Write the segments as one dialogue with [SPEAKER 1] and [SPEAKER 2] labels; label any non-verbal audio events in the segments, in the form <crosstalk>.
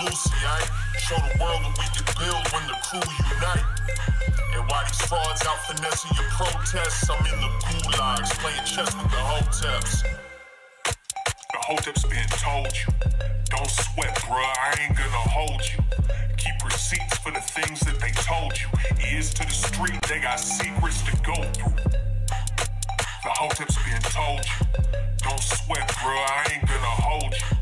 [SPEAKER 1] Lucy, I show the world that we can build when the crew unite. And while these frauds out finessing your protests, I'm in the gulags playing chess with the hoteps. The hoteps been told you. Don't sweat, bruh, I ain't gonna hold you. Keep receipts for the things that they told you. Ears to the street, they got secrets to go through. The hoteps been told you. Don't sweat, bruh, I ain't gonna hold you.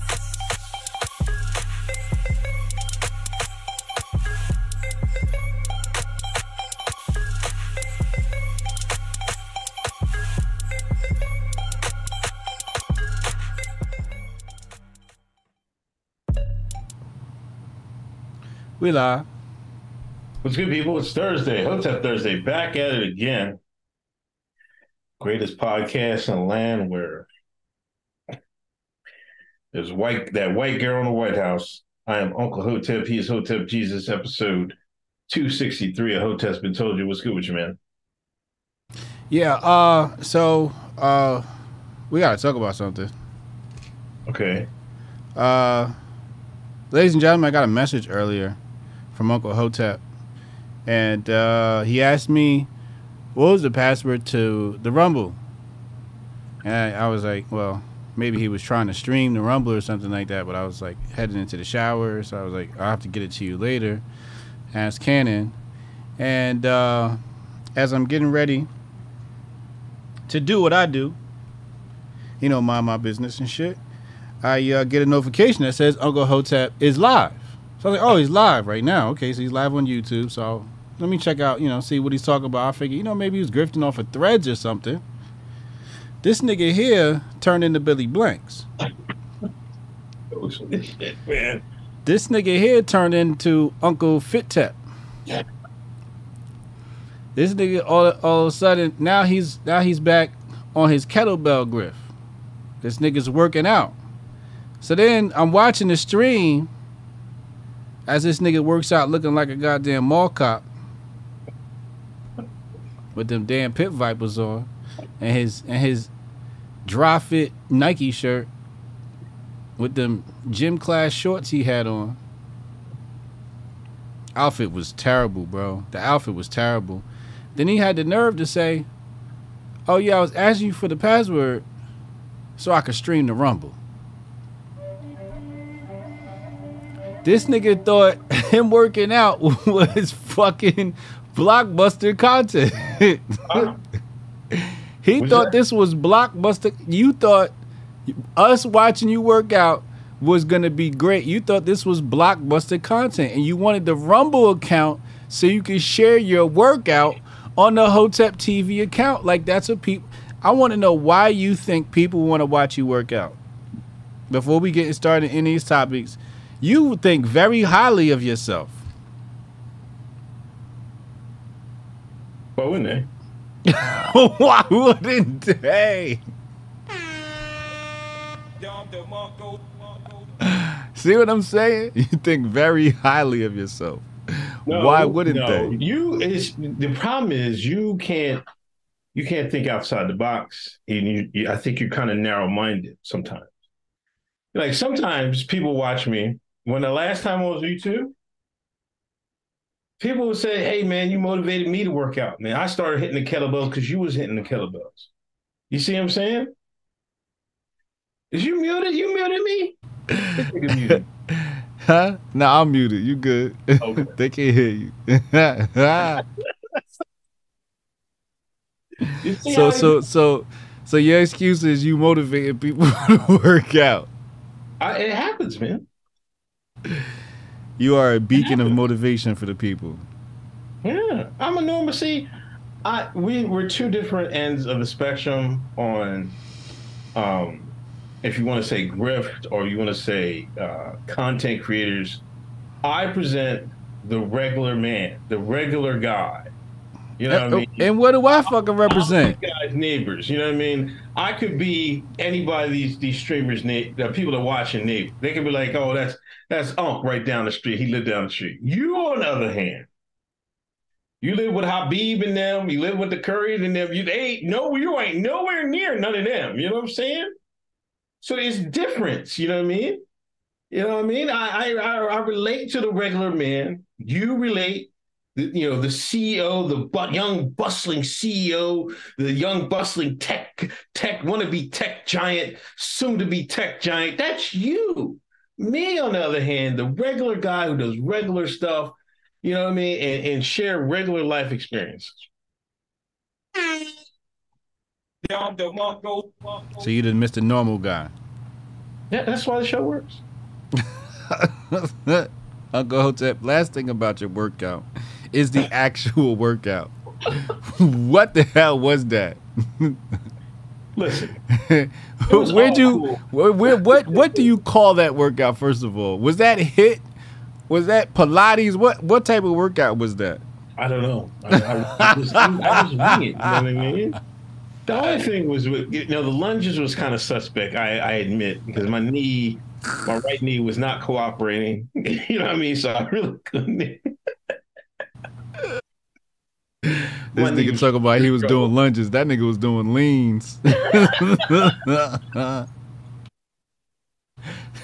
[SPEAKER 2] We live.
[SPEAKER 3] What's good, people? It's Thursday, Hotep Thursday, back at it again. Greatest podcast in the land where there's white that white girl in the White House. I am Uncle Hotep. He is Hotep Jesus, episode 263 of Hotep's been told you. What's good with you, man?
[SPEAKER 2] Yeah, uh, so uh we gotta talk about something.
[SPEAKER 3] Okay.
[SPEAKER 2] Uh ladies and gentlemen, I got a message earlier from Uncle Hotep. And uh he asked me what was the password to the Rumble. And I, I was like, well, maybe he was trying to stream the Rumble or something like that, but I was like heading into the shower, so I was like, I'll have to get it to you later. Ask Cannon. And uh as I'm getting ready to do what I do, you know, mind my business and shit, I uh, get a notification that says Uncle Hotep is live. So I was like, oh, he's live right now. Okay, so he's live on YouTube. So let me check out, you know, see what he's talking about. I figure, you know, maybe he was grifting off of threads or something. This nigga here turned into Billy Blanks. This nigga here turned into Uncle Fittep.
[SPEAKER 3] Yeah.
[SPEAKER 2] This nigga all, all of a sudden now he's now he's back on his kettlebell griff. This nigga's working out. So then I'm watching the stream as this nigga works out looking like a goddamn mall cop with them damn pit vipers on and his and his dry fit Nike shirt with them gym class shorts he had on. Outfit was terrible, bro. The outfit was terrible. Then he had the nerve to say, "Oh yeah, I was asking you for the password so I could stream the Rumble." This nigga thought <laughs> him working out <laughs> was fucking blockbuster content. <laughs> he
[SPEAKER 3] Was
[SPEAKER 2] thought
[SPEAKER 3] that-
[SPEAKER 2] this was blockbuster. You thought us watching you work out was gonna be great. You thought this was blockbuster content, and you wanted the Rumble account so you could share your workout on the Hotep TV account. Like that's what people. I want to know why you think people want to watch you work out. Before we get started in these topics, you think very highly of yourself.
[SPEAKER 3] Why wouldn't they? <laughs>
[SPEAKER 2] why wouldn't they? See what I'm saying? <laughs> You think very highly of yourself. Why wouldn't
[SPEAKER 3] no.
[SPEAKER 2] they?
[SPEAKER 3] You is the problem is you can't you can't think outside the box. And you, you I think you're kind of narrow minded sometimes. Like sometimes people watch me. When the last time I was YouTube, people would say, "Hey man, you motivated me to work out." Man, I started hitting the kettlebells because you was hitting the kettlebells. You see what I'm saying? Is you muted? You muted me? Muted. <laughs>
[SPEAKER 2] Huh? Nah, I'm muted. You good.
[SPEAKER 3] Okay. <laughs>
[SPEAKER 2] they can't hear you. <laughs>
[SPEAKER 3] You
[SPEAKER 2] so so
[SPEAKER 3] you-
[SPEAKER 2] so so your excuse is you motivated people to work out.
[SPEAKER 3] I, it happens, man.
[SPEAKER 2] You are a beacon of motivation for the people.
[SPEAKER 3] Yeah, I'm a normal. See, I we we're two different ends of the spectrum on, um, if you want to say grift or you want to say uh, content creators, I present the regular man, the regular guy. You know what I mean?
[SPEAKER 2] And what do I fucking represent?
[SPEAKER 3] guys, neighbors. You know what I mean? I could be anybody these these streamers, the people that watching neighbor. They could be like, oh, that's that's Unc right down the street. He lived down the street. You, on the other hand, you live with Habib and them. You live with the Currys and them. You ain't no, you ain't nowhere near none of them. You know what I'm saying? So it's difference. You know what I mean? You know what I mean? I I I relate to the regular man. You relate the, you know the CEO, the bu- young bustling CEO, the young bustling tech tech wannabe tech giant, soon to be tech giant. That's you. Me, on the other hand, the regular guy who does regular stuff, you know what I mean, and, and share regular life experiences.
[SPEAKER 2] So you the Mr. Normal guy.
[SPEAKER 3] Yeah, that's why the show works. <laughs>
[SPEAKER 2] Uncle Hotep, last thing about your workout is the actual workout. what the hell was that?
[SPEAKER 3] Listen, <laughs>
[SPEAKER 2] Where'd you
[SPEAKER 3] cool.
[SPEAKER 2] where, what what do you call that workout first of all? Was that hit? Was that Pilates? What what type of workout was that?
[SPEAKER 3] I don't know. I, I, I was, I was <laughs> winging it. You know what I mean? The only thing was, with, you know, the lunges was kind of suspect. I, I admit because my knee, my right knee was not cooperating. <laughs> you know what I mean? So I really couldn't.
[SPEAKER 2] This
[SPEAKER 3] My knee
[SPEAKER 2] nigga
[SPEAKER 3] was
[SPEAKER 2] talking about he was
[SPEAKER 3] trouble.
[SPEAKER 2] doing lunges. That nigga was doing leans. <laughs>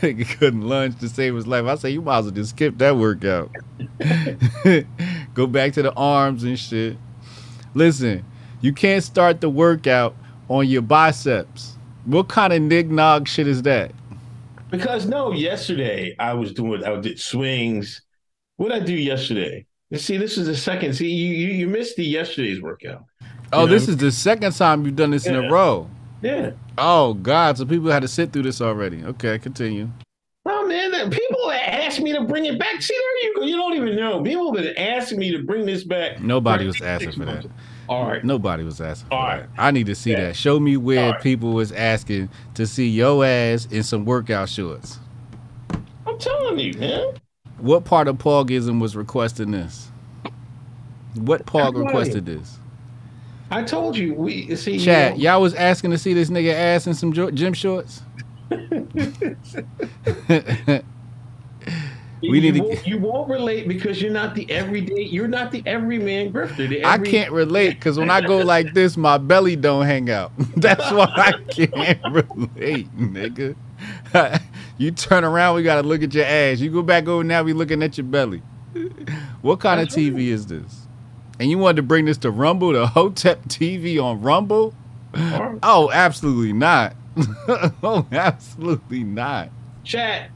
[SPEAKER 2] nigga couldn't lunge to save his life. I say you might as well just skip that workout. <laughs> Go back to the arms and shit. Listen, you can't start the workout on your biceps. What kind of nig shit is that?
[SPEAKER 3] Because no, yesterday I was doing, I did swings. What did I do yesterday? You see, this is the second. See, you you, you missed the yesterday's workout.
[SPEAKER 2] Oh,
[SPEAKER 3] You know?
[SPEAKER 2] this is the second time you've done this in a row.
[SPEAKER 3] Yeah.
[SPEAKER 2] Oh God! So people had to sit through this already. Okay, continue.
[SPEAKER 3] Oh man, people asked me to bring it back. See, there you go. You don't even know. People have been asking me to bring this back.
[SPEAKER 2] Nobody was asking for that.
[SPEAKER 3] All right.
[SPEAKER 2] Nobody was asking
[SPEAKER 3] All right. That.
[SPEAKER 2] I need to see
[SPEAKER 3] Yeah.
[SPEAKER 2] that. Show me where
[SPEAKER 3] right.
[SPEAKER 2] people was asking to see your ass in some workout shorts.
[SPEAKER 3] I'm telling you, man.
[SPEAKER 2] What part of Pogism was requesting this? What Pog requested this?
[SPEAKER 3] I told you. We see.
[SPEAKER 2] Chat, y'all was asking to see this nigga ass in some gym shorts.
[SPEAKER 3] you, <laughs> <laughs>
[SPEAKER 2] we need
[SPEAKER 3] you
[SPEAKER 2] to-
[SPEAKER 3] Won't, you won't relate because you're not the everyday. You're not the everyman grifter. The
[SPEAKER 2] I can't relate because when I go <laughs> like this, my belly don't hang out. That's why I can't relate, nigga. You turn around, we gotta look at your ass. You go back over now, we looking at your belly. <laughs> What kind
[SPEAKER 3] That's
[SPEAKER 2] of TV is this? And you wanted to bring this to Rumble, the Hotep TV on Rumble?
[SPEAKER 3] Right.
[SPEAKER 2] Oh, absolutely not. <laughs> oh, absolutely not.
[SPEAKER 3] Chat.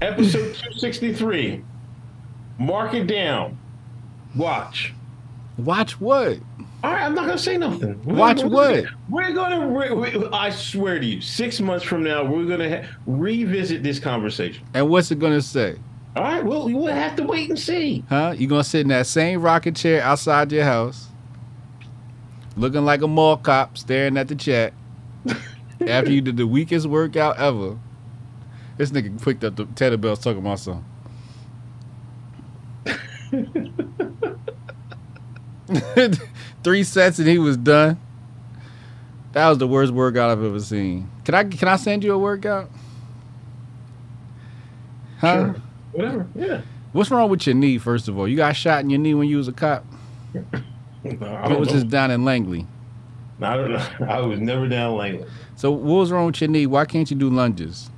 [SPEAKER 3] Episode 263. Mark it down. Watch.
[SPEAKER 2] Watch what?
[SPEAKER 3] All right, I'm not gonna say nothing. We're-
[SPEAKER 2] Watch
[SPEAKER 3] we're-
[SPEAKER 2] what?
[SPEAKER 3] We're gonna. we we- I swear to you, six months from now, we're gonna ha- revisit this conversation.
[SPEAKER 2] And what's it gonna say?
[SPEAKER 3] All right. Well, we'll have to wait and see.
[SPEAKER 2] Huh? You gonna sit in that same rocking chair outside your house, looking like a mall cop, staring at the chat <laughs> after you did the weakest workout ever. This nigga picked up the teddy kettlebells talking about something. <laughs> <laughs> Three sets and he was done. That was the worst workout I've ever seen. Can I can I send you a workout? Huh?
[SPEAKER 3] Sure. Whatever. Yeah.
[SPEAKER 2] What's wrong with your knee, first of all? You got shot in your knee when you was a cop? <laughs>
[SPEAKER 3] No, I don't
[SPEAKER 2] was
[SPEAKER 3] know.
[SPEAKER 2] this down in Langley?
[SPEAKER 3] I don't know. I was never down Langley.
[SPEAKER 2] So what was wrong with your knee? Why can't you do lunges?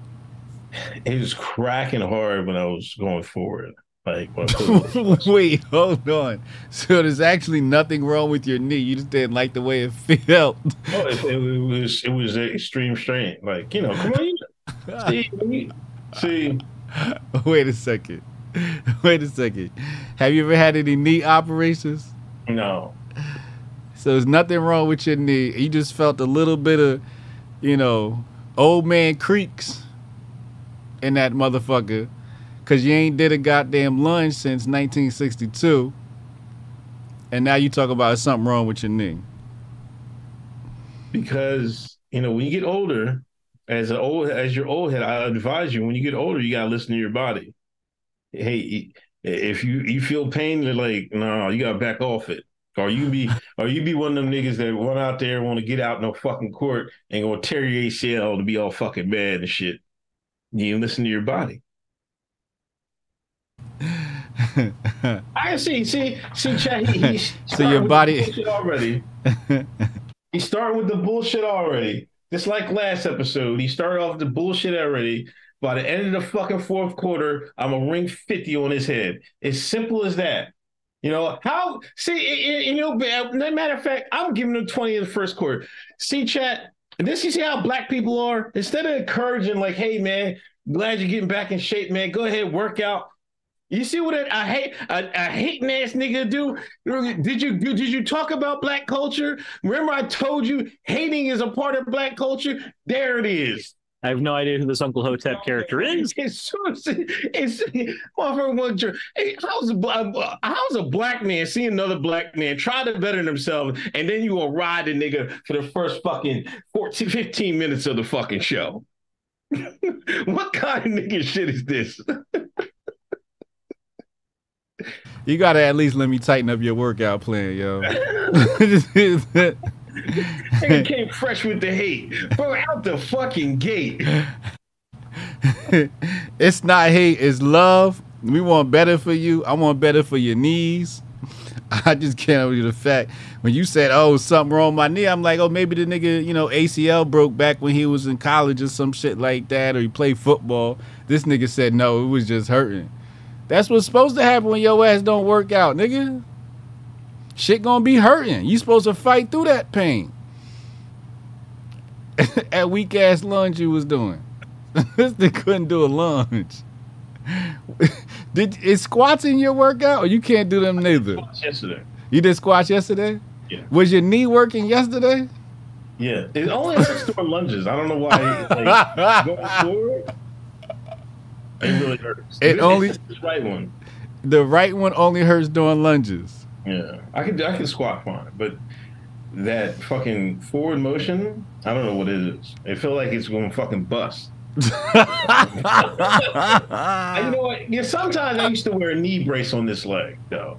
[SPEAKER 3] It was cracking hard when I was going forward. Like, <laughs> I
[SPEAKER 2] Wait, hold on. So there's actually nothing wrong with your knee. You just didn't like the way it felt.
[SPEAKER 3] it, it was it was an extreme strain. Like, you know, come on, you- see, see. <laughs>
[SPEAKER 2] Wait a second. <laughs> Wait a second. Have you ever had any knee operations?
[SPEAKER 3] No,
[SPEAKER 2] So there's nothing wrong with your knee. You just felt a little bit of, you know, old man creaks in that motherfucker. Cause you ain't did a goddamn lunge since 1962. And now you talk about something wrong with your knee.
[SPEAKER 3] because you know when you get older, as an old as your old head, I advise you when you get older, you gotta listen to your body. Hey, if you you feel pain, they're like, no, you gotta back off it. Or you be <laughs> or you be one of them niggas that run out there want to get out in no fucking court and gonna tear your ACL to be all fucking bad and shit. You listen to your body. I see, see, see, Chad. He, he's <laughs>
[SPEAKER 2] so your body
[SPEAKER 3] already. <laughs> he's starting with the bullshit already. Just like last episode, he started off the bullshit already. By the end of the fucking fourth quarter, I'm a ring 50 on his head. As simple as that. You know, how, see, you know, uh, matter of fact, I'm giving him 20 in the first quarter. See, chat, this, you see how black people are? Instead of encouraging, like, hey, man, glad you're getting back in shape, man, go ahead, work out. You see what a, a hate a, a hating ass nigga do? Did you did you talk about black culture? Remember I told you hating is a part of black culture. There it is.
[SPEAKER 4] I have no idea who this Uncle Hotep character is. <laughs>
[SPEAKER 3] It's, it's, it's, hey, how's a how's a black man see another black man try to better themselves, and then you will ride the nigga for the first fucking 14, 15 minutes of the fucking show? <laughs> what kind of nigga shit is this? <laughs>
[SPEAKER 2] You gotta at least let me tighten up your workout plan, yo.
[SPEAKER 3] Nigga came fresh with the hate. Bro, out the fucking gate. <laughs>
[SPEAKER 2] it's not hate, it's love. We want better for you. I want better for your knees. <laughs> I just can't believe the fact when you said, "Oh, something wrong with my knee," I'm like, "Oh, maybe the nigga, you know, ACL broke back when he was in college or some shit like that, or he played football." This nigga said, "No, it was just hurting." That's what's supposed to happen when your ass don't work out, nigga. Shit gonna be hurting. You supposed to fight through that pain. <laughs> At weak ass lunge you was doing. <laughs> this nigga couldn't do a lunge. <laughs> did is squats in your workout or you can't do them neither?
[SPEAKER 3] Yesterday.
[SPEAKER 2] You did squats yesterday?
[SPEAKER 3] Yeah.
[SPEAKER 2] Was your knee working yesterday?
[SPEAKER 3] Yeah. It only hurts doing lunges. I don't know why. Like, going forward, it really hurts. <laughs>
[SPEAKER 2] It only
[SPEAKER 3] the right one.
[SPEAKER 2] The right one only hurts doing lunges.
[SPEAKER 3] Yeah, I could I could squat fine, but that fucking forward motion, I don't know what it is. It feel like it's going to fucking bust. <laughs> you know what? Yeah, sometimes I used to wear a knee brace on this leg, though.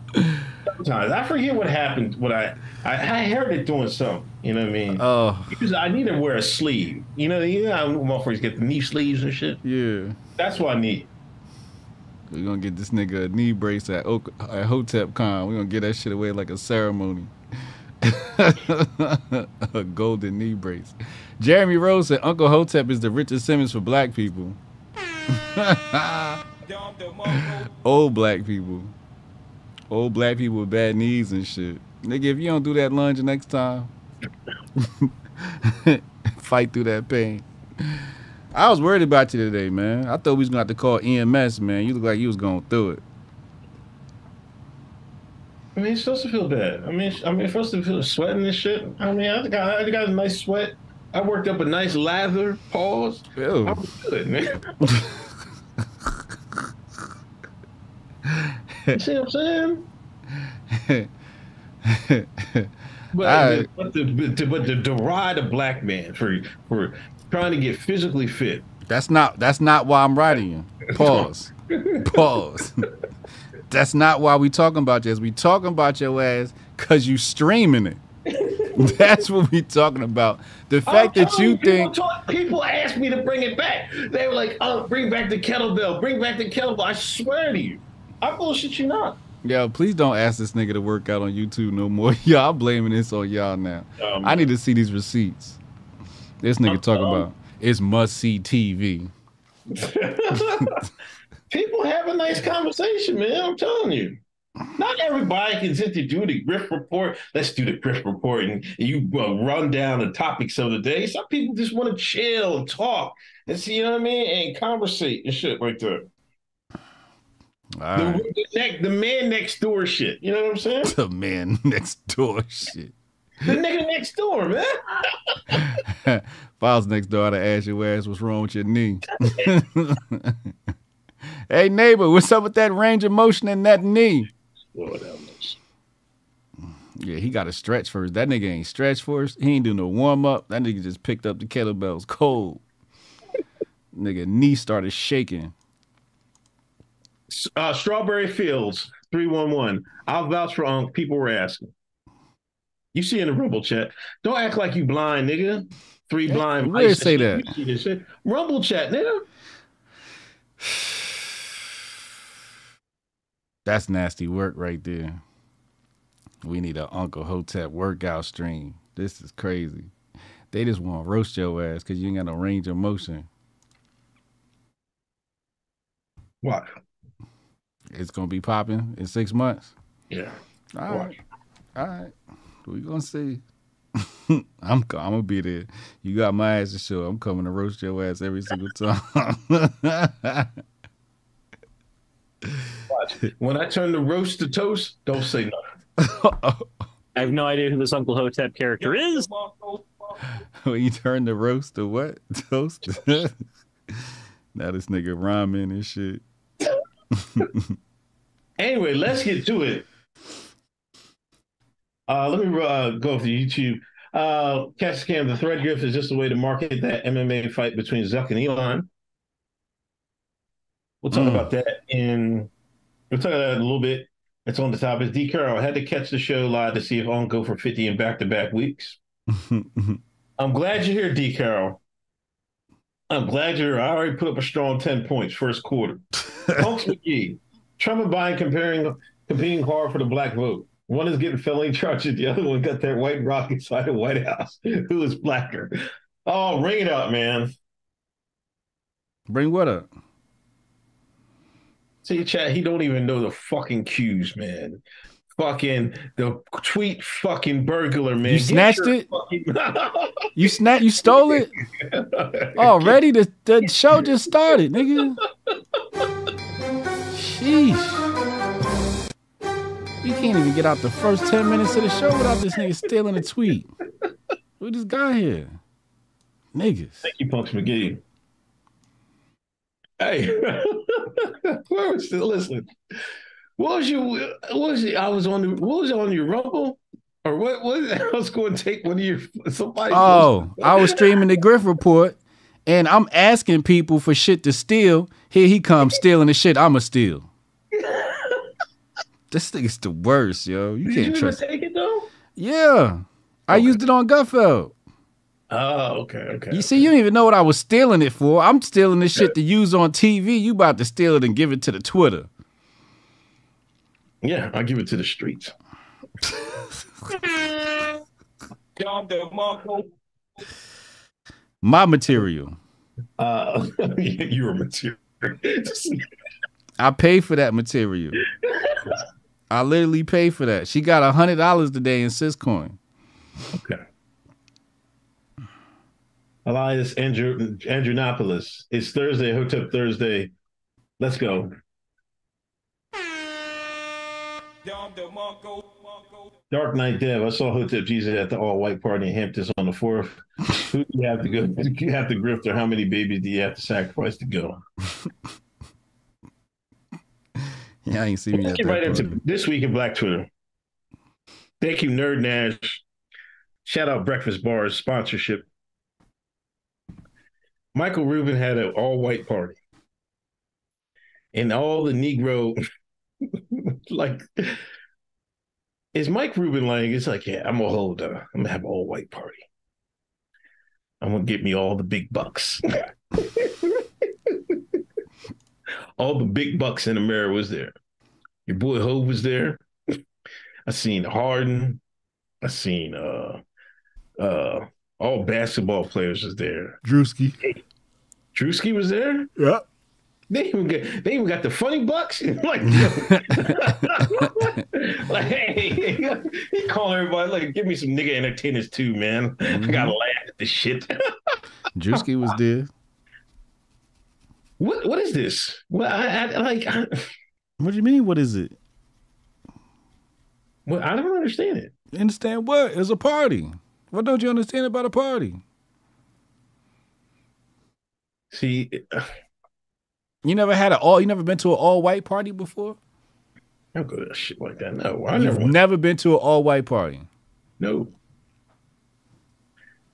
[SPEAKER 3] Sometimes I forget what happened. What I I, I heard it doing something. You know what I mean?
[SPEAKER 2] Oh,
[SPEAKER 3] because I need to wear a sleeve. You know, you know how motherfuckers get the knee sleeves and shit.
[SPEAKER 2] Yeah,
[SPEAKER 3] that's what I need.
[SPEAKER 2] We're gonna get this nigga a knee brace at, Oak, at Hotep Con. We're gonna get that shit away like a ceremony. <laughs> a golden knee brace. Jeremy Rose said Uncle Hotep is the Richard Simmons for black people. <laughs> Old black people. Old black people with bad knees and shit. Nigga, if you don't do that lunge next time, <laughs> fight through that pain. I was worried about you today, man. I thought we was gonna have to call EMS, man. You look like you was going through it.
[SPEAKER 3] I mean, it's supposed to feel bad. I mean, I mean, supposed to feel sweating and shit. I mean, I got, I got a nice sweat. I worked up a nice lather. Pause. Ew. I was good, man. <laughs> you see what I'm saying? <laughs> but, I, but, the, but, the, but the deride a black man for for trying to get physically fit.
[SPEAKER 2] That's not that's not why I'm writing you. Pause. <laughs> Pause. that's not why we talking about this. We talking about your ass because you streaming it. <laughs> That's what we talking about. The fact that you,
[SPEAKER 3] you
[SPEAKER 2] think
[SPEAKER 3] talk, people asked me to bring it back. They were like, "Oh, bring back the kettlebell. Bring back the kettlebell." I swear to you, I bullshit you not.
[SPEAKER 2] Yo, please don't ask this nigga to work out on YouTube no more. <laughs> Y'all blaming this on y'all now. Um, I need to see these receipts. This nigga talking about it's must see TV. <laughs>
[SPEAKER 3] People have a nice conversation, man. I'm telling you. Not everybody can sit to do the Griff report. Let's do the Griff report, and you uh, run down the topics of the day. Some people just want to chill and talk and see, you know what I mean, and conversate and shit right there. The, the, the, man next door shit. You know what I'm saying? <laughs>
[SPEAKER 2] The man next door shit.
[SPEAKER 3] The nigga next door, man.
[SPEAKER 2] if I was next door, I'd ask your ass what's wrong with your knee. <laughs> hey neighbor, what's up with that range of motion in that knee? Yeah, he got to stretch first. That nigga ain't stretch first. He ain't do no warm up. That nigga just picked up the kettlebells cold. Nigga knee started shaking.
[SPEAKER 3] Uh, Strawberry Fields, 311. I'll vouch for Unc. People were asking. You see in the Rumble chat. Don't act like you blind, nigga. Three blind.
[SPEAKER 2] Where say that?
[SPEAKER 3] You shit. Rumble chat, nigga.
[SPEAKER 2] That's nasty work right there. We need an Uncle Hotep workout stream. This is crazy. They just want to roast your ass because you ain't got no range of motion.
[SPEAKER 3] What?
[SPEAKER 2] It's gonna be popping in six months.
[SPEAKER 3] Yeah.
[SPEAKER 2] All right, all right. We gonna see. <laughs> I'm I'm gonna be there. You got my ass to show. I'm coming to roast your ass every single time. <laughs>
[SPEAKER 3] Watch. When I turn the roast to toast, don't say nothing.
[SPEAKER 4] I have no idea who this Uncle Hotep character is. <laughs>
[SPEAKER 2] when you turn the roast to what toast? now this nigga rhyming and shit.
[SPEAKER 3] Anyway, let's get to it. Uh, let me uh, go to YouTube. Uh, Catch Scam, the thread gift is just a way to market that MMA fight between Zuck and Elon. We'll talk
[SPEAKER 2] Mm.
[SPEAKER 3] about that in. We'll talk about that in a little bit. It's on the topic. D. Carroll had to catch the show live to see if on go for 50 in back to back weeks. <laughs> I'm glad you're here, D. Carroll. I'm glad you're. here. I already put up a strong 10 points first quarter. <laughs> Punks McGee. Trump and Biden comparing competing hard for the black vote. One is getting felony charges, the other one got that white rock inside the White House. <laughs> Who is blacker? Oh, ring it up, man.
[SPEAKER 2] Bring what up?
[SPEAKER 3] See, chat, he don't even know the fucking cues, man. Fucking the tweet fucking burglar, man.
[SPEAKER 2] You
[SPEAKER 3] Get
[SPEAKER 2] snatched it?
[SPEAKER 3] fucking- <laughs>
[SPEAKER 2] You snap? You stole it? <laughs> Already? The the show just started, nigga. Sheesh. You can't even get out the first ten minutes of the show without this nigga stealing a tweet. Who this guy here? Niggas.
[SPEAKER 3] Thank you, Punks McGee. Hey, <laughs> where was still listening? What was your? What was? I was on the. What was on your Rumble? Or what? What? <laughs> I was going to take one of your somebody.
[SPEAKER 2] Oh, I was streaming the Griff Report, and I'm asking people for shit to steal. Here he comes stealing the shit I'ma steal. This thing is the worst, yo. You
[SPEAKER 3] Did
[SPEAKER 2] can't
[SPEAKER 3] you even
[SPEAKER 2] trust.
[SPEAKER 3] take it though?
[SPEAKER 2] Yeah, I used it on Gutfeld.
[SPEAKER 3] Oh, okay, okay.
[SPEAKER 2] You see, you don't even know what I was stealing it for. I'm stealing this shit to use on TV. You about to steal it and give it to the Twitter.
[SPEAKER 3] Yeah, I'll give it to the streets. <laughs>
[SPEAKER 2] My material.
[SPEAKER 3] Uh, <laughs> you were material. <laughs>
[SPEAKER 2] I pay for that material. I literally pay for that. She got a hundred dollars today in Syscoin.
[SPEAKER 3] okay. Elias Andrew Andronopoulos. It's Thursday, hooked up Thursday. Let's go. Dark Knight Dev. I saw Hotep Jesus at the all white party in Hamptons on the fourth. Who do you have to go? Do <laughs> you have to grift, or how many babies do you have to sacrifice to go?
[SPEAKER 2] Yeah, I ain't seen me
[SPEAKER 3] Let's get right into this week in Black Twitter. Thank you, Nerd Nash. Shout out Breakfast Bars sponsorship. Michael Rubin had an all white party. And all the Negro, <laughs> like, is Mike Rubin like, it's like, yeah, I'm gonna hold, uh, I'm gonna have an all white party. I'm gonna get me all the big bucks. <laughs> all the big bucks in America was there. Your boy Hov was there. I seen Harden. I seen uh uh all basketball players was there.
[SPEAKER 2] Drewski.
[SPEAKER 3] Drewski was there.
[SPEAKER 2] Yeah.
[SPEAKER 3] They even got they even got the funny bucks. <laughs> like, <laughs> <laughs> like hey, he call everybody like give me some nigga entertainers too, man. I gotta laugh at this shit.
[SPEAKER 2] Drewski was there.
[SPEAKER 3] What what is this? Well, I, I like I,
[SPEAKER 2] What do you mean? What is it?
[SPEAKER 3] well, I don't understand it.
[SPEAKER 2] Understand what? It's a party. What don't you understand about a party?
[SPEAKER 3] See, <sighs>
[SPEAKER 2] You never had an all. You never been to an all white party before.
[SPEAKER 3] I don't go to shit like that. No, I
[SPEAKER 2] You've
[SPEAKER 3] never went.
[SPEAKER 2] never been to an all white party.
[SPEAKER 3] No.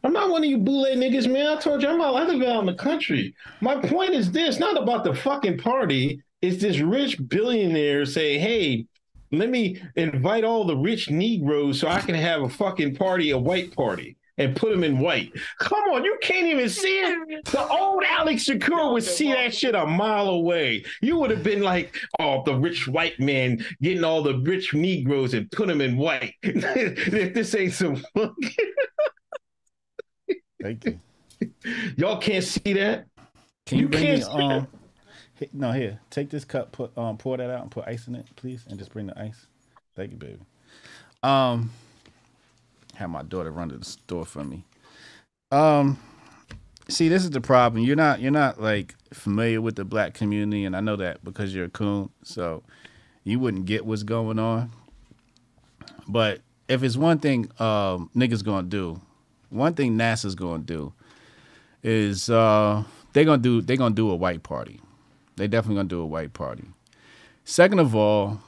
[SPEAKER 3] I'm not one of you boule niggas, man. I told you I'm out, I live out in the country. My point is this, not about the fucking party. It's this rich billionaire say, hey, let me invite all the rich Negroes so I can have a fucking party, a white party, and put them in white. Come on, you can't even see it. The old Alex Shakur would see that shit a mile away. You would have been like, oh, the rich white man getting all the rich Negroes and put them in white. if <laughs> this ain't some
[SPEAKER 2] Thank you. <laughs>
[SPEAKER 3] Y'all can't see that.
[SPEAKER 2] Can you,
[SPEAKER 3] You
[SPEAKER 2] bring me
[SPEAKER 3] can't see
[SPEAKER 2] um? hi- No, here. Take this cup. Put um. Pour that out and put ice in it, please, and just bring the ice. Thank you, baby. Um. Have my daughter run to the store for me. Um. See, this is the problem. You're not. You're not like familiar with the black community, and I know that because you're a coon. So, you wouldn't get what's going on. But if it's one thing, um, niggas gonna do, one thing NASA's gonna do is uh they're gonna do they're gonna do a white party. They're definitely gonna do a white party. Second of all,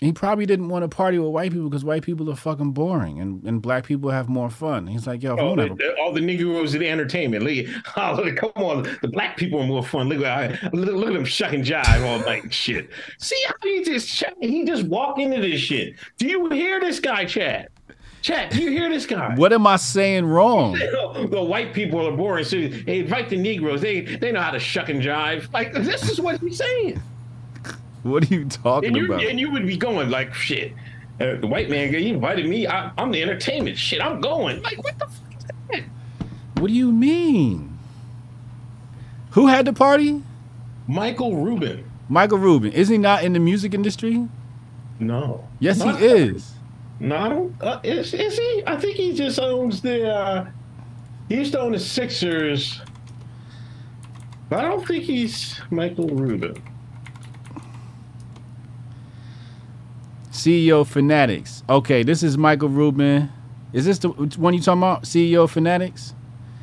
[SPEAKER 2] he probably didn't want to party with white people because white people are fucking boring and, and black people have more fun. He's like, yo, I
[SPEAKER 3] Oh, the, the- all the Negroes in the entertainment. At- <laughs> oh, come on, the black people are more fun. Look at look, look at them shucking jive all night and shit. See how he just he just walk into this shit. Do you hear this guy, Chad? Chad, do you hear this guy?
[SPEAKER 2] what am I saying wrong? <laughs>
[SPEAKER 3] the white people are boring. So they invite the Negroes. They they know how to shuck and jive. Like this is what he's saying.
[SPEAKER 2] What are you talking
[SPEAKER 3] And
[SPEAKER 2] about?
[SPEAKER 3] and you would be going like shit. Uh, the white man he invited me. I, I'm the entertainment. Shit, I'm going. Like what the fuck is that?
[SPEAKER 2] What do you mean? Who had the party?
[SPEAKER 3] Michael Rubin.
[SPEAKER 2] Michael Rubin. Is he not in the music industry?
[SPEAKER 3] No.
[SPEAKER 2] Yes, he is.
[SPEAKER 3] No, I don't. Uh, is, is he? I think he just owns the. Uh, he used to own the Sixers. But I don't think he's Michael Rubin.
[SPEAKER 2] CEO Fanatics. Okay, this is Michael Rubin. Is this the one you talking about? CEO Fanatics?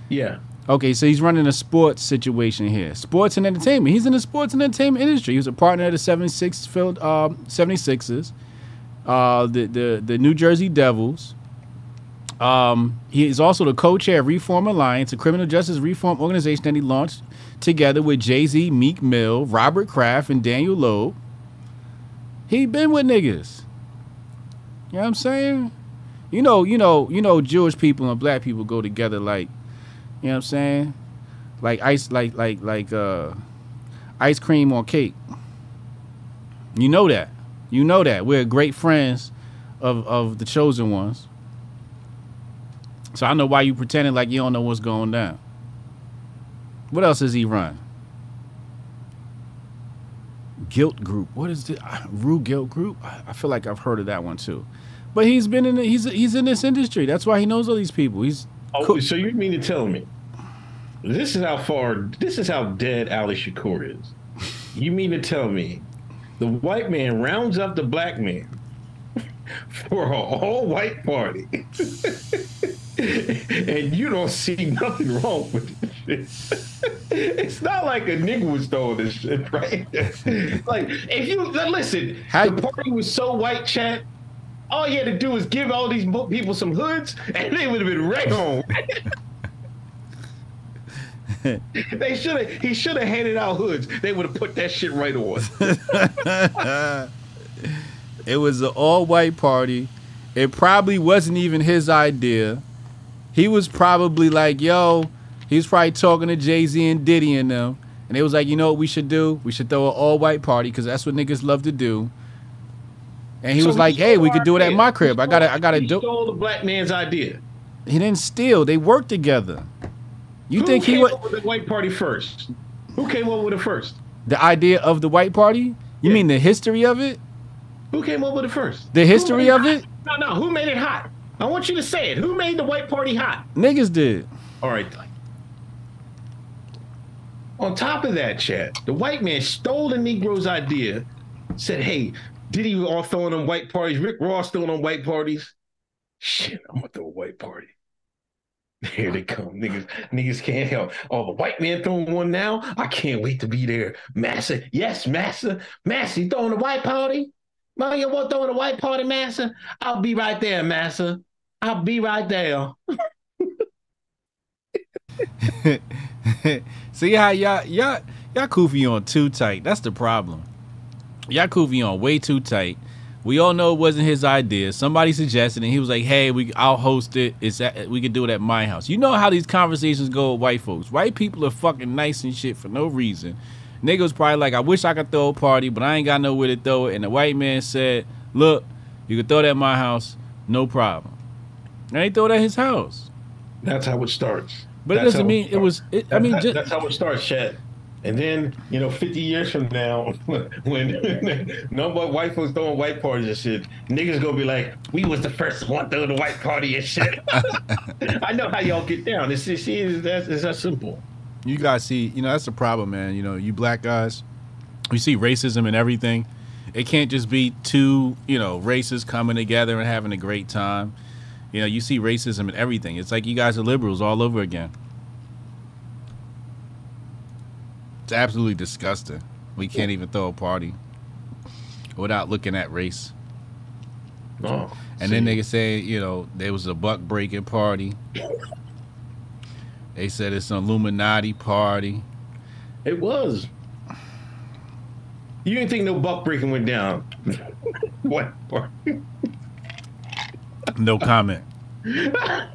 [SPEAKER 3] Yeah.
[SPEAKER 2] Okay, so he's running a sports situation here. Sports and entertainment. He's in the sports and entertainment industry. He was a partner of the 76 field, um, 76ers, uh, the, the, the New Jersey Devils. Um, he is also the co-chair of Reform Alliance, a criminal justice reform organization that he launched together with Jay-Z, Meek Mill, Robert Kraft, and Daniel Loeb. He been with niggas. You know what I'm saying? You know, you know, you know, Jewish people and black people go together like you know what I'm saying? Like ice, like like like uh, ice cream on cake. You know that. You know that. We're great friends of of the chosen ones. So I know why you pretending like you don't know what's going down. What else does he run? Gilt Groupe. What is this? Rue Gilt Groupe? I feel like I've heard of that one too. But he's been in the, he's he's in this industry. That's why he knows all these people. He's
[SPEAKER 3] Oh,
[SPEAKER 2] Cool.
[SPEAKER 3] so you mean to tell me this is how far this is how dead Ali Shakur is? You mean to tell me the white man rounds up the black man for a all white party, <laughs> and you don't see nothing wrong with this shit? <laughs> It's not like a nigga was throwing this shit, right? <laughs> like if you listen,
[SPEAKER 2] How-
[SPEAKER 3] the party was so white, chat. All you had to do was give all these people some hoods, and they would have been right home. <laughs> they should have. He should have handed out hoods. They would have put that shit right on. <laughs>
[SPEAKER 2] It was an all white party. It probably wasn't even his idea. He was probably like, yo, he was probably talking to Jay Z and Diddy and them. And they was like, you know what we should do? We should throw an all white party because that's what niggas love to do. And he
[SPEAKER 3] So
[SPEAKER 2] was like, hey, we could do it at my crib. I gotta, I gotta do.
[SPEAKER 3] stole the black man's idea.
[SPEAKER 2] He didn't steal. They worked together. You
[SPEAKER 3] Who
[SPEAKER 2] think he would
[SPEAKER 3] with the white party first? Who came up with it first?
[SPEAKER 2] the idea of the white party? You
[SPEAKER 3] Yeah.
[SPEAKER 2] mean the history of it?
[SPEAKER 3] Who came up with it first?
[SPEAKER 2] The history of it?
[SPEAKER 3] No, no. Who made it hot? I want you to say it. Who made the white party hot?
[SPEAKER 2] Niggas did.
[SPEAKER 3] All right. On top of that, Chad, the white man stole the Negro's idea, said, hey, Diddy all throwing on white parties, Rick Ross throwing on white parties. Shit, I'm gonna throw a white party. Here they come. Niggas, niggas can't help. Oh, the white man throwing one now. I can't wait to be there. Massa. Yes, Massa. Massa, you throwing a white party? Man, you want throwing a white party, Massa? I'll be right there, Massa. I'll be right there. <laughs>
[SPEAKER 2] See how y'all y'all y'all kufi on too tight. That's the problem. Y'all kufi on way too tight. We all know it wasn't his idea. Somebody suggested. And he was like, "Hey, we I'll host it. It's at, we could do it at my house." You know how these conversations go with white folks. White people are fucking nice and shit for no reason. Nigga was probably like, "I wish I could throw a party, but I ain't got nowhere to throw it." And the white man said, "Look, you can throw it at my house, no problem." And he throw it at his house.
[SPEAKER 3] That's how it starts.
[SPEAKER 2] But it doesn't mean it was. It, I mean, just,
[SPEAKER 3] that's how it starts, Chet. And then, you know, 50 years from now, <laughs> when <laughs> no more white folks throwing white parties and shit, niggas gonna be like, we was the first one throwing the white party and shit. <laughs> I know how y'all get down. It's, it's, it's, that's, it's that simple.
[SPEAKER 2] you guys see, you know, that's the problem, man. You know, you black guys, we see racism and everything. It can't just be two, you know, races coming together and having a great time. You know, you see racism in everything. It's like you guys are liberals all over again. It's absolutely disgusting. We can't even throw a party without looking at race.
[SPEAKER 3] Oh,
[SPEAKER 2] And then they say, you know, there was a buck breaking party. They said it's an Illuminati party.
[SPEAKER 3] It was. You didn't think no buck breaking went down. <laughs> what part?
[SPEAKER 2] No comment. <laughs> I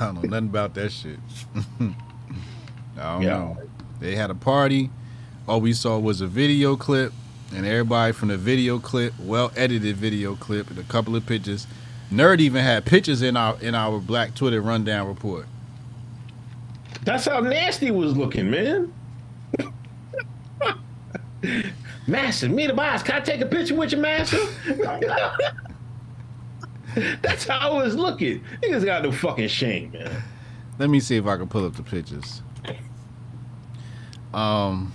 [SPEAKER 2] don't know nothing about that shit. <laughs> I don't
[SPEAKER 3] Yeah.
[SPEAKER 2] know. They had a party. All we saw was a video clip, and everybody from the video clip, well edited video clip, and a couple of pictures. Nerd even had pictures in our in our Black Twitter rundown report.
[SPEAKER 3] That's how nasty was looking, man. <laughs> master, me the boss. Can I take a picture with you, master? <laughs> That's how I was looking. Niggas got no fucking shame, man.
[SPEAKER 2] Let me see if I can pull up the pictures. Um,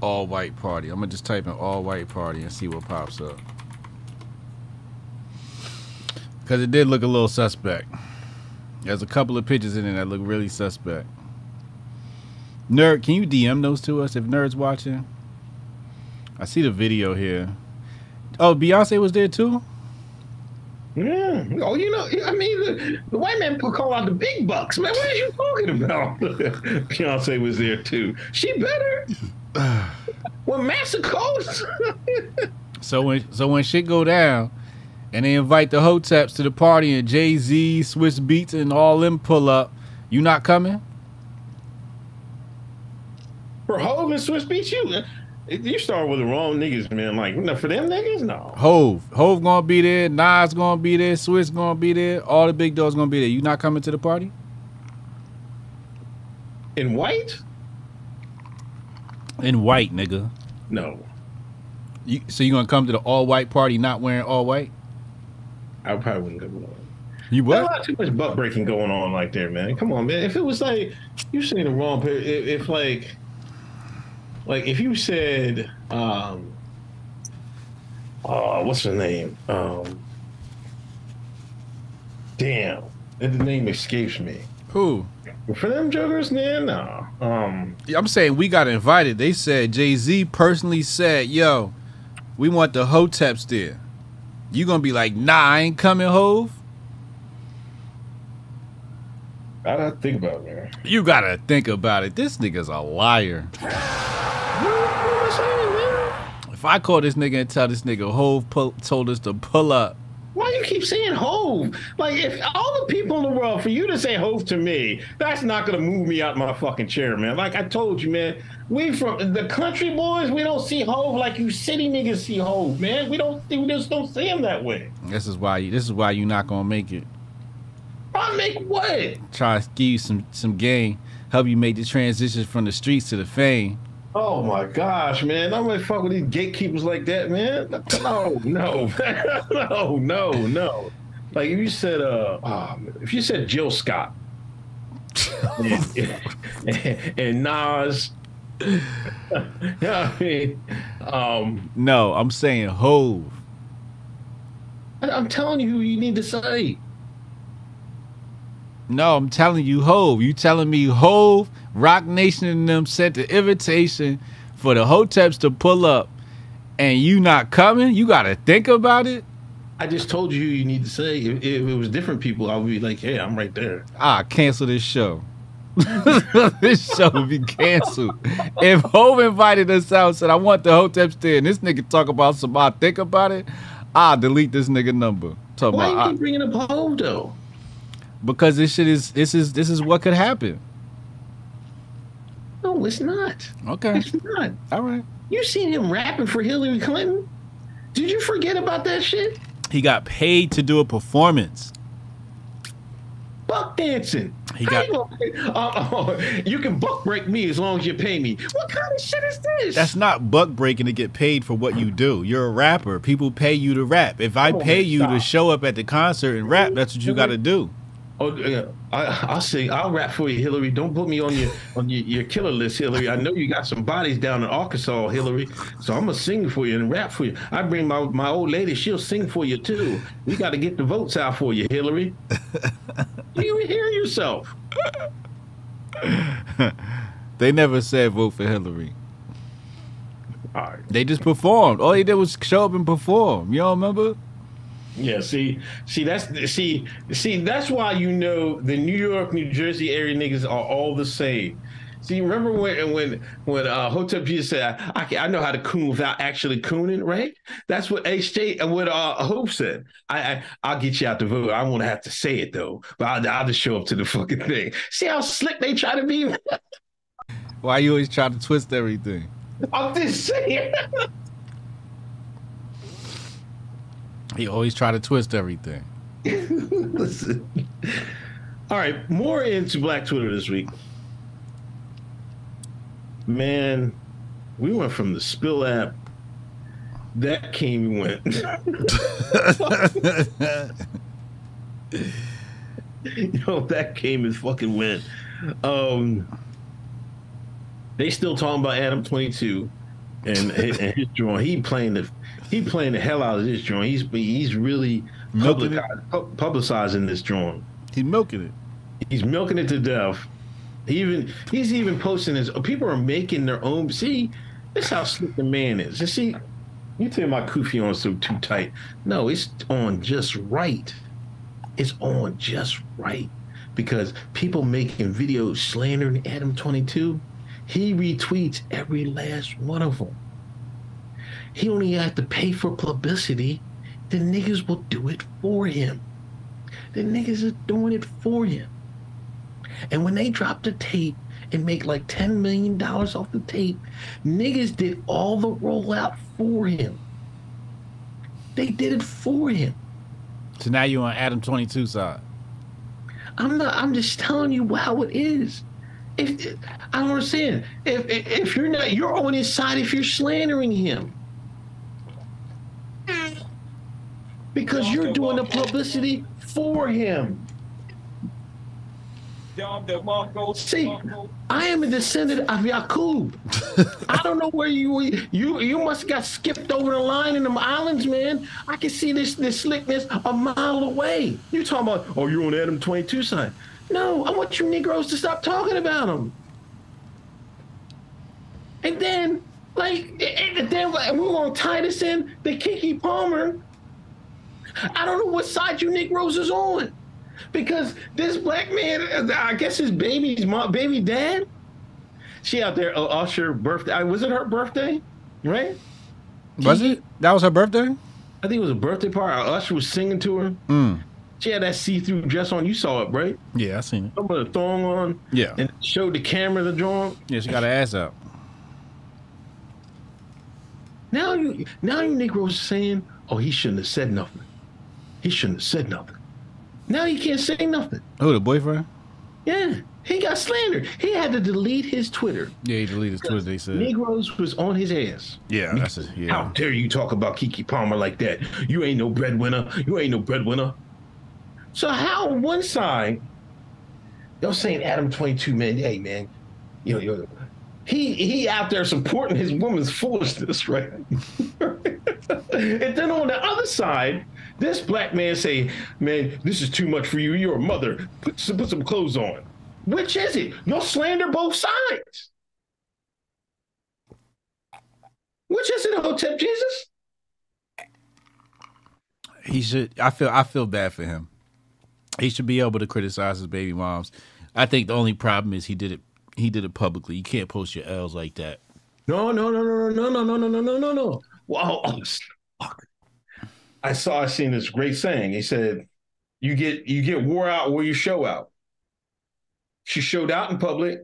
[SPEAKER 2] all white party. I'm gonna just type in all white party and see what pops up. Cause it did look a little suspect. There's a couple of pictures in it that look really suspect. Nerd, can you DM those to us if Nerd's watching? I see the video here. Oh, Beyonce was there too.
[SPEAKER 3] Yeah. Oh, you know, I mean, the, the white man put call out the big bucks, man. What are you talking about? <laughs> Beyonce was there too. She better. when Master Coast.
[SPEAKER 2] So when so when shit go down, and they invite the Hoteps to the party, and Jay Z, Swizz Beatz, and all them pull up, you not coming?
[SPEAKER 3] For Hov and Swizz Beatz, you you start with the wrong niggas, man. Like for them niggas, no.
[SPEAKER 2] Hov, Hov gonna be there, Nas gonna be there, Swizz gonna be there, all the big dogs gonna be there. You not coming to the party?
[SPEAKER 3] In white,
[SPEAKER 2] In white, nigga.
[SPEAKER 3] no.
[SPEAKER 2] You, so you gonna come to the all white party not wearing all white?
[SPEAKER 3] I probably wouldn't go on.
[SPEAKER 2] You
[SPEAKER 3] There's
[SPEAKER 2] what?
[SPEAKER 3] not too much butt breaking going on like there, man. Come on, man. If it was like you saying the wrong, pe- if, if like, like if you said, um, oh, what's her name? Um, damn, the name escapes me.
[SPEAKER 2] Who?
[SPEAKER 3] For them jokers, man, no. Um,
[SPEAKER 2] I'm saying we got invited. They said Jay Z personally said, "Yo, we want the Hoteps there." You gonna be like, "Nah, I ain't coming, Hov."
[SPEAKER 3] I gotta think about it, man.
[SPEAKER 2] You gotta think about it. This nigga's a liar.
[SPEAKER 3] What am I saying, man?
[SPEAKER 2] If I call this nigga and tell this nigga Hov pull, told us to pull up,
[SPEAKER 3] Why you keep saying Hov? Like, if all the people in the world, for you to say Hov to me, that's not gonna move me out my fucking chair, man. Like I told you, man, we from the country boys, we don't see Hov like you city niggas see Hov, man. We don't, we just don't see him that way.
[SPEAKER 2] this is why you. This is why you not gonna make it.
[SPEAKER 3] I make what?
[SPEAKER 2] Try to give you some some game, help you make the transition from the streets to the fame.
[SPEAKER 3] Oh my gosh, man! I'm gonna fuck with these gatekeepers like that, man. No, no, no, <laughs> no, no. Like if you said, uh, oh, if you said Jill Scott and, <laughs> and Nas, <laughs> yeah, I mean, um,
[SPEAKER 2] No, I'm saying
[SPEAKER 3] Hov. I'm telling you who you need to say.
[SPEAKER 2] No, I'm telling you Hov. You telling me Hov, Roc Nation and them sent the invitation for the Hoteps to pull up and you not coming? You gotta think about it.
[SPEAKER 3] I just told you you need to say. If, if it was different people, I would be like, "Hey, I'm right there."
[SPEAKER 2] Ah, cancel this show. <laughs> this show would be canceled. If Hov invited us out, and said, I want the Hoteps stay, and this nigga talk about some, I think about it, I'll delete this nigga number. Talk
[SPEAKER 3] Why
[SPEAKER 2] about,
[SPEAKER 3] you keep bringing up Hov though?
[SPEAKER 2] Because this shit is, this is, this is what could happen.
[SPEAKER 3] No, it's not.
[SPEAKER 2] Okay.
[SPEAKER 3] It's not.
[SPEAKER 2] All right.
[SPEAKER 3] You seen him rapping for Hillary Clinton? Did you forget about that shit?
[SPEAKER 2] He got paid to do a performance.
[SPEAKER 3] Buck dancing.
[SPEAKER 2] He got-
[SPEAKER 3] gonna- uh, oh, you can buck break me as long as you pay me. What kind of shit is this?
[SPEAKER 2] That's not buck breaking to get paid for what you do. You're a rapper. People pay you to rap. If I
[SPEAKER 3] Oh,
[SPEAKER 2] pay you to show up at the concert and rap, that's what you got to do.
[SPEAKER 3] Oh, yeah. I, I'll sing. I'll rap for you, Hillary. Don't put me on your on your, your killer list, Hillary. I know you got some bodies down in Arkansas, Hillary. So I'm gonna sing for you and rap for you. I bring my my old lady. She'll sing for you too. We got to get the votes out for you, Hillary. <laughs> You hear yourself? <laughs>
[SPEAKER 2] They never said vote for Hillary.
[SPEAKER 3] All right.
[SPEAKER 2] They just performed. All they did was show up and perform. You don't remember?
[SPEAKER 3] Yeah, see, see, that's see, see, that's why you know the New York, New Jersey area niggas are all the same. See, remember when when when uh, Hotep Jesus said, I, I, can- I know how to coon without actually cooning, right? That's what HJ and what uh, Hope said. I, I I'll get you out the vote. I won't have to say it though, but I'll, I'll just show up to the fucking thing. See how slick they try to be. <laughs>
[SPEAKER 2] Why you always try to twist everything?
[SPEAKER 3] I'm just saying. <laughs>
[SPEAKER 2] He always try to twist everything. <laughs>
[SPEAKER 3] Listen. All right, more into Black Twitter this week. Man, we went from the Spill app. That came and went. <laughs> you know, that came and fucking went. Um, they still talking about Adam Twenty Two and, and his drawing. He playing the he playing the hell out of this joint. He's he's really public, publicizing this joint.
[SPEAKER 2] He's milking it.
[SPEAKER 3] He's milking it to death. He even he's even posting his. People are making their own. See, this how slick the man is. You see, you tell my kufi on so too tight. No, it's on just right. It's on just right because people making videos slandering Adam Twenty Two. He retweets every last one of them. He only have to pay for publicity. The niggas will do it for him. The niggas are doing it for him. And when they drop the tape and make like $10 million off the tape, niggas did all the rollout for him. They did it for him.
[SPEAKER 2] So now you're on Adam 22 side.
[SPEAKER 3] I'm not. I'm just telling you how it is. If I don't understand, if if if you're not, you're on his side. If you're slandering him, because you're doing the publicity for him. See, I am a descendant of Yakub. <laughs> I don't know where you you you must got skipped over the line in them islands, man. I can see this this slickness a mile away. You talking about? Oh, you're on Adam 22 side. No, I want you Negroes to stop talking about him. And then, like, and then like, we're gonna tie this in the Keke Palmer. I don't know what side you Negroes is on because this black man, I guess his baby's mom, baby dad, she out there, uh, Usher birthday. uh, Was it her birthday? Right?
[SPEAKER 2] Was it? That was her birthday?
[SPEAKER 3] I think it was a birthday party. Usher was singing to her.
[SPEAKER 2] Mm.
[SPEAKER 3] She had that see-through dress on. You saw it, right?
[SPEAKER 2] Yeah, I seen it.
[SPEAKER 3] Some of the thong on.
[SPEAKER 2] Yeah.
[SPEAKER 3] And showed the camera the drawing.
[SPEAKER 2] Yeah, she got her ass out.
[SPEAKER 3] Now you, now you Negroes saying, "Oh, he shouldn't have said nothing. He shouldn't have said nothing." Now he can't say nothing.
[SPEAKER 2] Who, the boyfriend?
[SPEAKER 3] Yeah, he got slandered. He had to delete his Twitter.
[SPEAKER 2] Yeah, he deleted his Twitter, they said.
[SPEAKER 3] Negroes was on his ass.
[SPEAKER 2] Yeah, that's it.
[SPEAKER 3] How dare you talk about Keke Palmer like that? You ain't no breadwinner. You ain't no breadwinner. So how on one side, y'all saying Adam 22, man, hey man, you know, yo, he he out there supporting his woman's foolishness, right? <laughs> and then on the other side, this black man say, man, this is too much for you. You're a mother. Put some, put some clothes on. Which is it? You'll slander both sides. Which is it, Hotep Jesus?
[SPEAKER 2] he should. I feel. I feel bad for him. He should be able to criticize his baby moms. I think the only problem is he did it. He did it publicly. You can't post your L's like that.
[SPEAKER 3] No, no, no, no, no, no, no, no, no, no, no, no. Wow. I saw. I seen this great saying. He said, "You get you get wore out where you show out." She showed out in public.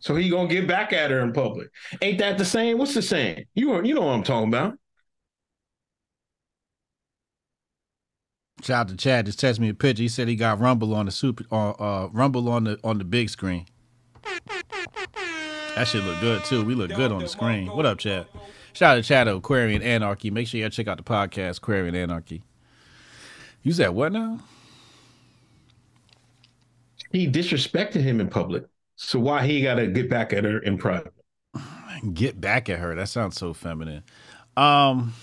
[SPEAKER 3] So he gonna get back at her in public. Ain't that the same? What's the saying? You you know what I'm talking about.
[SPEAKER 2] Shout out to Chad. Just text me a picture. He said he got Rumble on the super uh, uh Rumble on the on the big screen. That shit look good too. We look good on the screen. What up, Chad? Shout out to Chad Aquarian Anarchy. Make sure y'all check out the podcast Aquarian Anarchy. You said what now?
[SPEAKER 3] He disrespected him in public. So why he got to get back at her in private?
[SPEAKER 2] Get back at her. That sounds so feminine. Um,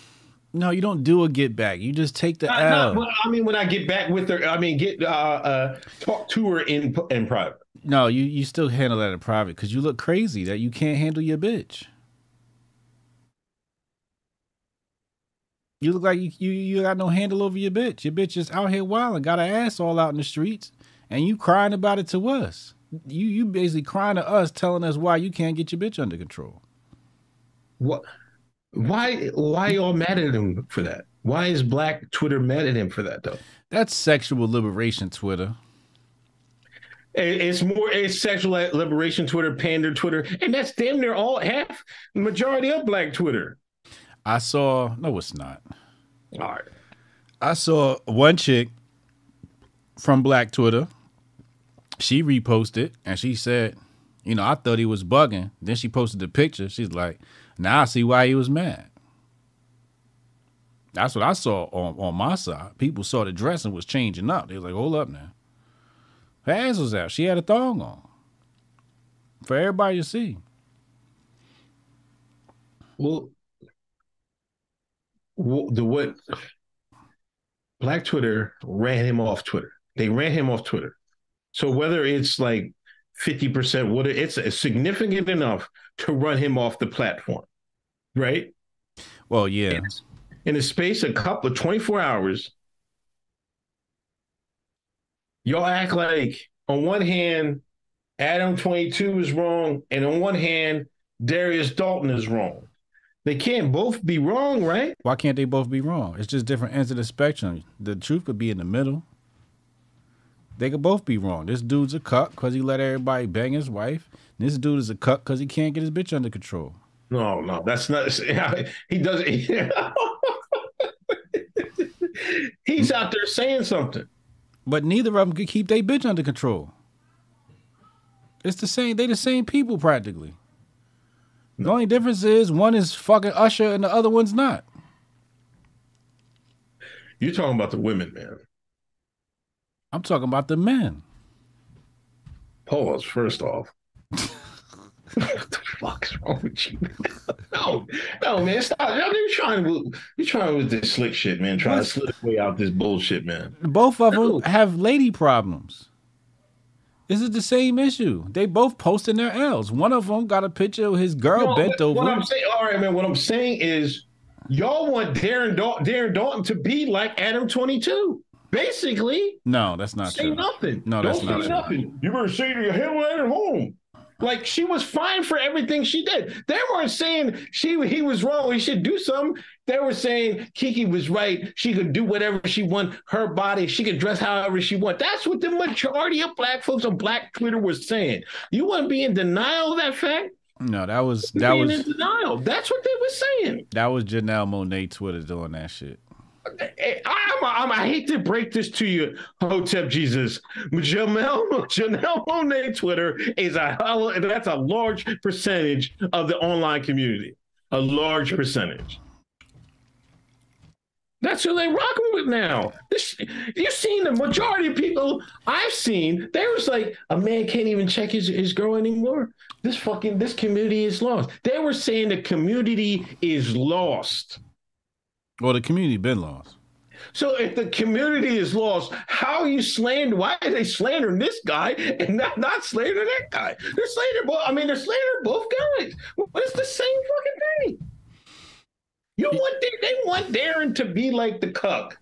[SPEAKER 2] no, you don't do a get back. You just take the
[SPEAKER 3] Not-
[SPEAKER 2] L.
[SPEAKER 3] I mean, when I get back with her, I mean, get uh, uh talk to her in in private.
[SPEAKER 2] no, you you still handle that in private because you look crazy that you can't handle your bitch. You look like you, you you got no handle over your bitch. Your bitch is out here wilding, got her ass all out in the streets, and you crying about it to us. You you basically crying to us, telling us why you can't get your bitch under control.
[SPEAKER 3] What? Why? Why y'all mad at him for that? Why is Black Twitter mad at him for that though?
[SPEAKER 2] That's sexual liberation, Twitter.
[SPEAKER 3] It's more it's sexual liberation Twitter, pander Twitter, and that's damn near all half majority of Black Twitter.
[SPEAKER 2] I saw no, it's not.
[SPEAKER 3] All right.
[SPEAKER 2] I saw one chick from Black Twitter. She reposted and she said, you know, I thought he was bugging. Then she posted the picture. She's like, now I see why he was mad. That's what I saw on, on my side. People saw the dress and was changing up. They was like, hold up now. Her ass was out. She had a thong on. For everybody to see.
[SPEAKER 3] Well, wh- the what Black Twitter ran him off Twitter. They ran him off Twitter. So whether it's like 50%, what it's significant enough to run him off the platform, right?
[SPEAKER 2] Well, yeah.
[SPEAKER 3] In the space of a couple of 24 hours, y'all act like on one hand, Adam 22 is wrong, and on one hand, Darius Dalton is wrong. They can't both be wrong, right?
[SPEAKER 2] Why can't they both be wrong? It's just different ends of the spectrum. The truth could be in the middle. They could both be wrong. This dude's a cuck because he let everybody bang his wife. This dude is a cuck because he can't get his bitch under control.
[SPEAKER 3] No, no, that's not. <laughs> He doesn't. <laughs> He's out there saying something.
[SPEAKER 2] But neither of them could keep their bitch under control. It's the same. They the same people practically. The only difference is one is fucking Usher and the other one's not.
[SPEAKER 3] You're talking about the women, man.
[SPEAKER 2] I'm talking about the men.
[SPEAKER 3] Pause. First off. <laughs> what the fuck's wrong with you? <laughs> no, no, man. Stop. Y'all you trying to you trying with this slick shit, man. Trying to slip way out this bullshit, man.
[SPEAKER 2] Both of them have lady problems. This is the same issue. They both posting their L's. One of them got a picture of his girl
[SPEAKER 3] No,
[SPEAKER 2] bent over.
[SPEAKER 3] What I'm saying, all right, man. What I'm saying is, y'all want Darren Dalton, Darren Dalton to be like Adam 22. Basically,
[SPEAKER 2] no, that's not
[SPEAKER 3] say
[SPEAKER 2] true.
[SPEAKER 3] nothing.
[SPEAKER 2] No, that's
[SPEAKER 3] Don't
[SPEAKER 2] not
[SPEAKER 3] say
[SPEAKER 2] true.
[SPEAKER 3] nothing. You better say to your head right at home. Like she was fine for everything she did. They weren't saying she he was wrong. He should do something. They were saying Keke was right. She could do whatever she want. Her body. She could dress however she want. That's what the majority of black folks on Black Twitter was saying. You wouldn't be in denial of that fact?
[SPEAKER 2] No, that was that
[SPEAKER 3] being
[SPEAKER 2] was
[SPEAKER 3] in denial. That's what they were saying.
[SPEAKER 2] that was Janelle Monáe Twitter doing that shit.
[SPEAKER 3] Hey, I'm, I'm, I hate to break this to you, Hotep Jesus. Janelle, Janelle Monáe Twitter is a that's a large percentage of the online community. A large percentage. That's who they rocking with now. This, you've seen the majority of people I've seen. They was like, a man can't even check his, his girl anymore. This fucking this community is lost. They were saying the community is lost.
[SPEAKER 2] Well, the community been lost.
[SPEAKER 3] So if the community is lost, how are you slandering? Why are they slandering this guy and not, not slandering that guy? They're slandering both. I mean, they're slandering both guys. Well, it's the same fucking thing. You want they, they want Darren to be like the cuck.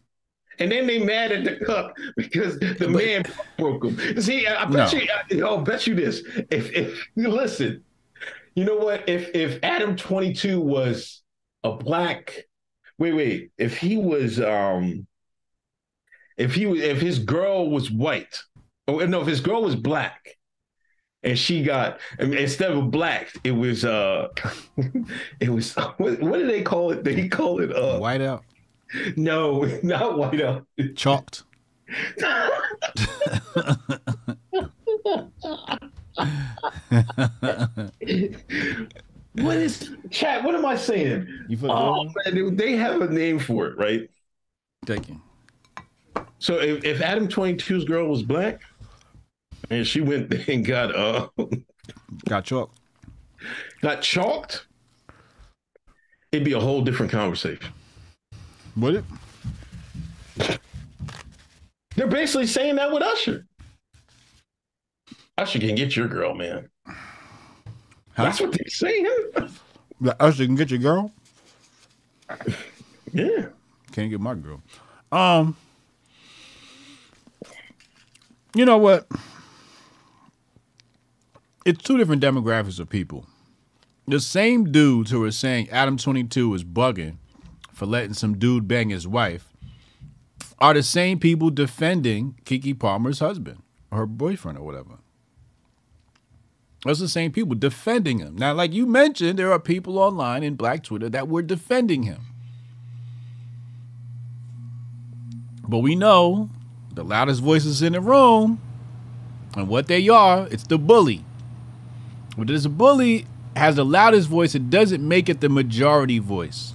[SPEAKER 3] And then they mad at the cuck because the man broke him. See, I bet
[SPEAKER 2] No.
[SPEAKER 3] you, I, I'll bet you this. If if you listen, you know what? If if Adam 22 was a black, wait, wait, if he was um if he was if his girl was white, oh no, if his girl was black, and she got I mean, instead of black, it was uh <laughs> it was <laughs> what, what do they call it? They call it uh
[SPEAKER 2] White out,
[SPEAKER 3] no, <laughs> not white out.
[SPEAKER 2] chalked.
[SPEAKER 3] what is chat? What am I saying?
[SPEAKER 2] You
[SPEAKER 3] Oh man, they have a name for it, right?
[SPEAKER 2] Thank you.
[SPEAKER 3] So if, if Adam 22's girl was black, and she went and got uh
[SPEAKER 2] Got chalked.
[SPEAKER 3] got chalked, it'd be a whole different conversation.
[SPEAKER 2] Would it?
[SPEAKER 3] They're basically saying that with Usher. Usher can get your girl, man.
[SPEAKER 2] Huh?
[SPEAKER 3] That's what they're saying.
[SPEAKER 2] Like, Usher can get your girl. <laughs>
[SPEAKER 3] Yeah.
[SPEAKER 2] Can't get my girl. Um, you know what? It's two different demographics of people. The same dudes who are saying Adam 22 is bugging for letting some dude bang his wife are the same people defending Keke Palmer's husband or her boyfriend or whatever. Are the same people defending him. Now, like you mentioned, there are people online in Black Twitter that were defending him. But we know the loudest voices in the room and what they are, it's the bully. But this bully has the loudest voice, it doesn't make it the majority voice.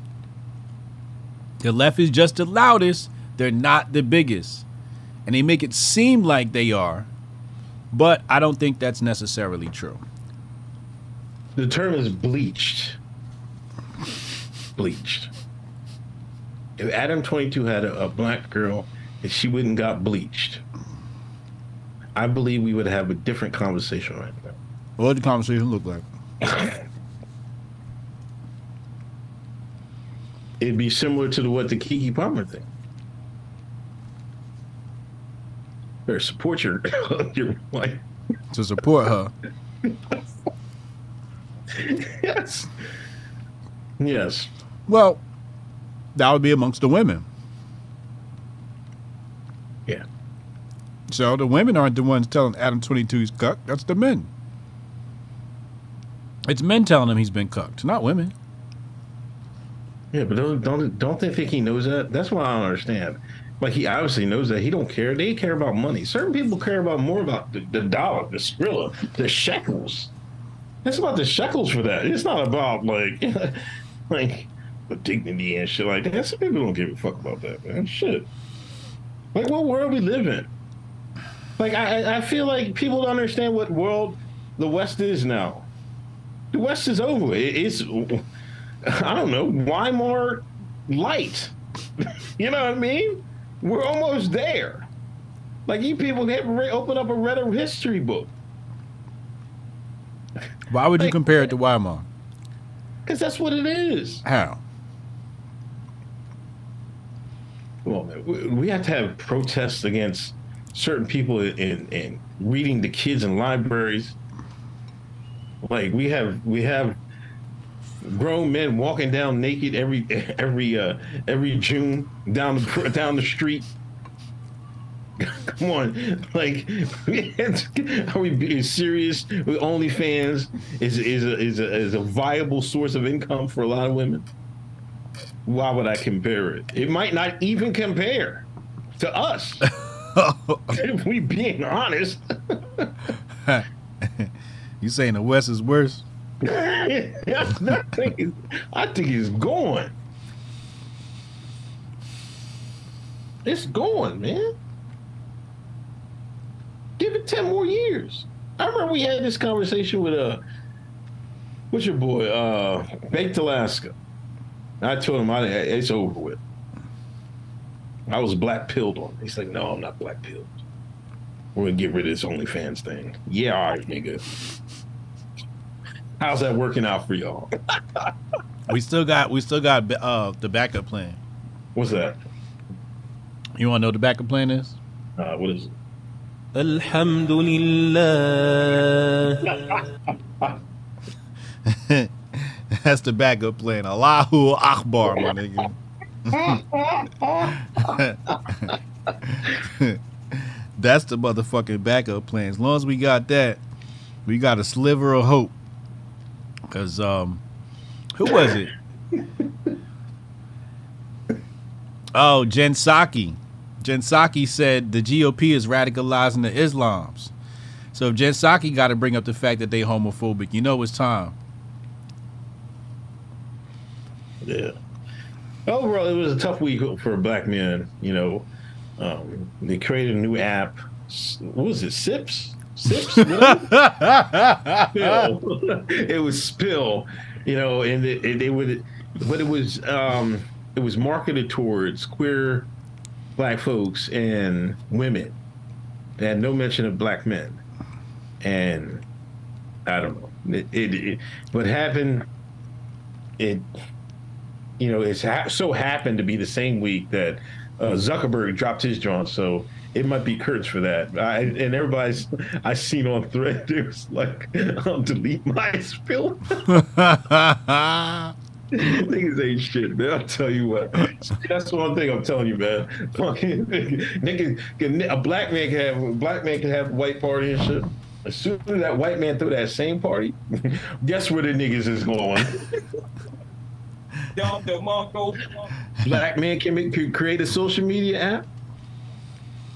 [SPEAKER 2] The left is just the loudest, they're not the biggest. And they make it seem like they are, but I don't think that's necessarily true.
[SPEAKER 3] The term is bleached. Bleached. If Adam 22 had a, a black girl and she wouldn't got bleached, I believe we would have a different conversation right now.
[SPEAKER 2] What would the conversation look like?
[SPEAKER 3] It'd be similar to the, what the Keke Palmer thing. Or support your <laughs> your wife.
[SPEAKER 2] To support her.
[SPEAKER 3] Yes. Yes.
[SPEAKER 2] Well, that would be amongst the women.
[SPEAKER 3] Yeah.
[SPEAKER 2] So the women aren't the ones telling Adam 22 he's cucked. That's the men. It's men telling him he's been cucked, not women.
[SPEAKER 3] Yeah, but don't don't don't they think he knows that? That's what I don't understand. Like he obviously knows that he don't care. They care about money. Certain people care about more about the, the dollar, the skrilla, the shekels. It's about the shekels for that. It's not about like <laughs> like the dignity and shit like that. Some people don't give a fuck about that, man. Shit. Like what world we live in? Like I- I feel like people don't understand what world the West is now. The West is over. It's I don't know, Weimar light. <laughs> you know what I mean? We're almost there. Like you people have re- open up a read a history book
[SPEAKER 2] Why would you compare it to Weimar?
[SPEAKER 3] because that's what it is.
[SPEAKER 2] How?
[SPEAKER 3] Well, we- we have to have protests against certain people in, in reading to kids in libraries. Like we have we have grown men walking down naked every <laughs> every uh, every June down the down the street. <laughs> Come on, like <laughs> are we being serious? With OnlyFans is is a, is a is a viable source of income for a lot of women. Why would I compare it? It might not even compare to us. if we being honest.
[SPEAKER 2] You saying the West is worse? <laughs>
[SPEAKER 3] I think it's going. It's going, man. Give it ten more years. I remember we had this conversation with uh, what's your boy, uh, Baked Alaska. I told him I, it's over with. I was black pilled on. He's like, no, I'm not black pilled we're gonna get rid of this OnlyFans thing. Yeah, all right, nigga. How's that working out for y'all?
[SPEAKER 2] we still got we still got uh, the backup plan.
[SPEAKER 3] What's that?
[SPEAKER 2] You want to know what the backup plan is?
[SPEAKER 3] Uh, what is it?
[SPEAKER 5] Alhamdulillah. <laughs>
[SPEAKER 2] That's the backup plan. Allahu Akbar, my nigga. <laughs> <laughs> That's the motherfucking backup plan. As long as we got that, we got a sliver of hope. Cause um, who was it? <laughs> Oh, Jen Psaki. Jen Psaki said the GOP is radicalizing the Islams. So if Jen Psaki got to bring up the fact that they homophobic, you know it's time.
[SPEAKER 3] Yeah. Overall, it was a tough week for black men. You know, um, they created a new app. What was it? Sips? Sips? <laughs> <laughs> It was Spill. You know, and it, it, they would, but it was um, it was marketed towards queer black folks and women, and no mention of black men. And I don't know. It, it, it what happened. It you know, it's ha- so happened to be the same week that uh, Zuckerberg dropped his joint, so it might be Kurtz for that. I, and everybody's I seen on thread, <laughs> was like, I'll delete my spill. <laughs> Niggas ain't shit, man. I'll tell you what. That's one thing I'm telling you, man. Fucking niggas, a black man can have a black man can have a white party and shit. As soon as that white man threw that same party, <laughs> guess where the niggas is going? Black man can, make, can create a social media app.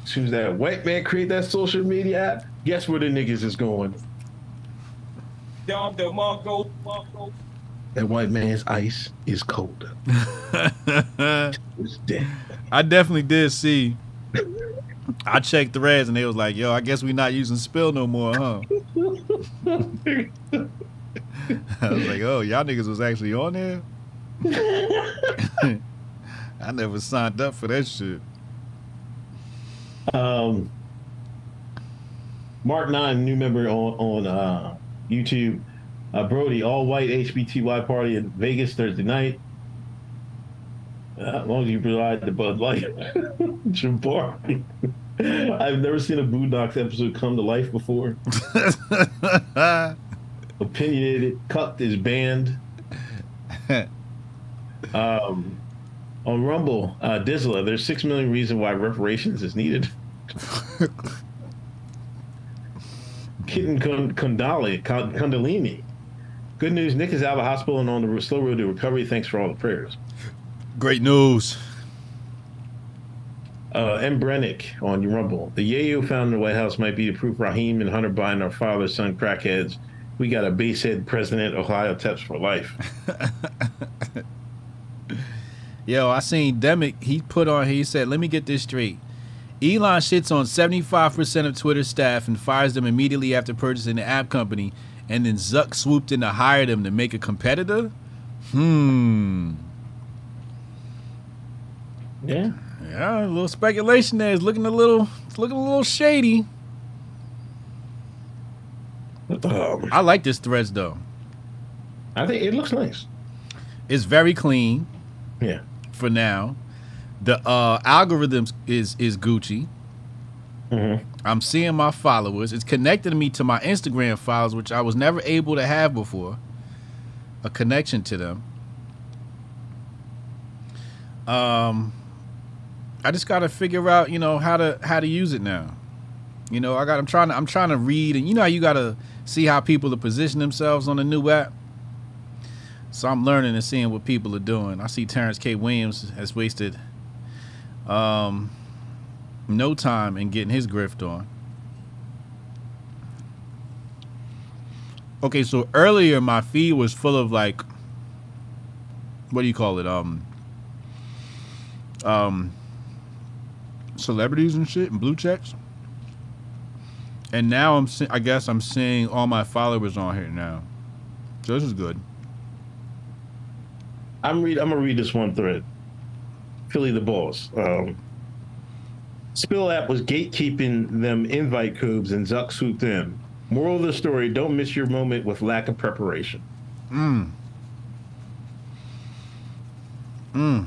[SPEAKER 3] As soon as that white man create that social media app, guess where the niggas is going? That white man's ice is colder. <laughs>
[SPEAKER 2] I definitely did see. I checked the reds and they was like, "Yo, I guess we not using spill no more, huh?" <laughs> <laughs> I was like, "Oh, y'all niggas was actually on there." <laughs> I never signed up for that shit.
[SPEAKER 3] Um, Mark Nine, new member on on uh, YouTube. Uh, Brody, all white HBTY party in Vegas Thursday night. Uh, as long as you provide the Bud Light, <laughs> Jabari. <laughs> I've never seen a Boondocks episode come to life before. Opinionated, cucked is banned. Um, on Rumble, uh, Dizzla, there's six million reasons why reparations is needed. <laughs> Kitten Kund- Kundali, Kundalini. Good news, Nick is out of the hospital and on the slow road to recovery. Thanks for all the prayers.
[SPEAKER 2] Great news.
[SPEAKER 3] Uh, M. Brennick on Rumble. The Yayo found in the White House might be the proof Raheem and Hunter Biden are father son crackheads. We got a basehead president, Ohio Teps for life. <laughs>
[SPEAKER 2] Yo, I seen Demick. He put on. He said, "Let me get this straight. Elon shits on 75% of Twitter staff and fires them immediately after purchasing the app company, and then Zuck swooped in to hire them to make a competitor. Hmm.
[SPEAKER 3] Yeah.
[SPEAKER 2] Yeah, a little speculation there. It's looking a little. It's looking a little shady. I like this threads though.
[SPEAKER 3] I think it looks nice.
[SPEAKER 2] It's very clean
[SPEAKER 3] Yeah.
[SPEAKER 2] For now. The uh, algorithms is is Gucci.
[SPEAKER 3] Mhm.
[SPEAKER 2] I'm seeing my followers. It's connecting me to my Instagram files, which I was never able to have before. A connection to them. Um, I just got to figure out, you know, how to how to use it now. You know, I got. I'm trying to. I'm trying to read, and you know how you got to see how people are position themselves on the new app. So I'm learning and seeing what people are doing. I see Terrence K. Williams has wasted um, no time in getting his grift on. Okay, so earlier my feed was full of like, what do you call it? Um, um, celebrities and shit and blue checks. And now I'm, I guess I'm seeing all my followers on here now. So this is good.
[SPEAKER 3] I'm read. I'm gonna read this one thread. Philly the boss. Um, Spill app was gatekeeping them invite codes and Zuck swooped in. Moral of the story: Don't miss your moment with lack of preparation.
[SPEAKER 2] Mm. Mm.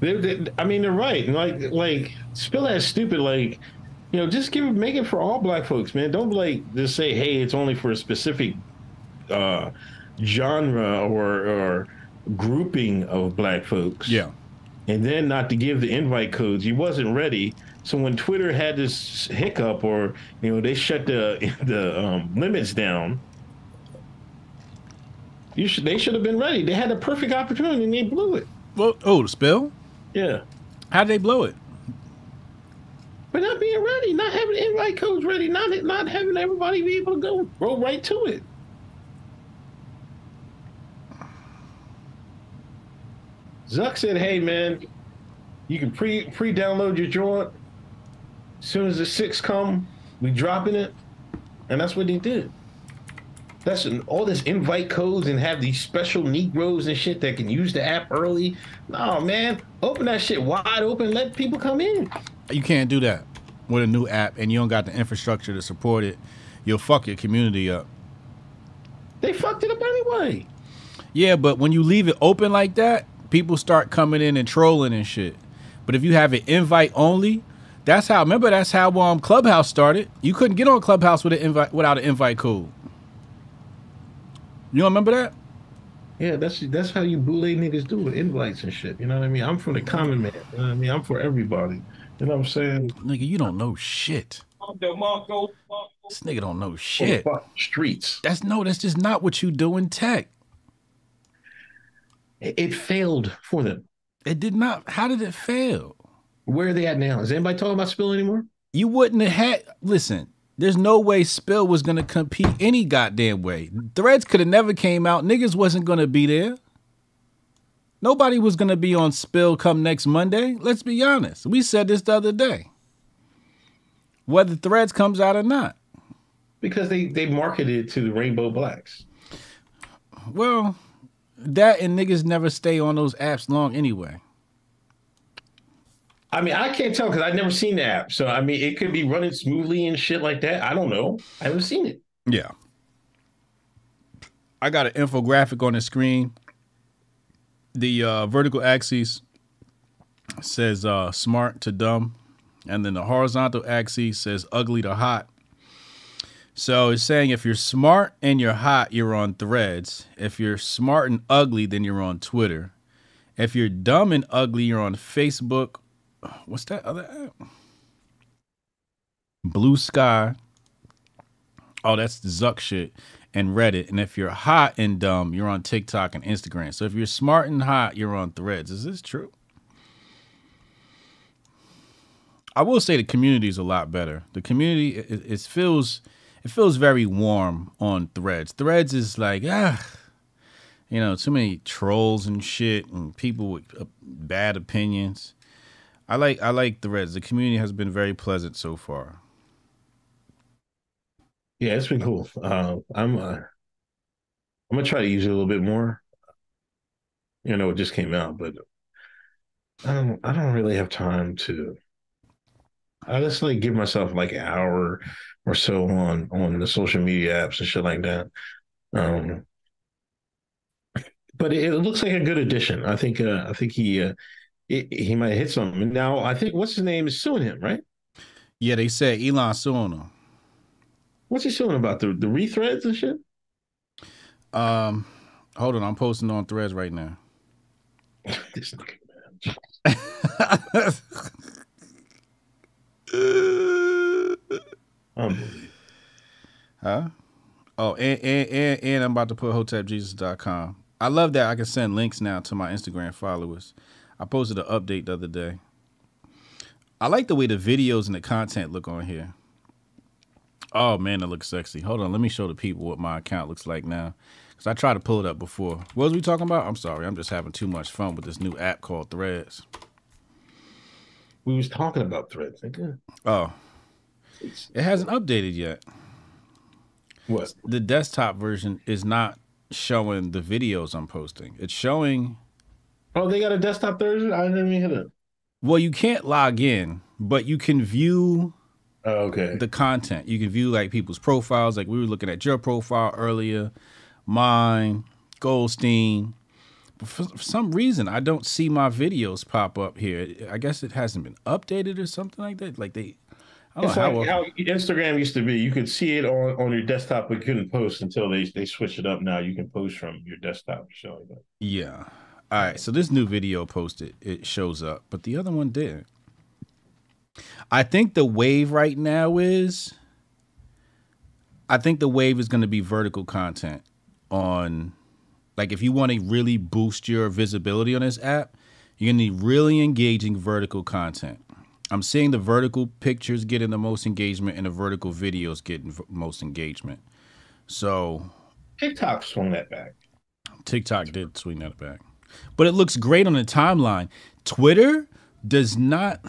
[SPEAKER 3] They, they, I mean, they're right. Like, like, spill that stupid. Like, you know, just give it, make it for all black folks, man. Don't like just say, hey, it's only for a specific uh, genre or or grouping of black folks.
[SPEAKER 2] Yeah.
[SPEAKER 3] And then not to give the invite codes. You wasn't ready. So when Twitter had this hiccup, or you know, they shut the <laughs> the um, limits down. You should. They should have been ready. They had a perfect opportunity and they blew it.
[SPEAKER 2] Well, oh, the spill.
[SPEAKER 3] Yeah.
[SPEAKER 2] How would they blow it?
[SPEAKER 3] But not being ready, not having invite codes ready, not not having everybody be able to go roll right to it. Zuck said, "Hey man, you can pre pre download your joint. As soon as the six come, we dropping it, and that's what they did. That's an, all this invite codes and have these special Negroes and shit that can use the app early. No man, open that shit wide open, let people come in.
[SPEAKER 2] You can't do that with a new app, and you don't got the infrastructure to support it. You'll fuck your community up.
[SPEAKER 3] They fucked it up anyway.
[SPEAKER 2] Yeah, but when you leave it open like that, people start coming in and trolling and shit. But if you have it invite only, that's how. Remember, that's how um Clubhouse started. You couldn't get on Clubhouse with an invite without an invite code. You don't remember that?
[SPEAKER 3] Yeah, that's that's how you boule niggas do it, invites and shit. You know what I mean? I'm for the common man. You know what I mean? I'm for everybody. You know what I'm saying?
[SPEAKER 2] Nigga, you don't know shit. This nigga don't know shit.
[SPEAKER 3] Streets.
[SPEAKER 2] That's no, that's just not what you do in tech.
[SPEAKER 3] It, failed for them.
[SPEAKER 2] It did not. How did it fail?
[SPEAKER 3] Where are they at now? Is anybody talking about Spill anymore?
[SPEAKER 2] You wouldn't have had. Listen, there's no way Spill was gonna compete any goddamn way. Threads could have never came out. Niggas wasn't gonna be there. Nobody was gonna be on Spill come next Monday. Let's be honest. We said this the other day. Whether Threads comes out or not.
[SPEAKER 3] Because they they marketed to the Rainbow Blacks.
[SPEAKER 2] Well, that and niggas never stay on those apps long anyway.
[SPEAKER 3] I mean, I can't tell because I've never seen the app. So I mean, it could be running smoothly and shit like that. I don't know. I haven't seen it.
[SPEAKER 2] Yeah. I got an infographic on the screen. The uh, vertical axis says uh, smart to dumb, and then the horizontal axis says ugly to hot. So it's saying if you're smart and you're hot, you're on threads. If you're smart and ugly, then you're on Twitter. If you're dumb and ugly, you're on Facebook. What's that other app? Blue Sky. Oh, that's the Zuck shit. And Reddit. And if you're hot and dumb, you're on TikTok and Instagram. So if you're smart and hot, you're on threads. Is this true? I will say the community is a lot better. The community it, it feels it feels very warm on threads. Threads is like, ah, you know, too many trolls and shit and people with uh, bad opinions. I like I like threads. The community has been very pleasant so far.
[SPEAKER 3] Yeah, it's been cool. Uh, I'm uh, I'm gonna try to use it a little bit more. You know, it just came out, but I don't I don't really have time to. I just like give myself like an hour or so on on the social media apps and shit like that. Um, but it, it looks like a good addition. I think uh, I think he uh, it, he might hit something. Now I think what's his name is suing him, right?
[SPEAKER 2] Yeah, they said Elon suing him.
[SPEAKER 3] What's he suing about the the rethreads and shit?
[SPEAKER 2] Um, hold on, I'm posting on threads right now. <laughs>
[SPEAKER 3] this nigga, man. <laughs> Unbelievable.
[SPEAKER 2] Huh? Oh, and, and, and, and I'm about to put hotepjesus.com. I love that I can send links now to my Instagram followers. I posted an update the other day. I like the way the videos and the content look on here. Oh man, that looks sexy. Hold on, let me show the people what my account looks like now. Cause I tried to pull it up before. What was we talking about? I'm sorry, I'm just having too much fun with this new app called Threads.
[SPEAKER 3] We was talking about threads. Nigga.
[SPEAKER 2] Oh, it hasn't updated yet.
[SPEAKER 3] What?
[SPEAKER 2] The desktop version is not showing the videos I'm posting. It's showing.
[SPEAKER 3] Oh, they got a desktop version. I didn't even hit it.
[SPEAKER 2] Well, you can't log in, but you can view
[SPEAKER 3] Oh, okay.
[SPEAKER 2] the content. You can view like people's profiles. Like we were looking at your profile earlier, mine, Goldstein, for, for some reason I don't see my videos pop up here. I guess it hasn't been updated or something like that. Like they, Don't
[SPEAKER 3] It's
[SPEAKER 2] know
[SPEAKER 3] like
[SPEAKER 2] how.
[SPEAKER 3] how Instagram used to be. You could see it on, on your desktop, but couldn't post until they they switched it up. Now you can post from your desktop. Showing that.
[SPEAKER 2] yeah. All right. So this new video posted, it shows up, but the other one didn't. I think the wave right now is. I think the wave is going to be vertical content on, like, if you want to really boost your visibility on this app, you're going to need really engaging vertical content. I'm seeing the vertical pictures getting the most engagement and the vertical videos getting v- most engagement. So
[SPEAKER 3] TikTok swung that back.
[SPEAKER 2] TikTok did swing that back. But it looks great on the timeline. Twitter does not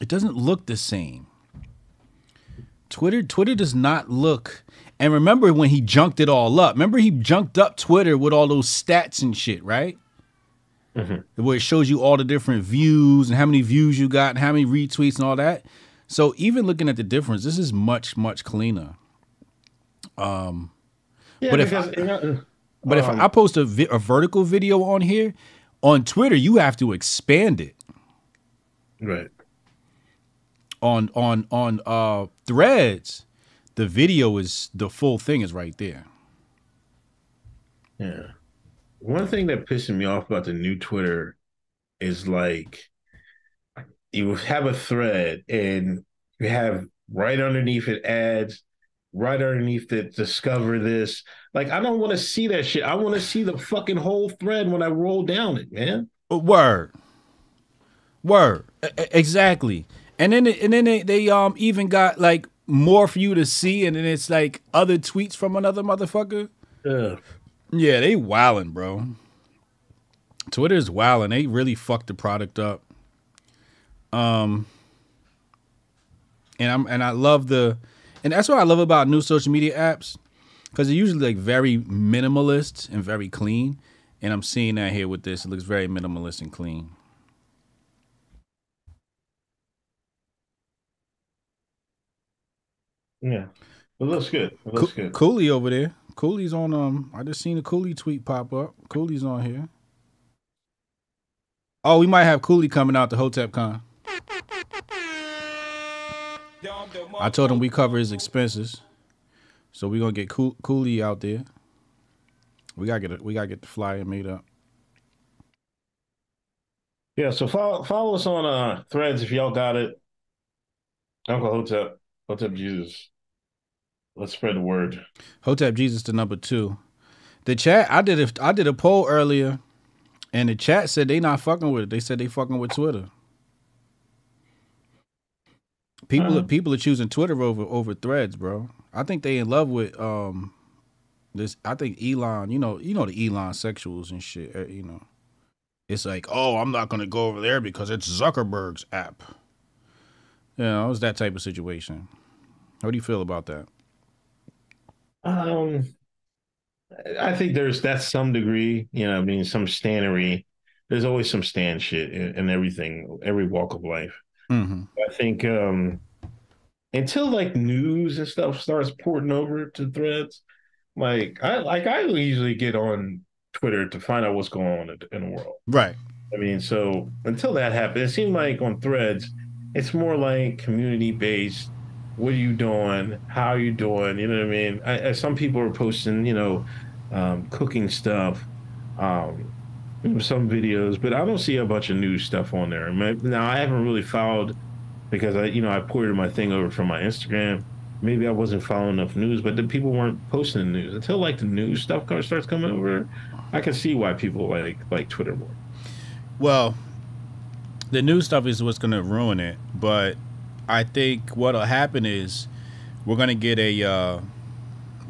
[SPEAKER 2] it doesn't look the same. Twitter Twitter does not look and remember when he junked it all up. Remember he junked up Twitter with all those stats and shit, right? Where it shows you all the different views and how many views you got and how many retweets and all that. So even looking at the difference, this is much much cleaner.
[SPEAKER 3] Um, Yeah,
[SPEAKER 2] But if
[SPEAKER 3] because you know,
[SPEAKER 2] But if
[SPEAKER 3] Um,
[SPEAKER 2] I post a, vi- a vertical video on here, on Twitter, you have to expand it.
[SPEAKER 3] right.
[SPEAKER 2] On on on uh threads, the video is the full thing is right there.
[SPEAKER 3] Yeah. One thing that pissing me off about the new Twitter is like you have a thread and you have right underneath it ads, right underneath it discover this. Like I don't want to see that shit. I want to see the fucking whole thread when I roll down it, man.
[SPEAKER 2] Uh, Word. Word. Exactly. And then and then they, they um even got like more for you to see, and then it's like other tweets from another motherfucker.
[SPEAKER 3] Ugh.
[SPEAKER 2] Yeah, they wildin', bro. Twitter's wildin'. They really fucked the product up. Um, and I'm and I love the, and that's what I love about new social media apps, because they're usually like very minimalist and very clean. And I'm seeing that here with this. It looks very minimalist and clean.
[SPEAKER 3] Yeah. It looks good. It
[SPEAKER 2] Co-
[SPEAKER 3] looks good.
[SPEAKER 2] Cooley over there. Cooley's on. Um, I just seen a Cooley tweet pop up. Cooley's on here. Oh, we might have Cooley coming out to HotepCon. I told him we cover his expenses, so we gonna get Cool- Cooley out there. We gotta get it. We gotta get the flyer made up.
[SPEAKER 3] Yeah, so follow follow us on uh threads if y'all got it. Uncle Hotep, Hotep Jesus. Let's spread the word.
[SPEAKER 2] Hotep Jesus to number two. The chat. I did a I did a poll earlier, and the chat said they not fucking with it. They said they fucking with Twitter. People
[SPEAKER 3] Uh-huh.
[SPEAKER 2] are people are choosing Twitter over over Threads, bro. I think they in love with um this. I think Elon. You know you know the Elon sexuals and shit. uh, You know, it's like oh I'm not gonna go over there because it's Zuckerberg's app. You know, it's that type of situation. How do you feel about that?
[SPEAKER 3] Um I think there's that's some degree, you know, I mean some standery. There's always some stand shit in, in everything, every walk of life.
[SPEAKER 2] Mm-hmm.
[SPEAKER 3] I think um until like news and stuff starts porting over to threads, like I like I usually get on Twitter to find out what's going on in, in the world.
[SPEAKER 2] Right.
[SPEAKER 3] I mean, so until that happens, it seemed like on threads, it's more like community based. What are you doing? How are you doing? You know what I mean? I, I, some people are posting, you know, um, cooking stuff, um, some videos, but I don't see a bunch of new stuff on there. Now, I haven't really followed because I, you know, I ported my thing over from my Instagram. Maybe I wasn't following enough news, but the people weren't posting the news until like the news stuff starts coming over. I can see why people like like Twitter more.
[SPEAKER 2] Well, the new stuff is what's gonna ruin it, but I think what'll happen is we're gonna get a uh,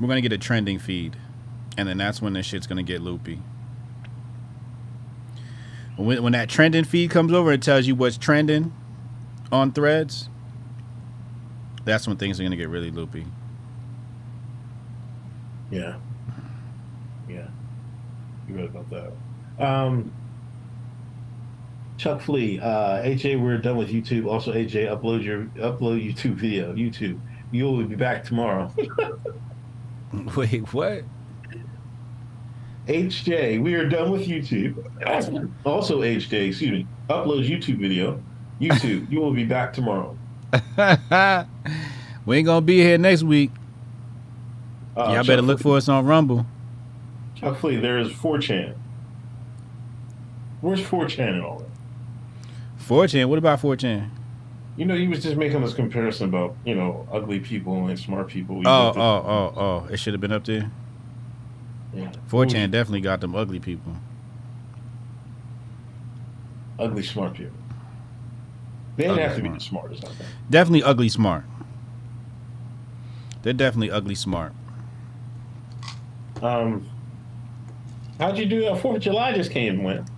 [SPEAKER 2] we're gonna get a trending feed, and then that's when this shit's gonna get loopy. When when that trending feed comes over and tells you what's trending on Threads, that's when things are gonna get really loopy.
[SPEAKER 3] Yeah. Yeah. You're right about that. Um, Chuck Flea, uh, AJ, we're done with YouTube. Also, AJ, upload your upload YouTube video. YouTube. You will be back tomorrow. <laughs>
[SPEAKER 2] Wait, what?
[SPEAKER 3] HJ, we are done with YouTube. <coughs> Also, HJ, excuse me, uploads YouTube video. YouTube, you will be back tomorrow. <laughs>
[SPEAKER 2] we ain't gonna be here next week.
[SPEAKER 3] Uh,
[SPEAKER 2] Y'all better look for us on Rumble.
[SPEAKER 3] Chuck Flea, there is 4chan. Where's 4chan and all that?
[SPEAKER 2] 4chan. What about 4chan?
[SPEAKER 3] You know, he was just making this comparison about, you know, ugly people and smart people. He
[SPEAKER 2] Oh, oh, oh, oh. It should have been up there.
[SPEAKER 3] yeah.
[SPEAKER 2] 4chan definitely got them ugly people.
[SPEAKER 3] Ugly smart people. They didn't
[SPEAKER 2] Ugly
[SPEAKER 3] have to be
[SPEAKER 2] smart.
[SPEAKER 3] the smartest, I think.
[SPEAKER 2] Definitely ugly smart. They're definitely ugly smart.
[SPEAKER 3] Um, how'd you do that? Fourth of July just came and went.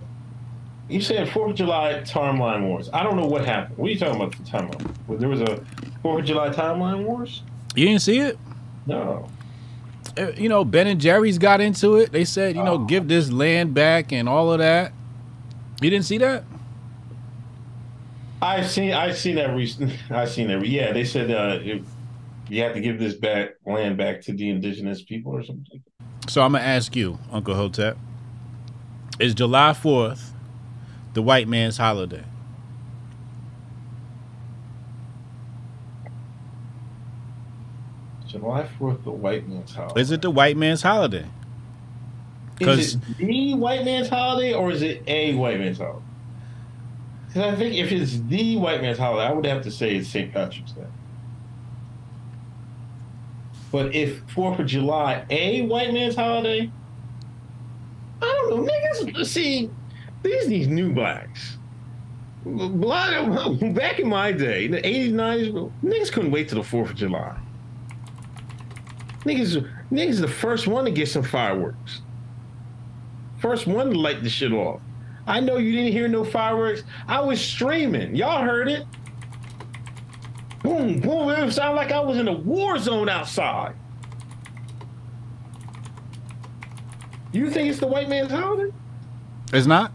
[SPEAKER 3] You said Fourth of July timeline wars. I don't know what happened. What are you talking about? The timeline? There was a Fourth of July timeline wars.
[SPEAKER 2] You didn't see it?
[SPEAKER 3] No.
[SPEAKER 2] Uh, You know, Ben and Jerry's got into it. They said, you know,
[SPEAKER 3] Oh.
[SPEAKER 2] give this land back and all of that. You didn't see that?
[SPEAKER 3] I've seen. I've seen that recent. <laughs> I seen that. Yeah, they said uh, if you have to give this back land back to the indigenous people or something.
[SPEAKER 2] So I'm gonna ask you, Uncle Hotep. Is July 4th the white man's holiday?
[SPEAKER 3] July Fourth, the white man's holiday.
[SPEAKER 2] Is it the white man's holiday?
[SPEAKER 3] Is it the white man's holiday or is it a white man's holiday? Because I think if it's the white man's holiday, I would have to say it's St. Patrick's Day. But if Fourth of July a white man's holiday, I don't know, niggas. See, these these new blacks. Black, <laughs> back in my day, the 80s, 90s, niggas couldn't wait till the 4th of July. Niggas, niggas the first one to get some fireworks. First one to light the shit off. I know you didn't hear no fireworks. I was streaming. Y'all heard it. Boom, boom. It sounded like I was in a war zone outside. You think it's the white man's holiday?
[SPEAKER 2] It's not?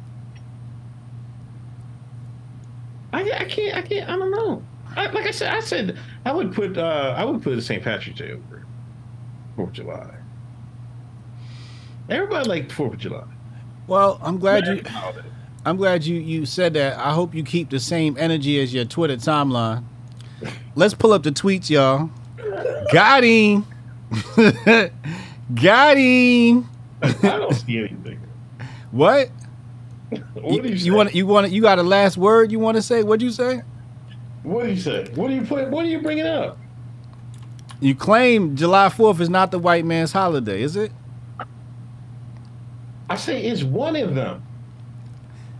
[SPEAKER 3] I, I can't. I can't. I don't know. I, like I said, I said I would put. Uh, I would put the St. Patrick's Day over Fourth of July. Everybody liked Fourth of July.
[SPEAKER 2] Well, I'm glad you I'm glad you you said that. I hope you keep the same energy as your Twitter timeline. Let's pull up the tweets, y'all. Got him. <laughs> Got him.
[SPEAKER 3] I don't see anything.
[SPEAKER 2] What?
[SPEAKER 3] What do you,
[SPEAKER 2] you want you want you got a last word you want to say? What'd you say?
[SPEAKER 3] What do you say? What do you put? What are you bringing up?
[SPEAKER 2] You claim July 4th is not the white man's holiday, is it?
[SPEAKER 3] I say it's one of them.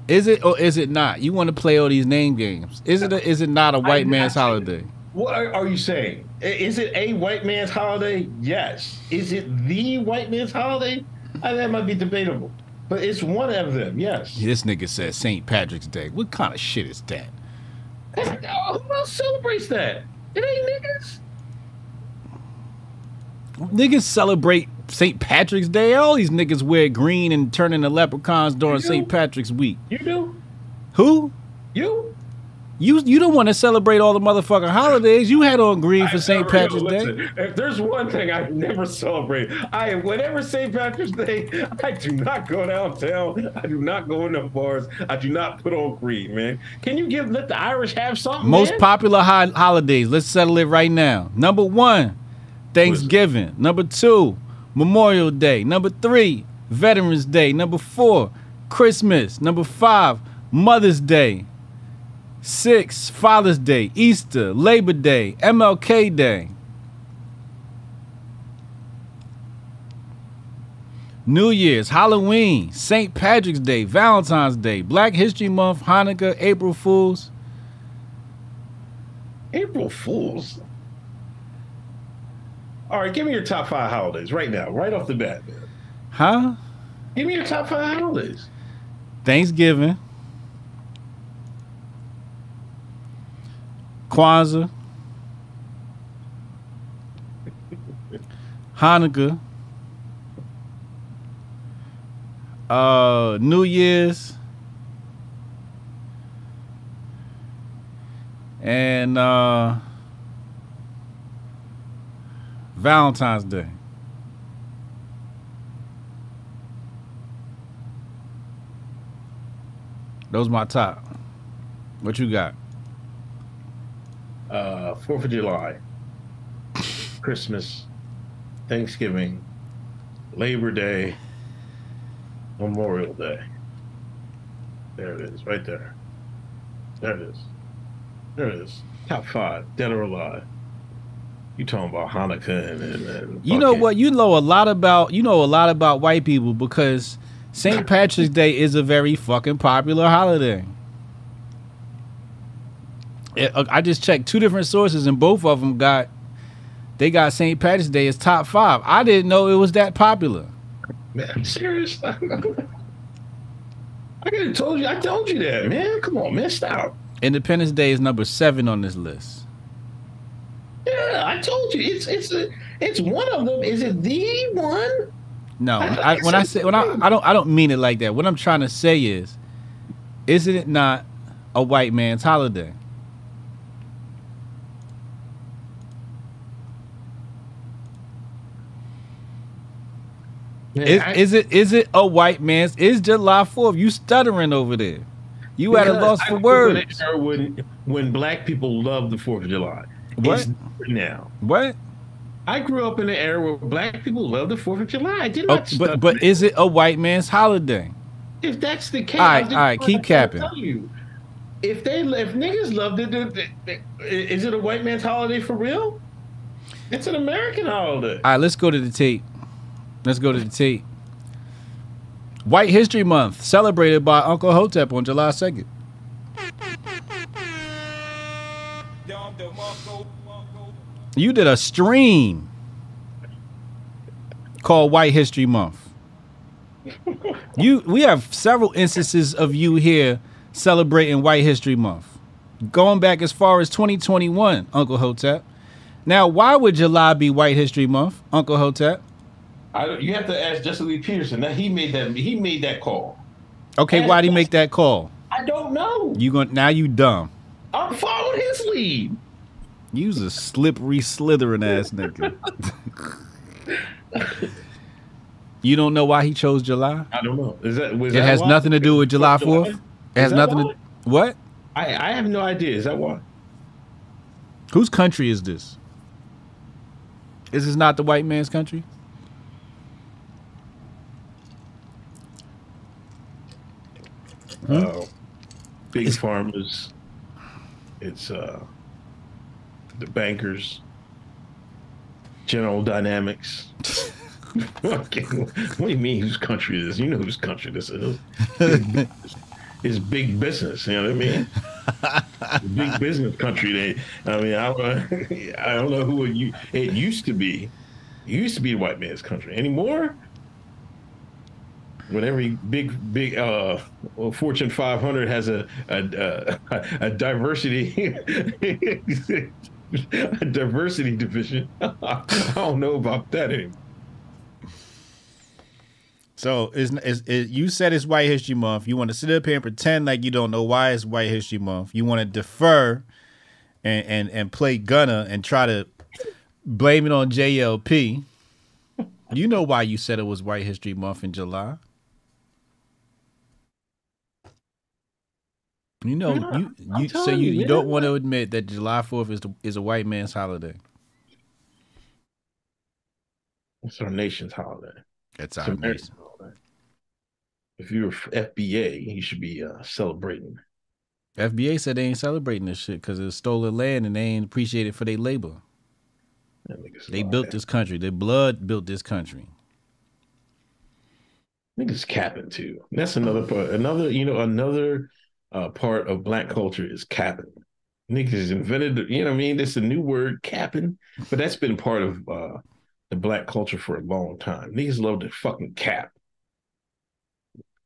[SPEAKER 2] Is it or is it not? You want to play all these name games. Is it or is it not a white
[SPEAKER 3] I'm
[SPEAKER 2] man's holiday?
[SPEAKER 3] What are, are you saying? Is it a white man's holiday? Yes. Is it the white man's holiday? I, that might be debatable, but it's one of them. Yes.
[SPEAKER 2] This nigga says St. Patrick's Day. What kind of shit is that?
[SPEAKER 3] Oh, who else celebrates that? It ain't niggas.
[SPEAKER 2] Niggas celebrate St. Patrick's Day. All these niggas wear green and turn into leprechauns during St. Patrick's week.
[SPEAKER 3] You do?
[SPEAKER 2] Who?
[SPEAKER 3] You?
[SPEAKER 2] You you don't want to celebrate all the motherfucking holidays. You had on green for St. Patrick's Day.
[SPEAKER 3] If there's one thing I never celebrate, I whenever St. Patrick's Day, I do not go downtown. I do not go in the bars. I do not put on green, man. Can you give let the Irish have something?
[SPEAKER 2] Most
[SPEAKER 3] man?
[SPEAKER 2] popular ho- holidays. Let's settle it right now. Number one, Thanksgiving. Number two, Memorial Day. Number three, Veterans Day. Number four, Christmas. Number five, Mother's Day. Six, Father's Day, Easter, Labor Day, MLK Day. New Year's, Halloween, St. Patrick's Day, Valentine's Day, Black History Month, Hanukkah, April Fools.
[SPEAKER 3] April Fools. All right, give me your top five holidays right now, right off the bat. Man.
[SPEAKER 2] Huh?
[SPEAKER 3] Give me your top five holidays.
[SPEAKER 2] Thanksgiving, Kwanzaa, Hanukkah, uh, New Year's, and uh, Valentine's Day. Those my top. What you got?
[SPEAKER 3] Uh, Fourth of July, Christmas, Thanksgiving, Labor Day, Memorial Day. There it is, right there. There it is. There it is. Top five, dead or alive. You talking about Hanukkah and, and, and
[SPEAKER 2] You know what? You know a lot about you know a lot about white people because St. Patrick's Day is a very fucking popular holiday. It- uh, I just checked two different sources and both of them got they got St. Patrick's Day as top five. I didn't know it was that popular.
[SPEAKER 3] Man, I'm serious. <laughs> I could have told you. I told you that, man. Come on, man. Stop.
[SPEAKER 2] Independence Day is number seven on this list.
[SPEAKER 3] Yeah, I told you. It's it's a, it's one of them. Is it the one?
[SPEAKER 2] No,
[SPEAKER 3] I
[SPEAKER 2] I, when I say when I. I don't I don't mean it like that. What I'm trying to say is, isn't it not a white man's holiday?
[SPEAKER 3] Man,
[SPEAKER 2] Is,
[SPEAKER 3] I-
[SPEAKER 2] is it is it a white man's? Is July Fourth? You stuttering over there? You at a loss
[SPEAKER 3] I
[SPEAKER 2] for
[SPEAKER 3] grew up in
[SPEAKER 2] words.
[SPEAKER 3] When when black people loved the Fourth of July.
[SPEAKER 2] What?
[SPEAKER 3] Now.
[SPEAKER 2] What?
[SPEAKER 3] I grew up in an era where black people loved the Fourth of July. I did
[SPEAKER 2] Oh,
[SPEAKER 3] not.
[SPEAKER 2] but
[SPEAKER 3] study
[SPEAKER 2] but
[SPEAKER 3] it.
[SPEAKER 2] is it a white man's holiday?
[SPEAKER 3] if that's the case,
[SPEAKER 2] all right, all right keep capping.
[SPEAKER 3] Tell you, if they if niggas loved it, is it a white man's holiday for real? It's an American holiday.
[SPEAKER 2] All right, let's go to the tape. Let's go to the T. White History Month celebrated by Uncle Hotep on July second. You did a stream called White History Month. You we have several instances of you here celebrating White History Month. Going back as far as 2021, Uncle Hotep. Now, why would July be White History Month, Uncle Hotep?
[SPEAKER 3] I don't, you have to ask Jesse Lee Peterson. Now he made that he made that call.
[SPEAKER 2] Okay, why'd he make that call?
[SPEAKER 3] I don't know.
[SPEAKER 2] You going now you dumb.
[SPEAKER 3] I'm following his lead.
[SPEAKER 2] You's a slippery, slithering ass nigga. you don't know why he chose July?
[SPEAKER 3] I don't know. Is that was
[SPEAKER 2] It
[SPEAKER 3] that
[SPEAKER 2] has
[SPEAKER 3] why?
[SPEAKER 2] nothing to do with July? 4th. It has nothing
[SPEAKER 3] why?
[SPEAKER 2] to What?
[SPEAKER 3] I I have no idea. Is that why?
[SPEAKER 2] Whose country is this? Is this not the white man's country? Hmm?
[SPEAKER 3] Uh, big farmers. It's uh, the bankers. General Dynamics. <laughs> Okay, what do you mean whose country this? You know whose country this is. <laughs> It's big business. You know what I mean? <laughs> big business country. They. I mean, I, I don't know who it, it used to be. It used to be a white man's country. Anymore? When every big big uh Fortune 500 has a a, a, a diversity <laughs> a diversity division. <laughs> I don't know about that anymore.
[SPEAKER 2] So is, is, is you said it's White History Month. You want to sit up here and pretend like you don't know why it's White History Month. You want to defer and and and play Gunna and try to blame it on JLP. You know why you said it was White History Month in July. You know,
[SPEAKER 3] Yeah,
[SPEAKER 2] you
[SPEAKER 3] I'm
[SPEAKER 2] you so you,
[SPEAKER 3] you,
[SPEAKER 2] you don't want to admit that July Fourth is the, is a white man's holiday.
[SPEAKER 3] It's our nation's holiday.
[SPEAKER 2] It's
[SPEAKER 3] It's
[SPEAKER 2] our
[SPEAKER 3] American
[SPEAKER 2] nation.
[SPEAKER 3] holiday. If you're FBA, you should be uh, celebrating.
[SPEAKER 2] FBA said they ain't celebrating this shit because it's stolen land and they ain't appreciated for their labor. They built this country. Their blood built this country.
[SPEAKER 3] Niggas capping too. That's another part. Another, you know, another uh, part of black culture is capping. Niggas invented, you know what I mean? This is a new word, capping, but that's been part of uh, the black culture for a long time. Niggas love to fucking cap.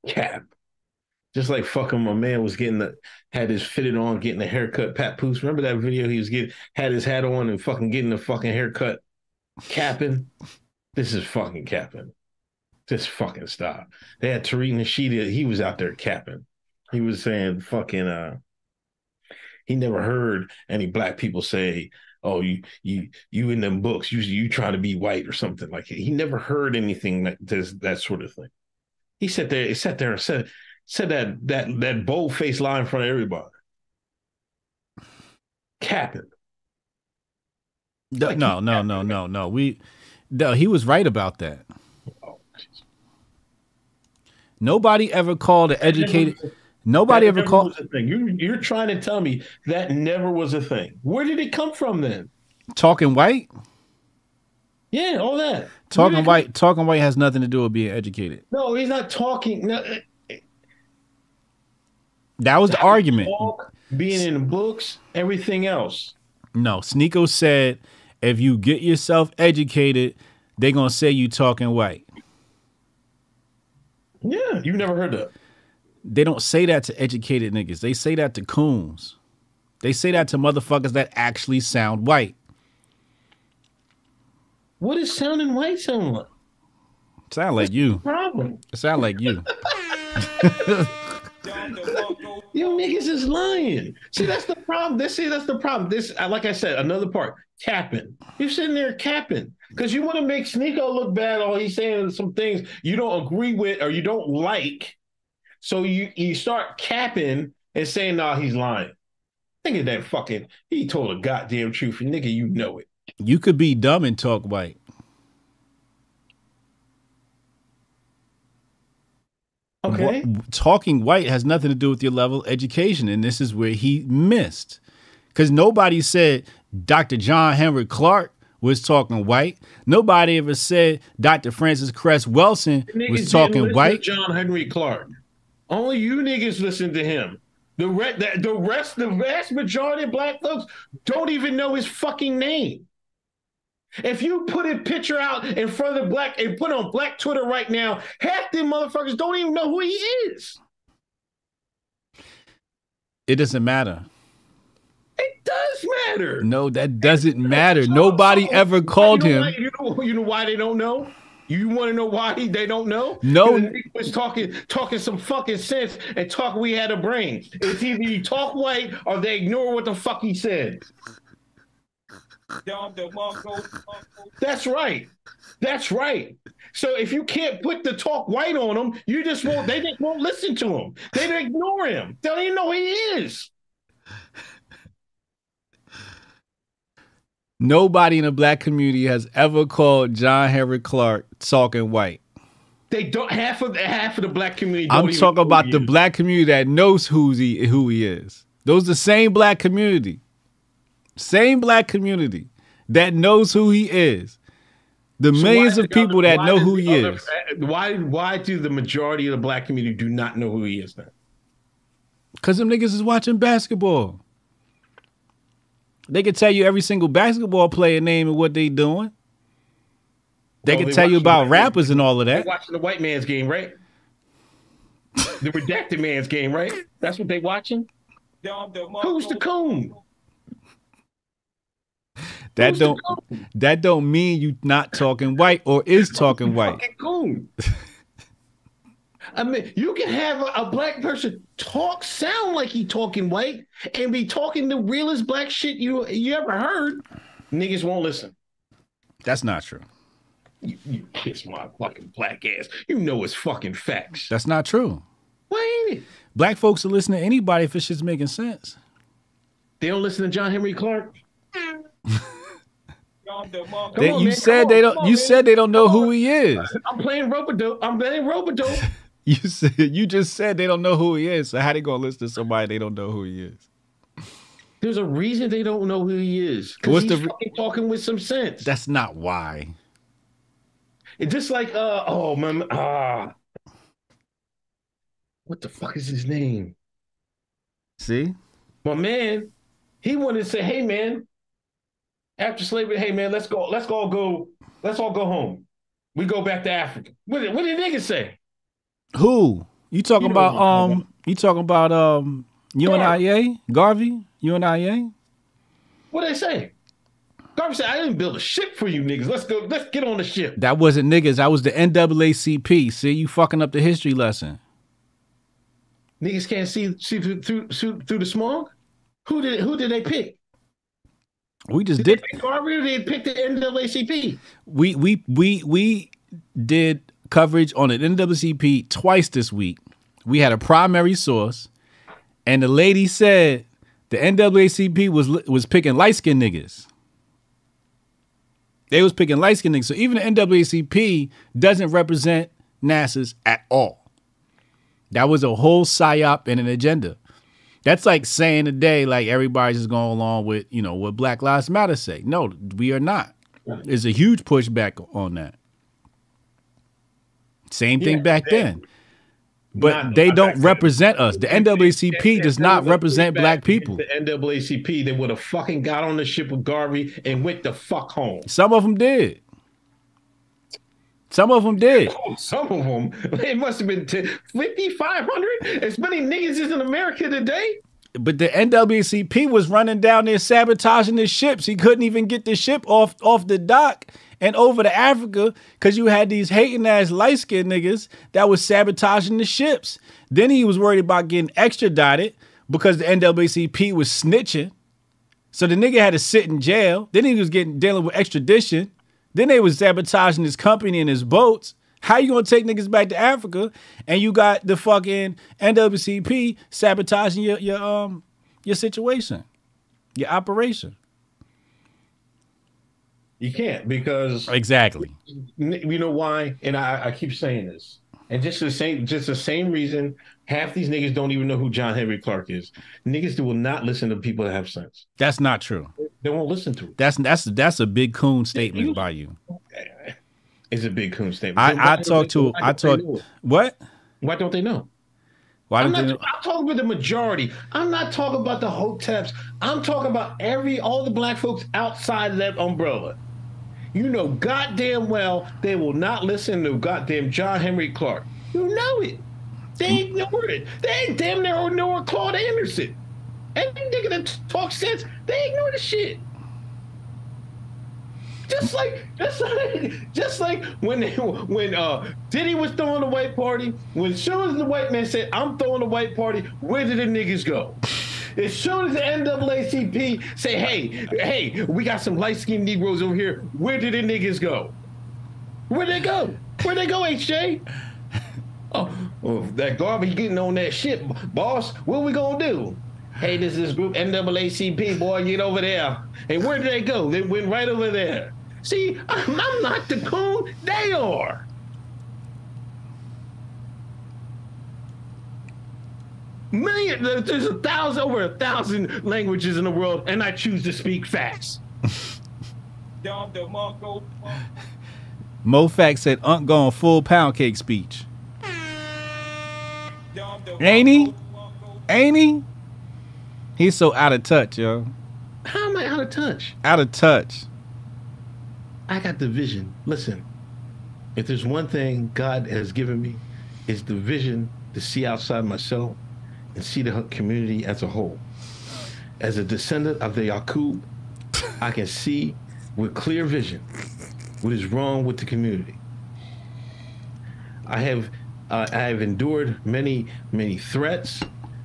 [SPEAKER 3] Cap. Just like fucking my man was getting the had his fitted on, getting the haircut. Pat Poose, remember that video? He was getting had his hat on and fucking getting the fucking haircut. Capping. This is fucking capping. Just fucking stop. They had Tariq Nasheed, he was out there capping. He was saying fucking uh he never heard any black people say, Oh, you you you in them books, you you trying to be white or something like. He never heard anything like this that sort of thing. He sat there, he sat there and said, Said that that that bold faced lie in front of everybody. Capping.
[SPEAKER 2] No,
[SPEAKER 3] Like,
[SPEAKER 2] no, no, no, no, no. We, no, he was right about that.
[SPEAKER 3] Oh,
[SPEAKER 2] Nobody ever called an educated. Nobody
[SPEAKER 3] That
[SPEAKER 2] ever called
[SPEAKER 3] was a thing. You, you're trying to tell me that never was a thing. Where did it come from then?
[SPEAKER 2] talking white.
[SPEAKER 3] Yeah, all that.
[SPEAKER 2] Talking white. Talking white has nothing to do with being educated.
[SPEAKER 3] No, he's not talking. No,
[SPEAKER 2] That was the argument.
[SPEAKER 3] talk, being in books, everything else.
[SPEAKER 2] No, Sneako said if you get yourself educated, they're gonna say you talking white.
[SPEAKER 3] Yeah, you've never heard that.
[SPEAKER 2] They don't say that to educated niggas. They say that to coons. They say that to motherfuckers that actually sound white.
[SPEAKER 3] What is sounding white sound like?
[SPEAKER 2] Sound like you.
[SPEAKER 3] Problem.
[SPEAKER 2] Sound like you. <laughs>
[SPEAKER 3] You niggas is lying. See, that's the problem. This see, that's the problem. This, like I said, another part. Capping. You're sitting there capping because you want to make Sneako look bad. Or he's saying some things you don't agree with or you don't like. So you you start capping and saying, "Nah, he's lying." Think of that fucking. He told a goddamn truth, and nigga, you know it.
[SPEAKER 2] You could be dumb and talk white.
[SPEAKER 3] Okay.
[SPEAKER 2] Wha- talking white has nothing to do with your level of education, and this is where he missed. Because nobody said Dr. John Henry Clark was talking white. Nobody ever said Dr. Frances Cress
[SPEAKER 3] Welsing
[SPEAKER 2] was talking white.
[SPEAKER 3] John Henry Clark. Only you niggas listen to him. The, re- the, the rest, the vast majority of black folks don't even know his fucking name. If you put a picture out in front of the black and put on black Twitter right now, half them motherfuckers don't even know who he is.
[SPEAKER 2] It doesn't matter.
[SPEAKER 3] It does matter.
[SPEAKER 2] No, that doesn't matter. Nobody ever called
[SPEAKER 3] you know
[SPEAKER 2] him.
[SPEAKER 3] Why, you, know, you know why they don't know? You want to know why he, they don't know?
[SPEAKER 2] No.
[SPEAKER 3] Because he was talking talking some fucking sense and talk we had a brain. It's either you talk white or they ignore what the fuck he said. That's right. That's right. So if you can't put the talk white on them, you just won't. They just won't listen to him. They ignore him. They don't even know who he is.
[SPEAKER 2] Nobody in the black community has ever called John Henry Clark talking white.
[SPEAKER 3] They don't. Half of half of the black community. don't
[SPEAKER 2] I'm talking about
[SPEAKER 3] he
[SPEAKER 2] the
[SPEAKER 3] is.
[SPEAKER 2] black community that knows who's he who he is. Those the same black community. Same black community that knows who he is. The
[SPEAKER 3] So
[SPEAKER 2] millions of people
[SPEAKER 3] other-
[SPEAKER 2] that know who he
[SPEAKER 3] other-
[SPEAKER 2] is.
[SPEAKER 3] Uh, why why do the majority of the black community do not know who he is now?
[SPEAKER 2] Cause them niggas is watching basketball. They can tell you every single basketball player name and what they doing. They
[SPEAKER 3] Well,
[SPEAKER 2] can
[SPEAKER 3] they
[SPEAKER 2] tell you about rappers and all of that.
[SPEAKER 3] watching the white man's game, right? <laughs> the redacted man's game, right? That's what they watching. Who's the coon?
[SPEAKER 2] That
[SPEAKER 3] Who's
[SPEAKER 2] don't that don't mean you not talking white or is talking white.
[SPEAKER 3] Coon. <laughs> I mean, you can have a, a black person talk, sound like he talking white, and be talking the realest black shit you you ever heard. Niggas won't listen.
[SPEAKER 2] That's not true.
[SPEAKER 3] You, you kiss my fucking black ass. You know it's fucking facts.
[SPEAKER 2] That's not true.
[SPEAKER 3] Why ain't it?
[SPEAKER 2] Black folks will listen to anybody if it's shit's making sense.
[SPEAKER 3] They don't listen to John Henry Clark. <laughs>
[SPEAKER 2] They,
[SPEAKER 3] on,
[SPEAKER 2] you
[SPEAKER 3] man.
[SPEAKER 2] said
[SPEAKER 3] Come
[SPEAKER 2] they don't.
[SPEAKER 3] on,
[SPEAKER 2] you
[SPEAKER 3] man.
[SPEAKER 2] said they don't know who he is.
[SPEAKER 3] I'm playing rope-a-dope. I'm playing rope-a-dope. <laughs> <laughs>
[SPEAKER 2] You said you just said they don't know who he is. So how they gonna listen to somebody they don't know who he is?
[SPEAKER 3] There's a reason they don't know who he is.
[SPEAKER 2] What's
[SPEAKER 3] Because
[SPEAKER 2] the
[SPEAKER 3] fucking talking with some sense.
[SPEAKER 2] That's not why.
[SPEAKER 3] It's just like uh oh my ah. what the fuck is his name?
[SPEAKER 2] See,
[SPEAKER 3] My man, he wanted to say, hey man, after slavery, hey man, let's go, let's all go, let's all go home. We go back to Africa. What did, what did niggas say?
[SPEAKER 2] Who you talking about?
[SPEAKER 3] who I'm talking
[SPEAKER 2] Um, you talking about um UNIA Garvey UNIA?
[SPEAKER 3] What did they say? Garvey said, I didn't build a ship for you niggas. Let's go, let's get on the ship.
[SPEAKER 2] That wasn't niggas. That was the NAACP. See, you fucking up the history lesson.
[SPEAKER 3] Niggas can't see see through through, through, through the smog. Who did who did they pick?
[SPEAKER 2] We just
[SPEAKER 3] Did
[SPEAKER 2] did.
[SPEAKER 3] they pick Garvey or did they pick the NAACP?
[SPEAKER 2] We we we we did coverage on the NAACP twice this week. we had a primary source, and the lady said the NAACP was was picking light skinned niggas. They was picking light skinned niggas. So even the NAACP doesn't represent NASA's at all. That was a whole psyop and an agenda. That's like saying today, like everybody's just going along with, you know, what Black Lives Matter say. No, we are not. There's a huge pushback on that. Same thing
[SPEAKER 3] Yeah,
[SPEAKER 2] back
[SPEAKER 3] they-
[SPEAKER 2] then. But
[SPEAKER 3] Not-
[SPEAKER 2] they
[SPEAKER 3] not
[SPEAKER 2] don't
[SPEAKER 3] then.
[SPEAKER 2] represent us. The NAACP does not represent black people.
[SPEAKER 3] The NAACP, they would have fucking got on the ship with Garvey and went the fuck home.
[SPEAKER 2] Some of them did. Some of them did. <laughs>
[SPEAKER 3] Some of them, it must have been 10, 50, 500. As many niggas as in America today.
[SPEAKER 2] But the NAACP was running down there sabotaging the ships. He couldn't even get the ship off off the dock and over to Africa because you had these hating ass light skinned niggas that was sabotaging the ships. Then he was worried about getting extradited because the NAACP was snitching. So the nigga had to sit in jail. Then he was getting dealing with extradition. Then they was sabotaging his company and his boats. How you gonna take niggas back to Africa and you got the fucking NAACP sabotaging your your um your situation, your operation?
[SPEAKER 3] You can't because
[SPEAKER 2] Exactly.
[SPEAKER 3] you know why? And I, I keep saying this. And just the same, just the same reason, half these niggas don't even know who John Henry Clark is. Niggas will not listen to people that have sense.
[SPEAKER 2] That's not true.
[SPEAKER 3] They won't listen to it.
[SPEAKER 2] That's that's that's a big coon statement by you. <laughs>
[SPEAKER 3] It's a big coon statement.
[SPEAKER 2] I- I
[SPEAKER 3] why don't
[SPEAKER 2] talked
[SPEAKER 3] they-
[SPEAKER 2] to- I
[SPEAKER 3] know?
[SPEAKER 2] What?
[SPEAKER 3] Why don't they know?
[SPEAKER 2] Why
[SPEAKER 3] I'm,
[SPEAKER 2] don't
[SPEAKER 3] not? I'm talking about the majority. I'm not talking about the hoteps. I'm talking about every all the black folks outside of that umbrella. You know goddamn well they will not listen to goddamn John Henry Clark. You know it. They ignore it. They ain't damn near ignore Claude Anderson. Any nigga that talks sense, they ignore the shit. Just like, just like, just like when they, when uh Diddy was throwing the white party, when as soon as the white man said, "I'm throwing the white party," where did the niggas go? As soon as the NAACP say, "Hey, hey, we got some light skinned Negroes over here," where did the niggas go? Where'd they go? Where'd they go, HJ? Oh, well, that Garvey getting on that shit, boss. What we gonna do? Hey, this is group NAACP, boy, get over there. And where did they go? They went right over there. See, I'm not the coon, they are. Million, there's a thousand, over a thousand languages in the world, and I choose to speak fast.
[SPEAKER 2] Mofax said Unc going full pound cake speech. Ain't he? Ain't he? He's so out of touch, yo.
[SPEAKER 3] How am I out of touch?
[SPEAKER 2] Out of touch.
[SPEAKER 3] I got the vision. Listen, if there's one thing God has given me, is the vision to see outside myself and see the community as a whole. As a descendant of the Yakub, I can see with clear vision what is wrong with the community. I have uh, I have endured many many threats,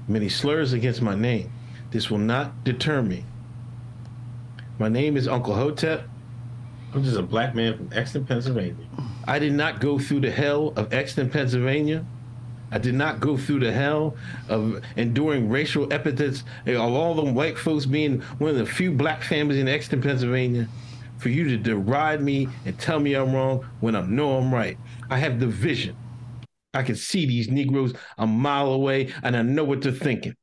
[SPEAKER 3] many slurs against my name. This will not deter me. My name is Uncle Hotep. I'm just a black man from Exton, Pennsylvania. I did not go through the hell of Exton, Pennsylvania. I did not go through the hell of enduring racial epithets of all them white folks being one of the few black families in Exton, Pennsylvania. For you to deride me and tell me I'm wrong when I know I'm right. I have the vision. I can see these Negroes a mile away and I know what they're thinking.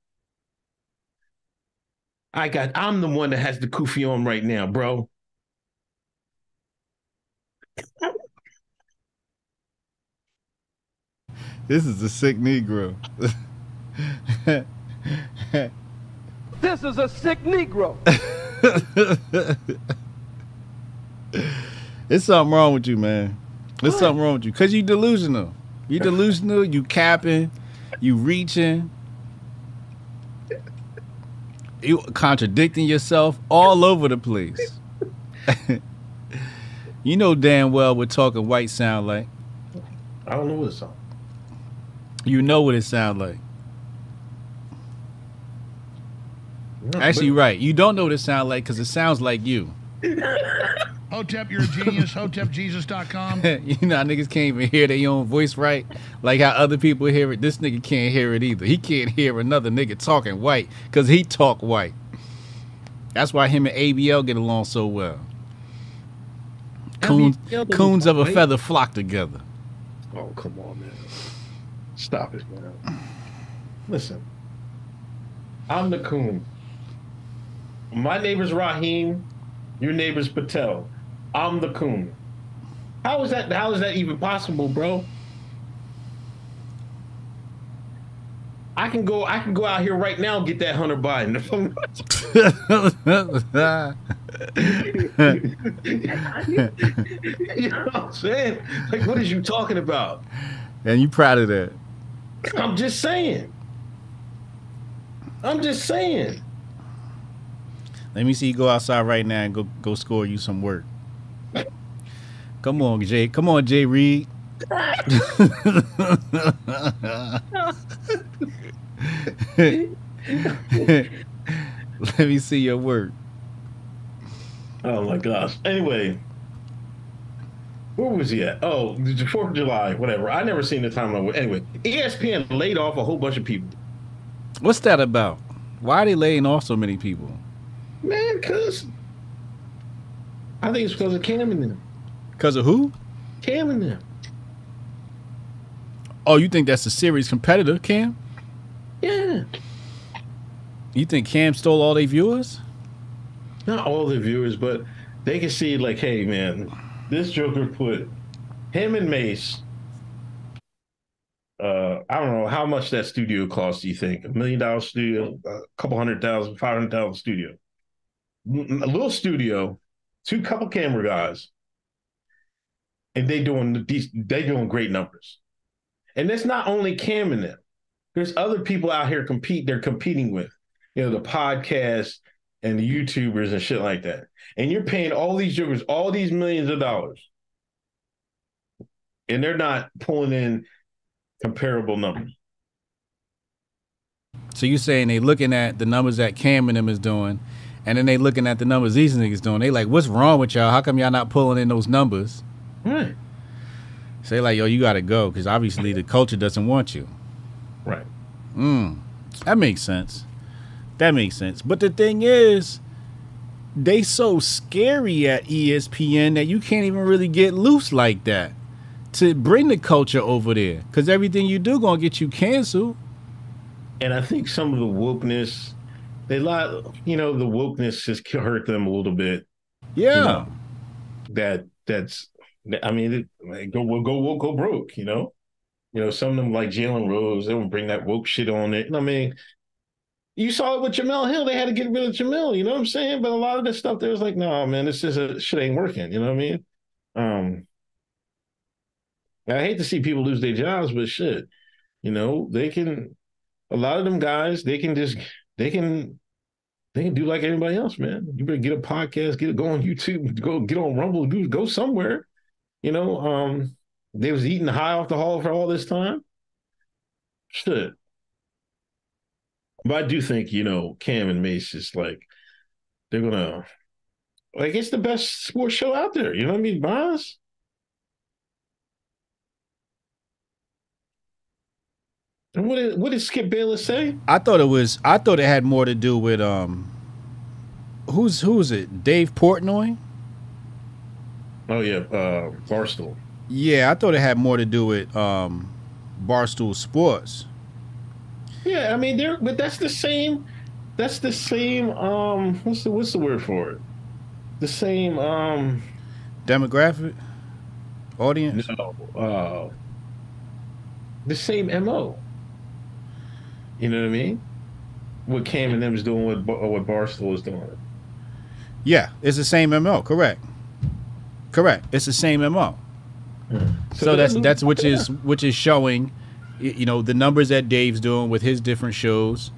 [SPEAKER 3] I got I'm the one that has the kufi on right now, bro.
[SPEAKER 2] This is a sick Negro.
[SPEAKER 6] This is a sick Negro. <laughs>
[SPEAKER 2] There's something wrong with you, man. There's something wrong with you. Cause you delusional. You delusional, you capping, you reaching, you contradicting yourself all over the place. <laughs> you know damn well what talking white sound like.
[SPEAKER 3] I don't know what it's on.
[SPEAKER 2] You know what it sound like.
[SPEAKER 3] No,
[SPEAKER 2] Actually,
[SPEAKER 3] but-
[SPEAKER 2] right. You don't know what it sound like because it sounds like you. <laughs>
[SPEAKER 7] Hotep, you're a genius. HotepJesus.com. <laughs>
[SPEAKER 2] you know, niggas can't even hear their own voice right, like how other people hear it. This nigga can't hear it either. He can't hear another nigga talking white because he talk white. That's why him and ABL get along so well. Coons, coons of a feather flock together.
[SPEAKER 3] Oh, come on, man. Stop it, man. Listen, I'm the coon. My neighbor's Raheem. Your neighbor's Patel. I'm the coon. How is that? How is that even possible, bro? I can go. I can go out here right now and get that Hunter Biden. <laughs> <laughs> you know what I'm saying? Like, what is you talking about?
[SPEAKER 2] and you proud of that?
[SPEAKER 3] I'm just saying. I'm just saying.
[SPEAKER 2] Let me see you go outside right now and go go score you some work. Come on, Jay. Come on, Jay Reed. <laughs> Let me see your work.
[SPEAKER 3] Oh my gosh. Anyway, where was he at? Oh, the Fourth of July, whatever. I never seen the timeline. Anyway, ESPN laid off a whole bunch of people.
[SPEAKER 2] What's that about? Why are they laying off so many people?
[SPEAKER 3] Man, cause I think it's because of Cam and them.
[SPEAKER 2] Because of who?
[SPEAKER 3] Cam and them.
[SPEAKER 2] Oh, you think that's a serious competitor, Cam?
[SPEAKER 3] Yeah.
[SPEAKER 2] You think Cam stole all their viewers?
[SPEAKER 3] Not all the viewers, but they can see like, hey man, this Joker put him and Mase. Uh, I don't know how much that studio cost. Do you think a million dollar studio, a couple hundred thousand, five hundred thousand studio, a little studio, two couple camera guys, and they doing these. They doing great numbers, and that's not only Cam and them. There's other people out here compete. They're competing with, you know, the podcast and the YouTubers and shit like that. And you're paying all these jokers all these millions of dollars. And they're not pulling in comparable numbers.
[SPEAKER 2] So you saying they looking at the numbers that Cam and them is doing, and then they looking at the numbers these niggas doing. They like, what's wrong with y'all? How come y'all not pulling in those numbers?
[SPEAKER 3] Right.
[SPEAKER 2] Say like, yo, you gotta go because obviously the culture doesn't want you.
[SPEAKER 3] Right.
[SPEAKER 2] Mm, that makes sense. That makes sense. But the thing is, they so scary at ESPN that you can't even really get loose like that to bring the culture over there because everything you do gonna get you canceled.
[SPEAKER 3] And I think some of the wokeness, they lot, you know, the wokeness has hurt them a little bit.
[SPEAKER 2] Yeah.
[SPEAKER 3] You know, that that's, I mean, it, go go go go broke. You know, you know, some of them like Jalen Rose, they would bring that woke shit on it. I mean, you saw it with Jemele Hill. They had to get rid of Jemele. You know what I'm saying? But a lot of this stuff, there was like, no, man, this is a shit ain't working. You know what I mean? Um, I hate to see people lose their jobs, but shit, you know, they can. A lot of them guys, they can just they can they can do like anybody else, man. You better get a podcast, get go on YouTube, go get on Rumble, do go somewhere. You know, um, they was eating high off the hall for all this time. Shit. But I do think, you know, Cam and Mase is like they're gonna like it's the best sports show out there. You know what I mean, Bonds? And what did what did Skip Bayless say?
[SPEAKER 2] I thought it was. I thought it had more to do with um. Who's who's it? Dave Portnoy.
[SPEAKER 3] Oh yeah, uh Barstool.
[SPEAKER 2] Yeah, I thought it had more to do with um, Barstool Sports.
[SPEAKER 3] Yeah, I mean they're but that's the same that's the same um what's the what's the word for it? The same um
[SPEAKER 2] Demographic, audience.
[SPEAKER 3] no uh the same MO. You know what I mean? What Cam and them is doing what Bar- what Barstool is doing.
[SPEAKER 2] Yeah, it's the same MO. Correct. Correct. It's the same MO. So, that's that's which is which is showing, you know, the numbers that Dave's doing with his different shows,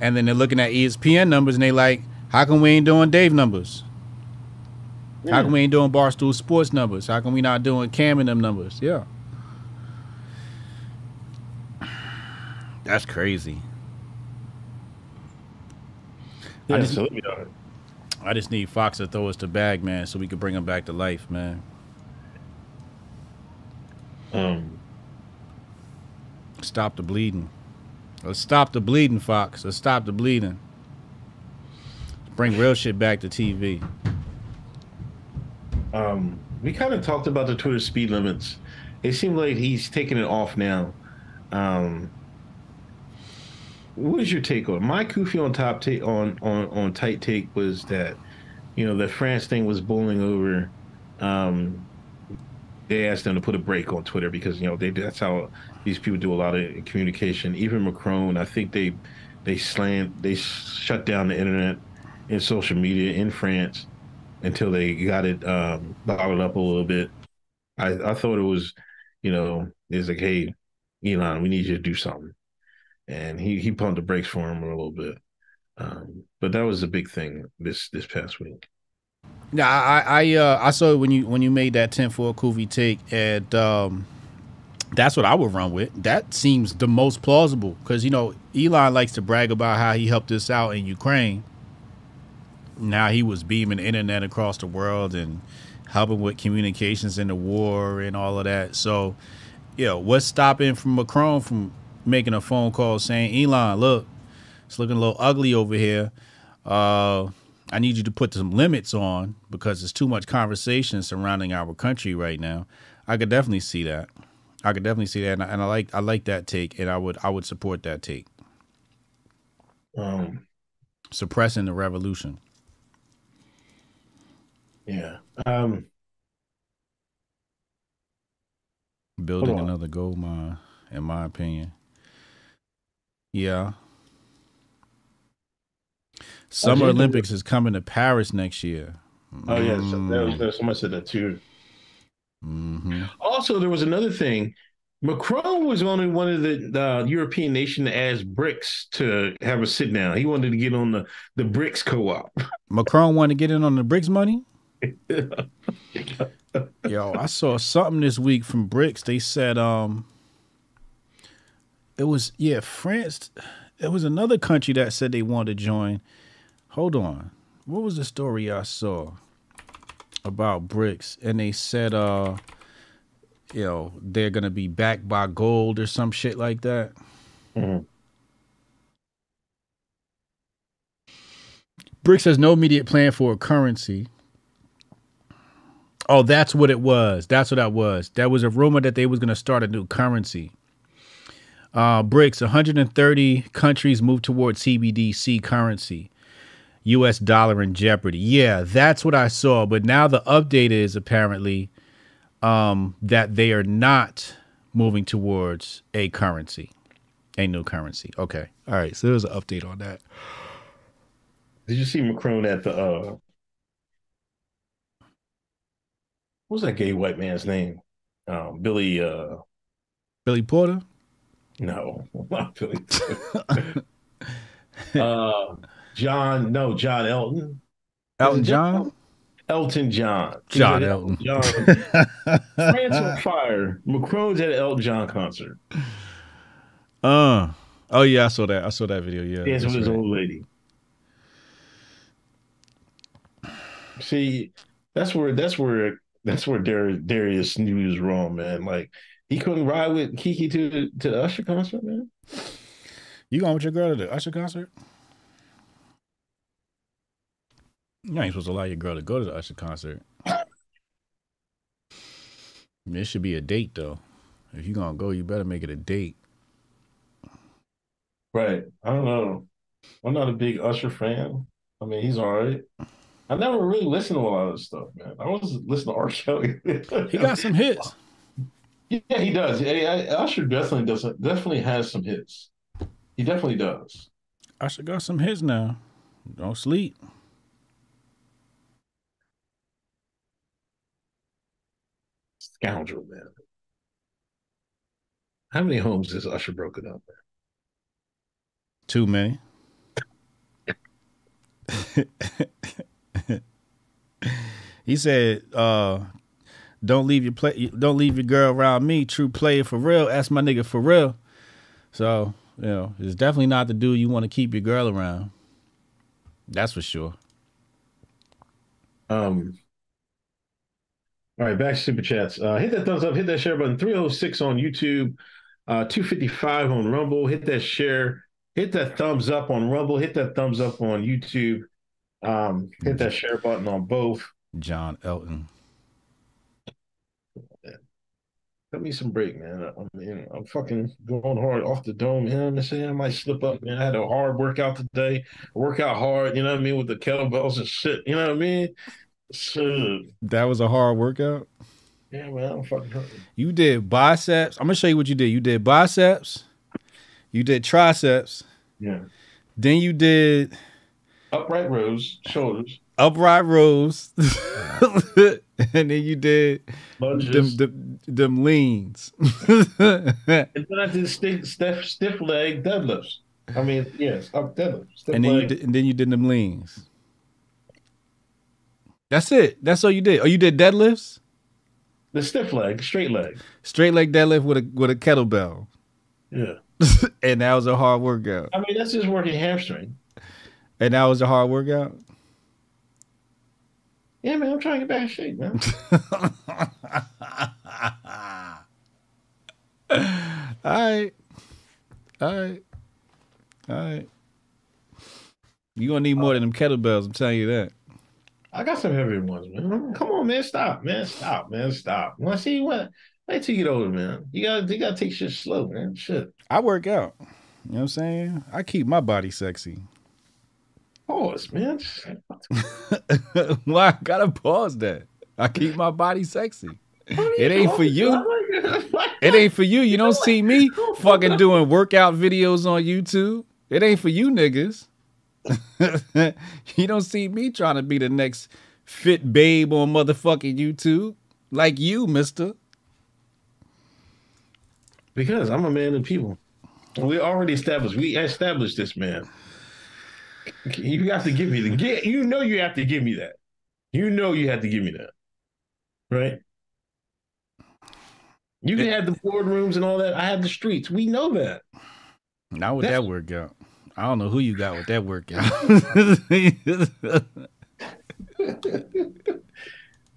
[SPEAKER 2] and then they're looking at ESPN numbers and they like, how come we ain't doing Dave numbers? How come we ain't doing Barstool Sports numbers? How come we not doing Cam and them numbers? Yeah. That's crazy.
[SPEAKER 3] yeah,
[SPEAKER 2] I just-
[SPEAKER 3] so let me.
[SPEAKER 2] I just need Fox to throw us the bag, man, so we can bring him back to life, man.
[SPEAKER 3] Um,
[SPEAKER 2] Stop the bleeding. Let's stop the bleeding, Fox. Let's stop the bleeding. Bring real shit back to TV.
[SPEAKER 3] um, we kind of talked about the Twitter speed limits. It seemed like he's taking it off now. Um, what is your take on my Kufi on top take on on on tight take was that you know the France thing was bowling over. Um, they asked them to put a break on Twitter because you know they that's how these people do a lot of communication. Even Macron, I think they they slammed they shut down the internet and social media in France until they got it um, bottled up a little bit. I I thought it was, you know, it's like, hey, Elon, we need you to do something, and he he pumped the brakes for him a little bit. Um, but that was a big thing this this past week.
[SPEAKER 2] Yeah, I I uh, I saw when you when you made that ten for a Kufi take, and um, that's what I would run with. That seems the most plausible because you know Elon likes to brag about how he helped us out in Ukraine. Now he was beaming internet across the world and helping with communications in the war and all of that. So, you know, what's stopping from Macron from making a phone call saying, Elon, look, it's looking a little ugly over here. Uh, I need you to put some limits on because there's too much conversation surrounding our country right now. I could definitely see that. I could definitely see that, and I, and I like I like that take, and I would I would support that take.
[SPEAKER 3] Um,
[SPEAKER 2] Suppressing the revolution.
[SPEAKER 3] yeah. Um,
[SPEAKER 2] building another gold mine, in my opinion. Yeah. Summer Olympics is coming to Paris next year.
[SPEAKER 3] oh yeah, so that was, that, someone said that too.
[SPEAKER 2] Hmm
[SPEAKER 3] Also, there was another thing. Macron was only one of the, the European nation to ask BRICS to have a sit down. He wanted to get on the the BRICS co-op. <laughs>
[SPEAKER 2] Macron wanted to get in on the BRICS money. <laughs> Yo, I saw something this week from BRICS. They said um it was yeah, France it was another country that said they wanted to join. Hold on. What was the story I saw about BRICS? And they said uh you know, they're gonna be backed by gold or some shit like that.
[SPEAKER 3] Mhm.
[SPEAKER 2] BRICS has no immediate plan for a currency. Oh, that's what it was. That's what that was. That was a rumor that they was going to start a new currency. Uh, BRICS, 130 countries move towards CBDC currency. U.S. dollar in jeopardy. Yeah, that's what I saw. But now the update is apparently um, that they are not moving towards a currency, a new currency. Okay. All right. So there's an update on that.
[SPEAKER 3] Did you see Macron at the uh what was that gay white man's name? Um, Billy uh
[SPEAKER 2] Billy Porter.
[SPEAKER 3] no, <laughs> not Billy. uh <laughs> John, no, John Elton.
[SPEAKER 2] Elton John.
[SPEAKER 3] Elton John.
[SPEAKER 2] John
[SPEAKER 3] at
[SPEAKER 2] Elton.
[SPEAKER 3] John. <laughs> France on fire. Macron's at an Elton John concert.
[SPEAKER 2] Uh. Oh yeah, I saw that. I saw that video. Yeah.
[SPEAKER 3] Dancing
[SPEAKER 2] that's
[SPEAKER 3] with his
[SPEAKER 2] right.
[SPEAKER 3] old lady. See, that's where that's where that's where Darius, Darius knew he was wrong, man. Like he couldn't ride with Keke to to the Usher concert, man.
[SPEAKER 2] You going with your girl to the Usher concert? You ain't supposed to allow your girl to go to the Usher concert. It should be a date though. If you're gonna go, you better make it a date.
[SPEAKER 3] Right. I don't know. I'm not a big Usher fan. I mean, he's all right. I never really listened to a lot of this stuff, man. I was listening to R. Kelly.
[SPEAKER 2] He got some hits.
[SPEAKER 3] Yeah, he does. Yeah, Usher definitely does. Definitely has some hits. He definitely does.
[SPEAKER 2] Usher got some hits now. Don't sleep.
[SPEAKER 3] Scoundrel, man. How many homes has Usher broken up?
[SPEAKER 2] Too many. he said, uh, "Don't leave your play. Don't leave your girl around me. True player for real. That's my nigga for real." So you know, it's definitely not the dude you want to keep your girl around. That's for sure.
[SPEAKER 3] Um. All right, back to super chats. Uh, hit that thumbs up, hit that share button. 306 on YouTube, uh, 255 on Rumble. Hit that share, hit that thumbs up on Rumble, hit that thumbs up on YouTube. Um, hit that share button on both.
[SPEAKER 2] John Elton.
[SPEAKER 3] Cut me some break, man. I mean, I'm fucking going hard off the dome. You know what I'm saying? I might slip up, man. I had a hard workout today. Work out hard, you know what I mean, with the kettlebells and shit. You know what I mean? So,
[SPEAKER 2] That was a hard workout.
[SPEAKER 3] yeah, man, I'm fucking.
[SPEAKER 2] You did biceps. I'm gonna show you what you did. You did biceps. You did triceps.
[SPEAKER 3] Yeah.
[SPEAKER 2] Then you did
[SPEAKER 3] Upright rows, shoulders,
[SPEAKER 2] upright rows, <laughs> and then you did them, them, them leans. <laughs>
[SPEAKER 3] and then I did stiff, stiff, stiff leg deadlifts. I mean, yes, up deadlifts.
[SPEAKER 2] And then you did, and then you did them leans. That's it. That's all you did. Oh, you did deadlifts,
[SPEAKER 3] the stiff leg, straight leg.
[SPEAKER 2] straight leg deadlift with a with a kettlebell,
[SPEAKER 3] Yeah. <laughs>
[SPEAKER 2] and that was a hard workout.
[SPEAKER 3] I mean, that's just working hamstring.
[SPEAKER 2] And that was a hard workout.
[SPEAKER 3] Yeah, man, I'm trying to get back in shape, man. <laughs>
[SPEAKER 2] All right, all right, all right. You're gonna need more uh, than them kettlebells. I'm telling you that.
[SPEAKER 3] I got some heavier ones, man. Come on, man. Stop, man. Stop, man. Stop. To see what? Wait till you get older, man. You gotta, you gotta take shit slow, man. Shit.
[SPEAKER 2] I work out. You know what I'm saying? I keep my body sexy.
[SPEAKER 3] Pause, man. <laughs>
[SPEAKER 2] Why I gotta pause that? I keep my body sexy. It ain't for you. <laughs> It ain't for you. You don't see me fucking doing workout videos on YouTube. It ain't for you niggas. <laughs> you don't see me trying to be the next fit babe on motherfucking YouTube. Like you, mister.
[SPEAKER 3] Because I'm a man of people. We already established. We established this, man. You have to give me the get. You know you have to give me that. You know you have to give me that, right? You can have the boardrooms and all that. I have the streets. We know that.
[SPEAKER 2] Not with
[SPEAKER 3] That's-
[SPEAKER 2] that workout. I don't know who you got with that workout. <laughs>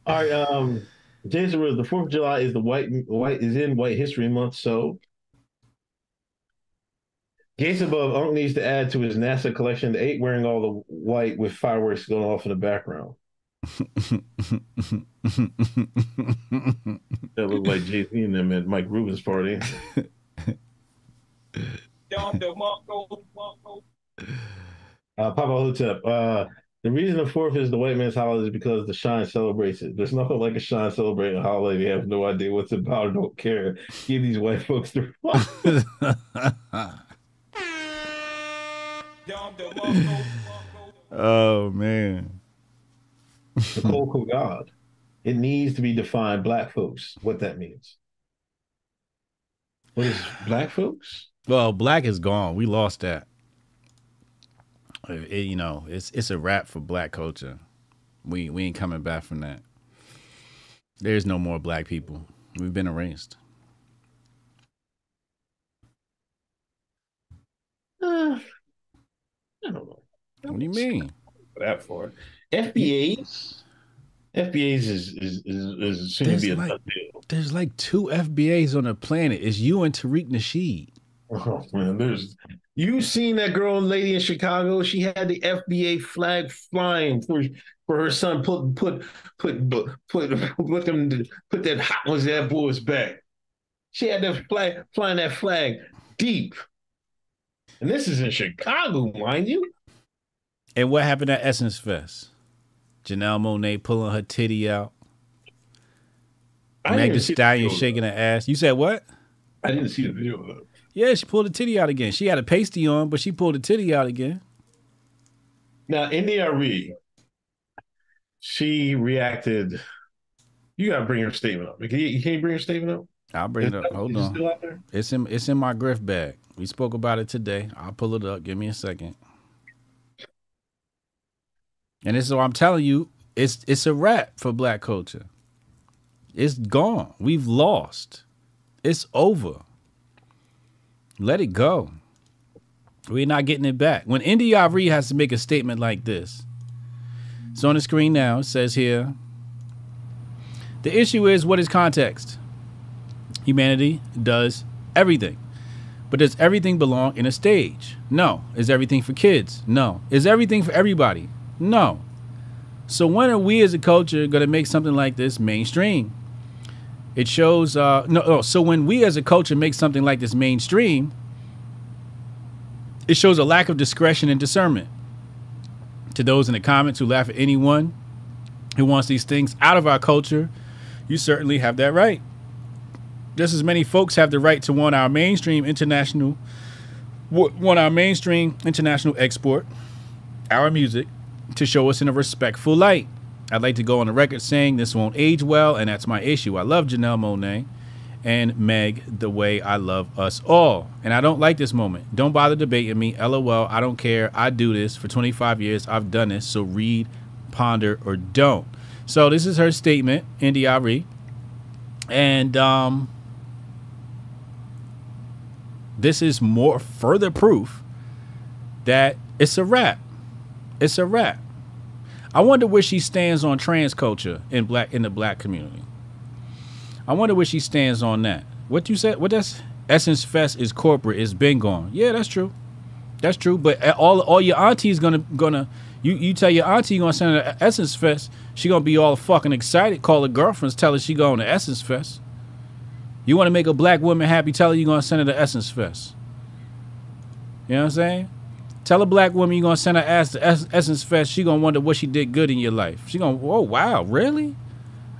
[SPEAKER 3] All right. Um, Jason Rose, the Fourth of July is the white white is in White History Month, so Gates above Unc needs to add to his NASA collection the eight wearing all the white with fireworks going off in the background. <laughs> That looked like Jay Z and them at Mike Rubin's party. <laughs> Uh, Papa Hotep. Uh, the reason the fourth is the white man's holiday is because the shine celebrates it. There's nothing like a shine celebrating a holiday. They have no idea what's about or don't care. Give these white folks the <laughs> <laughs>
[SPEAKER 2] oh man.
[SPEAKER 3] the cold God. It needs to be defined, black folks, what that means. What is black folks?
[SPEAKER 2] Well, black is gone. We lost that. It- you know, it's it's a wrap for black culture. We we ain't coming back from that. There's no more black people. We've been erased.
[SPEAKER 3] Uh, <sighs> I don't know.
[SPEAKER 2] What do you mean?
[SPEAKER 3] that for FBAs. FBAs is is is, is soon to be a
[SPEAKER 2] like-
[SPEAKER 3] deal.
[SPEAKER 2] There's like two FBAs on the planet. It's you and Tariq Nasheed.
[SPEAKER 3] Oh man, there's you seen that girl lady in Chicago? She had the FBA flag flying for for her son. Put put put put put put them put that hot ones that boy's back. She had that flag flying that flag deep. And this is in Chicago, mind you.
[SPEAKER 2] And what happened at Essence Fest? Janelle Monáe pulling her titty out. Meg Thee Stallion shaking her ass. You said what?
[SPEAKER 3] I didn't see the video. Though.
[SPEAKER 2] Yeah, she pulled the titty out again. She had a pasty on, but she pulled the titty out again.
[SPEAKER 3] Now, India Arie, she reacted. You gotta bring her statement up. Can you, you bring her statement up?
[SPEAKER 2] I'll bring it up.
[SPEAKER 3] that-
[SPEAKER 2] Hold on.
[SPEAKER 3] Still out there?
[SPEAKER 2] It's in it's in my grift bag. We spoke about it today. I'll pull it up. Give me a second. And this is what I'm telling you. It's it's a wrap for black culture. It's gone. We've lost. It's over. Let it go. We're not getting it back. When India Arie has to make a statement like this, It's on the screen now. It says here The issue is what is context? Humanity does everything. But does everything belong in a stage? No. Is everything for kids? No. Is everything for everybody? No. So when are we as a culture going to make something like this mainstream? It shows uh no, no so when we as a culture make something like this mainstream, it shows a lack of discretion and discernment. To those in the comments who laugh at anyone who wants these things out of our culture, you certainly have that right. Just as many folks have the right to want our mainstream international want our mainstream international export, our music, to show us in a respectful light. I'd like to go on the record saying this won't age well, and that's my issue. I love Janelle Monáe and Meg the way I love us all. And I don't like this moment. Don't bother debating me. LOL. I don't care. I do this for 25 years. I've done this. So read, ponder, or don't. So this is her statement, India Arie. And um, this is more further proof that it's a wrap. It's a wrap. I wonder where she stands on trans culture in black in the black community. I wonder where she stands on that. What you said? What that's Essence Fest is corporate. It's been gone. Yeah, that's true. That's true. But all all your aunties gonna gonna you you tell your auntie you gonna send her to Essence Fest. She gonna be all fucking excited. Call her girlfriends. Tell her she going to Essence Fest. You want to make a black woman happy? Tell her you gonna send her to Essence Fest. You know what I'm saying? Tell a black woman you're gonna send her ass to Essence Fest. She gonna wonder what she did good in your life. She gonna, oh wow, really?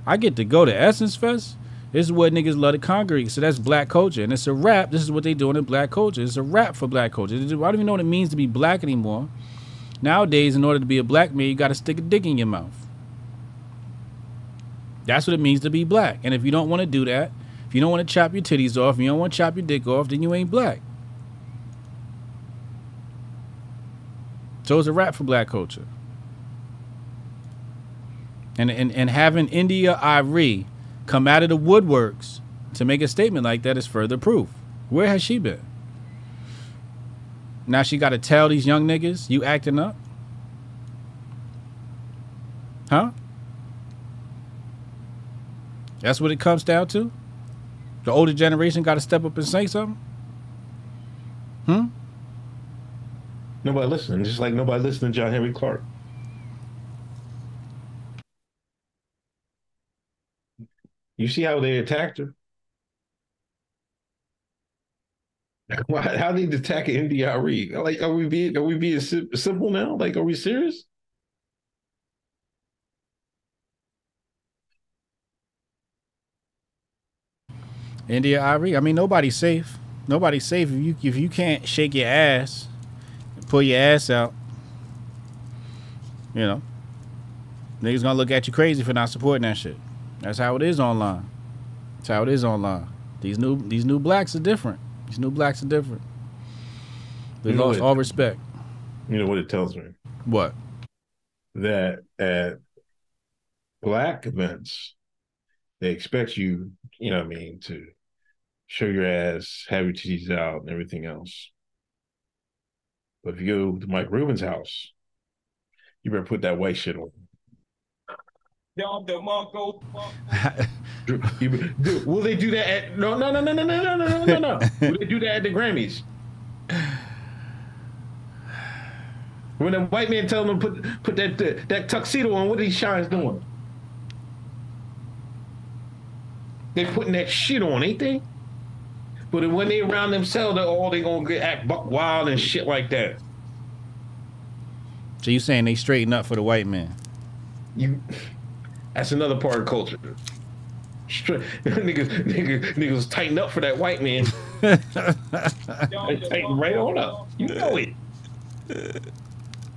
[SPEAKER 2] I get to go to Essence Fest. This is what niggas love to congregate. So that's black culture. And it's a rap. This is what they doing in black culture. It's a rap for black culture. I don't even know what it means to be black anymore. Nowadays, in order to be a black man, you got to stick a dick in your mouth. That's what it means to be black. And if you don't want to do that, if you don't want to chop your titties off, you don't want to chop your dick off, then you ain't black. So it's a rap for black culture. And, and, and having India Arie come out of the woodworks to make a statement like that is further proof. Where has she been? Now she got to tell these young niggas you acting up? Huh? That's what it comes down to? The older generation got to step up and say something? Hmm?
[SPEAKER 3] Nobody listening. Just like nobody listening to John Henrik Clarke. You see how they attacked her? <laughs> How they attack India Arie? Like, are we being are we being simple now? Like, are we serious?
[SPEAKER 2] India. I mean, nobody's safe. Nobody's safe if you if you can't shake your ass, pull your ass out. You know, niggas gonna look at you crazy for not supporting that shit. That's how it is online. That's how it is online. These new these new blacks are different. These new blacks are different. They you lost all respect.
[SPEAKER 3] You know what it tells me?
[SPEAKER 2] What?
[SPEAKER 3] That at black events, they expect you, you know what I mean, to show your ass, have your titties out, and everything else. But if you go to Mike Rubin's house, you better put that white shit on. will they do that at no no no no no no no no no no will they do that at the Grammys? When a white man tell them to put put that that tuxedo on, what are these shines doing? They putting that shit on, ain't they? But when they around themselves, they're all they gonna get act buck wild and shit like that.
[SPEAKER 2] So you saying they straighten up for the white man?
[SPEAKER 3] You that's another part of culture. <laughs> niggas, niggas, niggas tighten up for that white man. tighten right on up. You know it.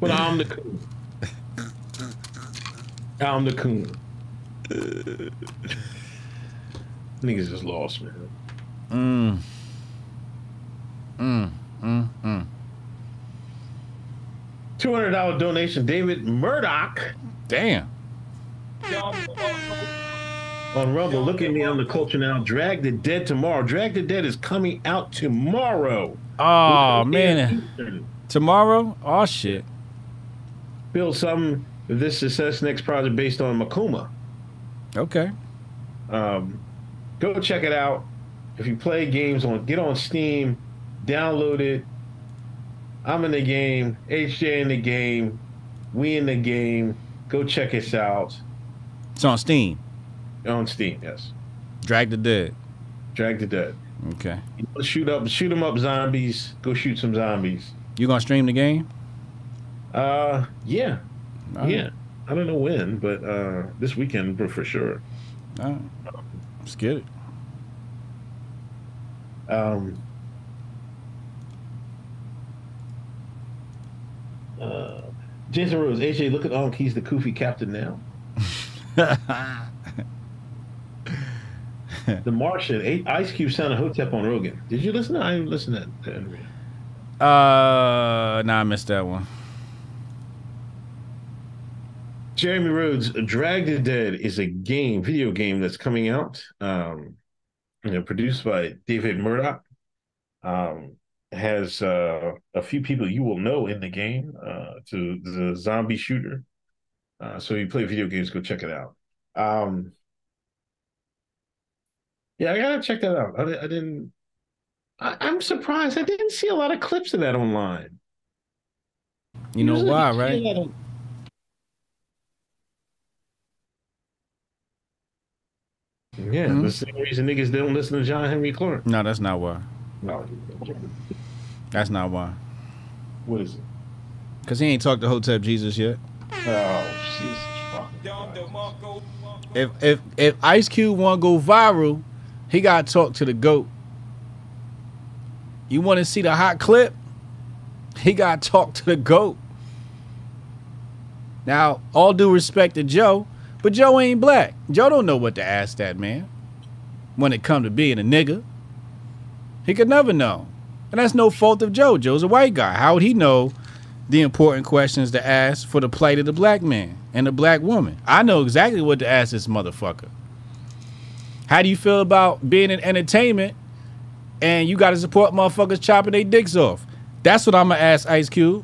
[SPEAKER 3] But I'm the coon. I'm the coon. Niggas just lost, man. Mm. Mm. Mm. Mm. Two hundred dollar donation, David Murdoch.
[SPEAKER 2] Damn.
[SPEAKER 3] On Rumble, look at me on the culture now. Drag the Dead tomorrow. Drag the Dead is coming out tomorrow.
[SPEAKER 2] Oh man, tomorrow? Oh shit.
[SPEAKER 3] Feel something this Success Next project based on Makuma.
[SPEAKER 2] Okay.
[SPEAKER 3] Um, go check it out. If you play games on, get on Steam, download it. I'm in the game. HJ in the game. We in the game. Go check us out
[SPEAKER 2] It's on Steam.
[SPEAKER 3] on Steam. Yes,
[SPEAKER 2] Drag the Dead.
[SPEAKER 3] Drag the Dead.
[SPEAKER 2] Okay.
[SPEAKER 3] Shoot up, shoot them up, zombies. Go shoot some zombies.
[SPEAKER 2] You gonna stream the game?
[SPEAKER 3] Uh, yeah,
[SPEAKER 2] right.
[SPEAKER 3] yeah. I don't know when, but uh, this weekend for, for sure.
[SPEAKER 2] All right. Let's get it.
[SPEAKER 3] Um, uh, Jason Rose, AJ, look at Unc. He's the kufi captain now. <laughs> the Martian, Ice Cube sounded Hotep on Rogan. Did you listen? I didn't listen to that- that interview.
[SPEAKER 2] Uh, nah, I missed that one.
[SPEAKER 3] Jeremy Rhodes, Drag the Dead is a game, video game that's coming out. Um, you know, produced by David Murdoch. Um, has uh, a few people you will know in the game. Uh, to the zombie shooter. Uh, so you play video games, go check it out. Um, yeah, I gotta check that out. I, I didn't. I, I'm surprised. I didn't see a lot of clips of that online.
[SPEAKER 2] You know
[SPEAKER 3] Usually
[SPEAKER 2] why,
[SPEAKER 3] you see a
[SPEAKER 2] right?
[SPEAKER 3] lot of- Yeah,
[SPEAKER 2] Mhm.
[SPEAKER 3] the same reason niggas don't listen to John Henrik Clarke.
[SPEAKER 2] No, that's not why.
[SPEAKER 3] No,
[SPEAKER 2] That's not why.
[SPEAKER 3] what is it?
[SPEAKER 2] Cause he ain't talked to Hotep Jesus yet.
[SPEAKER 3] Oh, Jesus
[SPEAKER 2] If if if Ice Cube want to go viral, he gotta talk to the goat. You want to see the hot clip? He gotta talk to the goat. Now, all due respect to Joe, but Joe ain't black. Joe don't know what to ask that man when it come to being a nigga. He could never know, and that's no fault of Joe. Joe's a white guy. How would he know the important questions to ask for the plight of the black man and the black woman. I know exactly what to ask this motherfucker. How do you feel about being in entertainment and you got to support motherfuckers chopping their dicks off? That's what I'm gonna ask Ice Cube.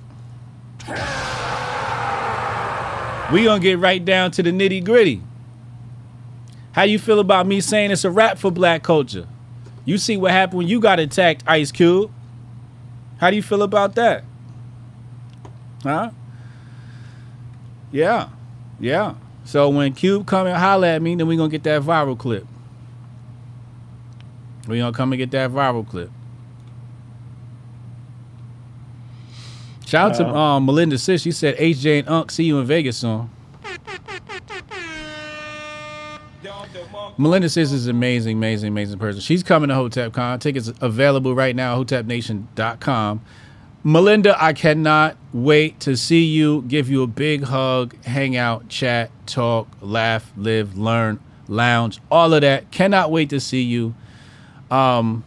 [SPEAKER 2] We gonna get right down to the nitty gritty. How do you feel about me saying it's a rap for black culture? You see what happened when you got attacked, Ice Cube. How do you feel about that? Huh? Yeah. Yeah. So when Cube come and holler at me, then we gonna get that viral clip. We gonna come and get that viral clip. Shout out to
[SPEAKER 3] Uh,
[SPEAKER 2] um, Melinda Sis. She said HJ and Unc see you in Vegas soon. Melinda Sis is an amazing, amazing, amazing person. She's coming to HotepCon. Tickets available right now, at hotepnation.com. Melinda, I cannot wait to see you, give you a big hug, hang out, chat, talk, laugh, live, learn, lounge, all of that. Cannot wait to see you. Um,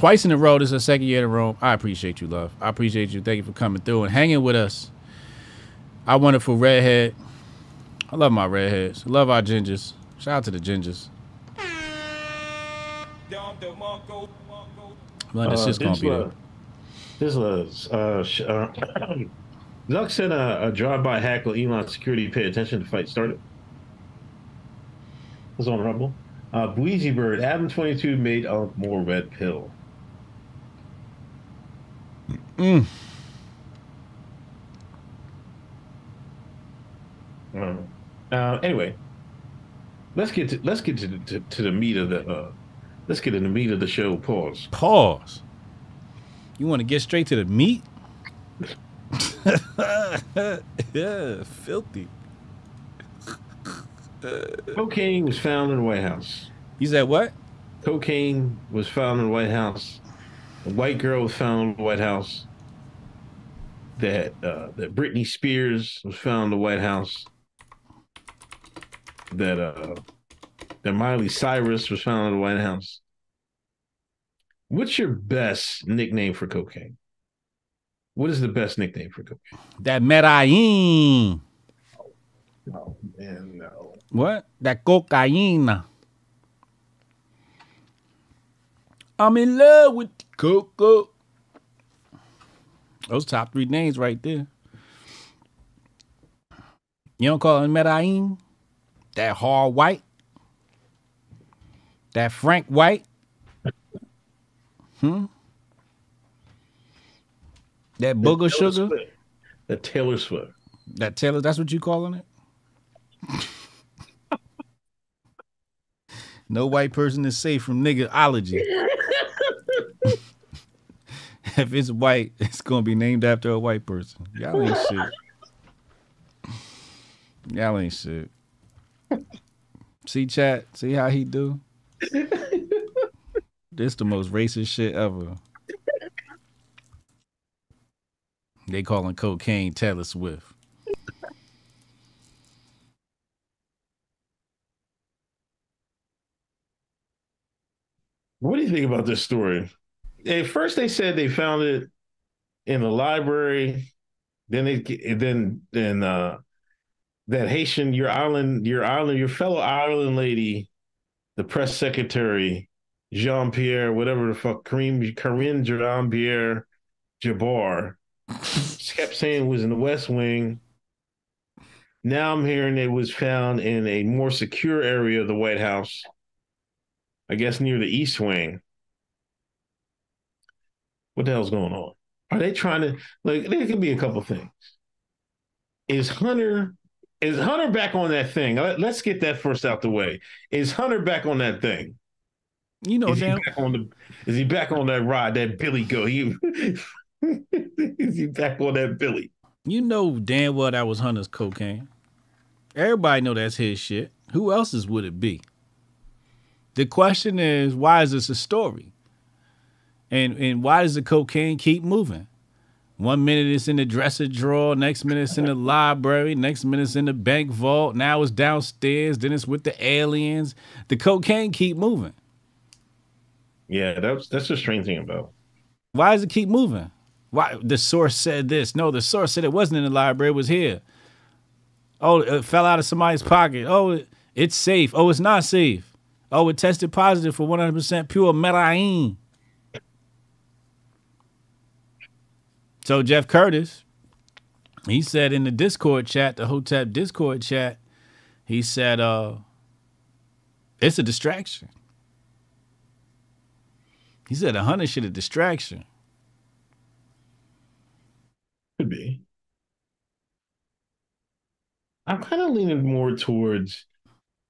[SPEAKER 2] twice in a row. This is the second year in a row. I appreciate you, love. I appreciate you. Thank you for coming through and hanging with us. Our wonderful redhead. I love my redheads. I love our gingers. Shout out to the gingers. Melinda
[SPEAKER 3] Uh,
[SPEAKER 2] Sis gonna be there.
[SPEAKER 3] This was uh, sh- uh, Zuck said a, a drive-by hack will Elon security pay attention to fight started. Was on Rumble. Uh, Breezy Bird, Adam 22 made a more red pill.
[SPEAKER 2] Mm.
[SPEAKER 3] Uh, uh, anyway, let's get to let's get to to, to the meat of the uh, let's get to the meat of the show. Pause.
[SPEAKER 2] Pause. You want to get straight to the meat? yeah, <laughs> filthy.
[SPEAKER 3] Cocaine was found in the White House.
[SPEAKER 2] You said what?
[SPEAKER 3] Cocaine was found in the White House. A white girl was found in the White House. That uh, that Britney Spears was found in the White House. That uh, that Miley Cyrus was found in the White House. What's your best nickname for cocaine? What is the best nickname for cocaine?
[SPEAKER 2] That Medellin.
[SPEAKER 3] Oh man, no.
[SPEAKER 2] What? That cocaine. I'm in love with the coco. Those top three names right there. You don't call him Medellin? That hard white? That Frank White? Hmm? That booger
[SPEAKER 3] Taylor
[SPEAKER 2] sugar?
[SPEAKER 3] Swift. The Taylor Swift.
[SPEAKER 2] That Taylor, that's what you calling it? <laughs> no white person is safe from niggerology. <laughs> <laughs> if it's white, it's gonna be named after a white person. Y'all ain't shit. Y'all ain't shit. See chat, see how he do? this the most racist shit ever. They calling cocaine Taylor Swift.
[SPEAKER 3] What do you think about this story? At first, they said they found it in the library. Then they then then uh, that Haitian, your island, your island, your fellow island lady, the press secretary, Jean Pierre, whatever the fuck, Kareem, Kareem Jean Pierre Jabbar, <laughs> kept saying it was in the West Wing. Now I'm hearing it was found in a more secure area of the White House. I guess near the East Wing. What the hell's going on? Are they trying to like? There could be a couple things. Is Hunter is Hunter back on that thing? Let, us get that first out the way. Is Hunter back on that thing?
[SPEAKER 2] You know,
[SPEAKER 3] is he back on the? Is he back on that ride? That Billy go? He, <laughs> is he back on that Billy?
[SPEAKER 2] you know damn well that was Hunter's cocaine. Everybody know that's his shit. Who else's would it be? The question is, why is this a story? And and why does the cocaine keep moving? One minute it's in the dresser drawer, next minute it's in the library, next minute it's in the bank vault, now it's downstairs, then it's with the aliens. The cocaine keep moving.
[SPEAKER 3] Yeah, that's that's the strange thing about.
[SPEAKER 2] Why does it keep moving? Why the source said this? No, the source said it wasn't in the library, it was here. Oh, it fell out of somebody's pocket. Oh, it- it's safe. Oh, it's not safe. Oh, it tested positive for 100% pure Medellin. So Jeff Curtis, he said in the Discord chat, the Hotep Discord chat, he said, uh, it's a distraction. He said a hunter shit a distraction.
[SPEAKER 3] Could be. I'm kind of leaning more towards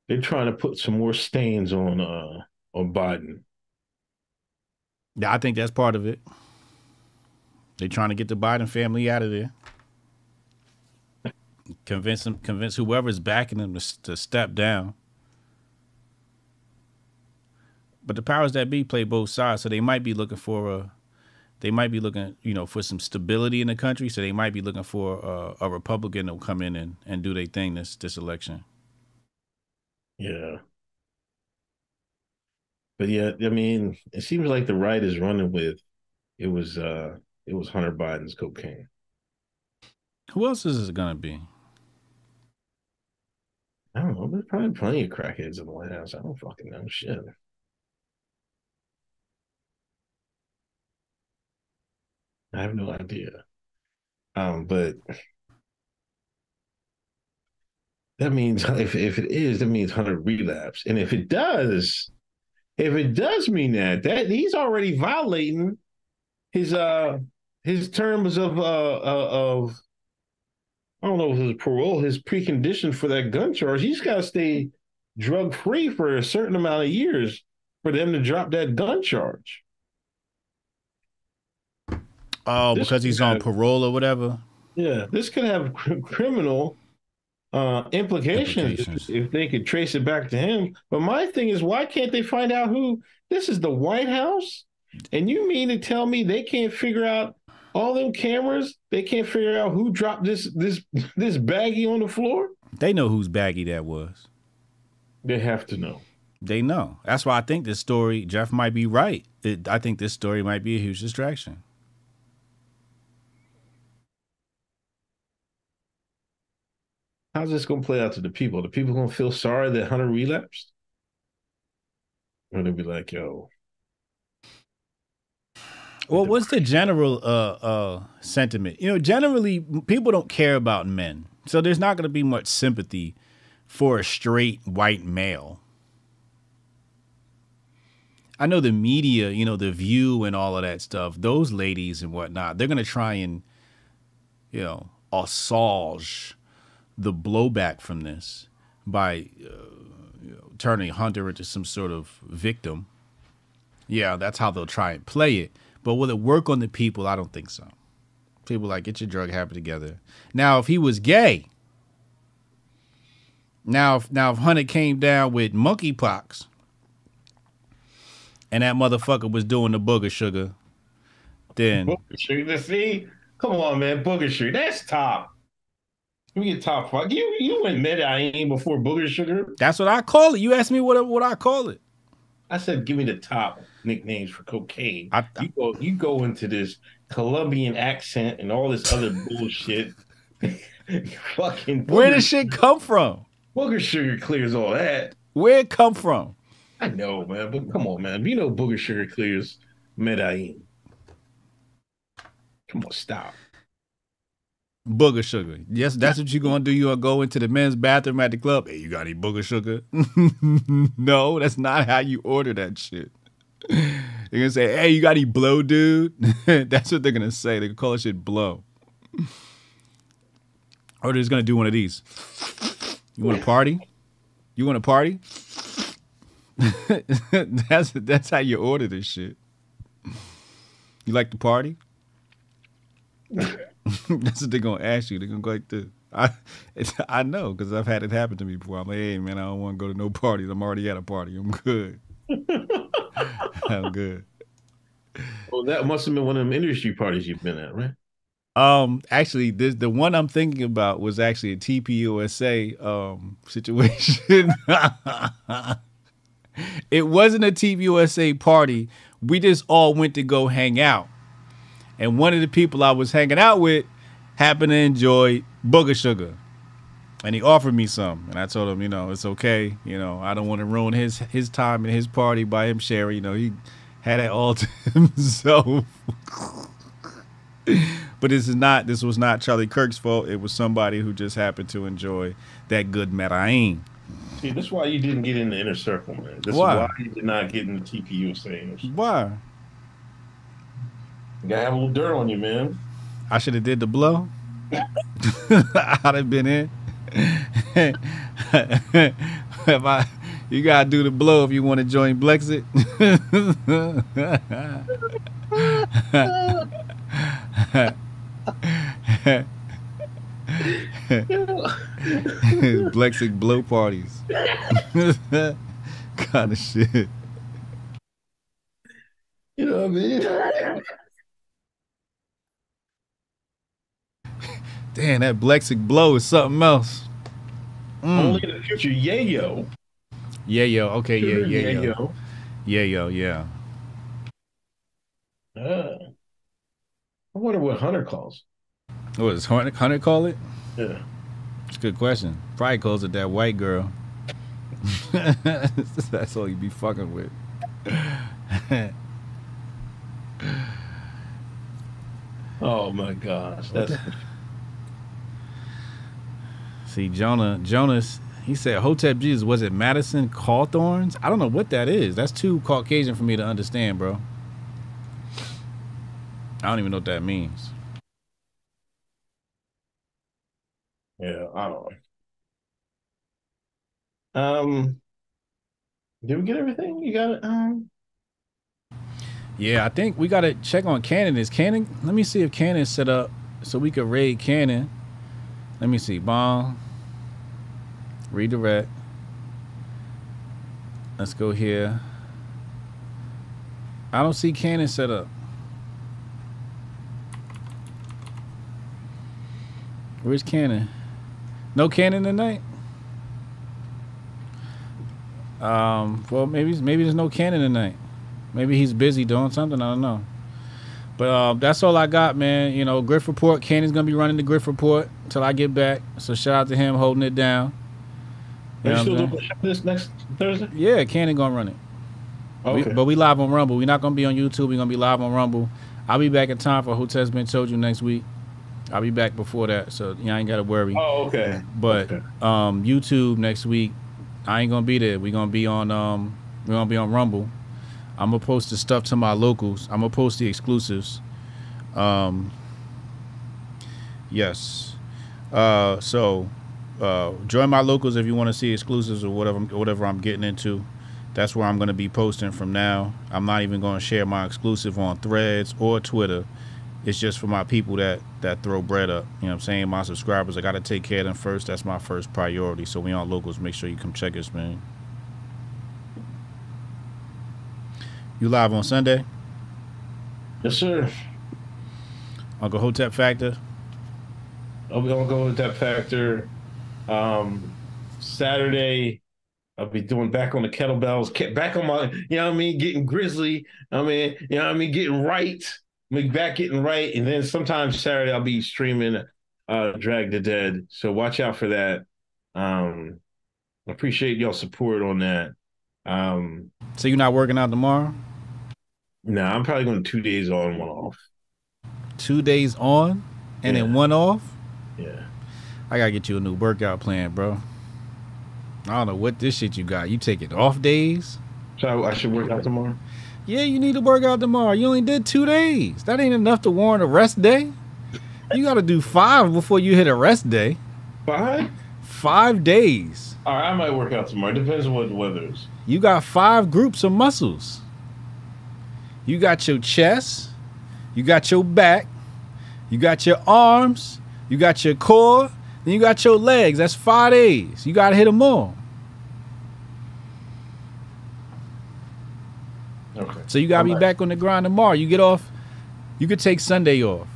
[SPEAKER 3] they're trying to put some more stains on uh on Biden.
[SPEAKER 2] Yeah, I think that's part of it. They're trying to get the Biden family out of there. Convince them, convince whoever's backing them to, to step down. But the powers that be play both sides, so they might be looking for a, they might be looking, you know, for some stability in the country. So they might be looking for a, a Republican to come in and, and do their thing this this election.
[SPEAKER 3] Yeah. But yeah, I mean, it seems like the right is running with it was uh it was Hunter Biden's cocaine.
[SPEAKER 2] Who else is it gonna be?
[SPEAKER 3] I don't know. There's probably plenty of crackheads in the White House. I don't fucking know shit. I have no idea. Um, but that means <laughs> if if it is, that means Hunter relapse. And if it does, if it does mean that, that he's already violating his uh his terms of uh, uh of I don't know if his parole, his precondition for that gun charge. He's got to stay drug free for a certain amount of years for them to drop that gun charge.
[SPEAKER 2] Oh,
[SPEAKER 3] This
[SPEAKER 2] because he's
[SPEAKER 3] guy-
[SPEAKER 2] on parole or whatever.
[SPEAKER 3] Yeah, this could have cr- criminal uh, implications,
[SPEAKER 2] Implications.
[SPEAKER 3] If, if they could trace it back to him. But my thing is, why can't they find out who this is? The White House, and you mean to tell me they can't figure out all them cameras? They can't figure out who dropped this this <laughs> this baggie on the floor?
[SPEAKER 2] They know whose baggy that was.
[SPEAKER 3] They have to know.
[SPEAKER 2] They know. That's why I think this story, Jeff might be right. It, I think this story might be a huge distraction.
[SPEAKER 3] How's this going to play out to the people? The people going to feel sorry that Hunter relapsed? Or they'll be like, yo,
[SPEAKER 2] Well, what's the general uh, uh, sentiment? You know, generally people don't care about men. So there's not going to be much sympathy for a straight white male. I know the media, you know, the view and all of that stuff, those ladies and whatnot, they're going to try and, you know, assuage the blowback from this by uh, you know, turning Hunter into some sort of victim. Yeah, that's how they'll try and play it. But will it work on the people? I don't think so. People like get your drug habit together. Now, if he was gay, now if now if Hunter came down with monkeypox, and that motherfucker was doing the booger sugar, then
[SPEAKER 3] Booger Sugar. See, come on, man, Booger Sugar. That's top. We get top five. You you admit I ain't before Booger Sugar.
[SPEAKER 2] that's what I call it. You asked me what what I call it.
[SPEAKER 3] I said, give me the top nicknames for cocaine.
[SPEAKER 2] I-
[SPEAKER 3] you go you go into this Colombian accent and all this other bullshit. <laughs> Fucking
[SPEAKER 2] Where does shit come from?
[SPEAKER 3] Booger Sugar clears all that.
[SPEAKER 2] Where it come from?
[SPEAKER 3] I know, man, but come on, man. You know Booger Sugar clears Medellin. Come on, stop.
[SPEAKER 2] Booger sugar. Yes, that's what you're gonna do. You gonna go into the men's bathroom at the club. Hey, you got any booger sugar? <laughs> no, that's not how you order that shit. They're gonna say, "Hey, you got any blow, dude?" <laughs> that's what they're gonna say. They call it shit blow. Or they're just gonna do one of these. You want to party? You want to party? <laughs> that's that's how you order this shit. You like to party? <laughs> That's what they're gonna ask you. They're gonna go like this. I <laughs> I know because I've had it happen to me before. I'm like, hey man, I don't want to go to no parties. I'm already at a party. I'm good. <laughs> I'm good.
[SPEAKER 3] Well, that must have been one of them industry parties you've been at, right?
[SPEAKER 2] Um, actually, this the one I'm thinking about was actually a TPUSA um situation. it wasn't a TPUSA party. We just all went to go hang out, and one of the people I was hanging out with happened to enjoy booger sugar, and he offered me some, and I told him, you know, it's okay. You know, I don't want to ruin his his time and his party by him sharing. You know, he had it all to <laughs> himself. <laughs> But this is not. This was not Charlie Kirk's fault. It was somebody who just happened to enjoy that good Medellin.
[SPEAKER 3] See, this is why you didn't get in the inner circle, man. This
[SPEAKER 2] Why?
[SPEAKER 3] is why you did not get in the TPU saying
[SPEAKER 2] Why?
[SPEAKER 3] You gotta have a little dirt on you, man.
[SPEAKER 2] I should have did the blow. <laughs> I'd have been in. <laughs> if I, you gotta do the blow if you want to join Blexit. <laughs> Blexit blow parties. kind of shit.
[SPEAKER 3] You know what I mean?
[SPEAKER 2] Damn, that Blexit blow is something else. Mm.
[SPEAKER 3] Only in the future, yayo.
[SPEAKER 2] Yeah, yo. Okay, yeah, yeah, yo. Yeah, yo, yeah.
[SPEAKER 3] Ah. I wonder what Hunter calls.
[SPEAKER 2] What does Hunter, Hunter call it?
[SPEAKER 3] Yeah.
[SPEAKER 2] It's a good question. Probably calls it that white girl. <laughs> That's all you be fucking with. <laughs>
[SPEAKER 3] Oh my gosh, that's
[SPEAKER 2] See, Jonah, Jonas, he said Hotep Jesus, was it Madison Cawthorns? I don't know what that is. That's too Caucasian for me to understand, bro. I don't even know what that means.
[SPEAKER 3] yeah. I don't know. Um, did we get everything? You got it. Um,
[SPEAKER 2] Yeah, I think we gotta check on Cannon. Is Cannon? Let me see if Cannon's set up so we could raid Cannon. Let me see. Bomb. Redirect. Let's go here. I don't see cannon set up. Where's Cannon? No Cannon tonight. Um. Well, maybe maybe there's no Cannon tonight. Maybe he's busy doing something. I don't know. But uh, that's all I got, man. You know, Grift Report. Cannon's gonna be running the Grift Report until I get back. So shout out to him holding it down. You
[SPEAKER 3] are
[SPEAKER 2] know
[SPEAKER 3] you still doing this next Thursday?
[SPEAKER 2] Yeah, Cannon gonna run it. We-
[SPEAKER 3] Okay.
[SPEAKER 2] but we live on Rumble. We're not gonna be on YouTube. We're gonna be live on Rumble. I'll be back in time for Hoteps Been Told You next week. I'll be back before that, so you ain't gotta worry.
[SPEAKER 3] Oh, okay.
[SPEAKER 2] But
[SPEAKER 3] Okay.
[SPEAKER 2] um, YouTube next week, I ain't gonna be there. We're gonna be on um, we gonna be on Rumble. I'm gonna post the stuff to my locals. I'm gonna post the exclusives. Um, yes. Uh, so uh, join my locals if you want to see exclusives or whatever whatever I'm getting into. That's where I'm gonna be posting from now. I'm not even gonna share my exclusive on Threads or Twitter. It's just for my people that that throw bread up. You know what I'm saying? My subscribers, I gotta take care of them first. That's my first priority. So we on locals, make sure you come check us, man. You live on Sunday,
[SPEAKER 3] Yes, sir.
[SPEAKER 2] Uncle Hotep Factor.
[SPEAKER 3] I'll be go with that factor. Um, Saturday, I'll be doing back on the kettlebells, back on my, you know what I mean, getting grizzly. I mean, you know what I mean, getting right. I mean, back getting right. And then sometimes Saturday I'll be streaming uh Drag the Dead. So watch out for that. Um I appreciate y'all support on that. Um
[SPEAKER 2] So you're not working out tomorrow?
[SPEAKER 3] No, I'm probably going two days on, one off.
[SPEAKER 2] Two days on, and then one off.
[SPEAKER 3] Yeah.
[SPEAKER 2] I gotta get you a new workout plan, bro. I don't know what this shit you got. You taking off days?
[SPEAKER 3] So I should work out tomorrow.
[SPEAKER 2] Yeah, you need to work out tomorrow. You only did two days. That ain't enough to warrant a rest day. You got to do five before you hit a rest day.
[SPEAKER 3] Five?
[SPEAKER 2] Five days.
[SPEAKER 3] All right, I might work out tomorrow. Depends on what the weather is.
[SPEAKER 2] You got five groups of muscles. You got your chest, you got your back, you got your arms, you got your core, then you got your legs. That's five days. You got to hit them all.
[SPEAKER 3] Okay.
[SPEAKER 2] So you gotta be
[SPEAKER 3] Alright.
[SPEAKER 2] back on the grind tomorrow. You get off. You could take Sunday off.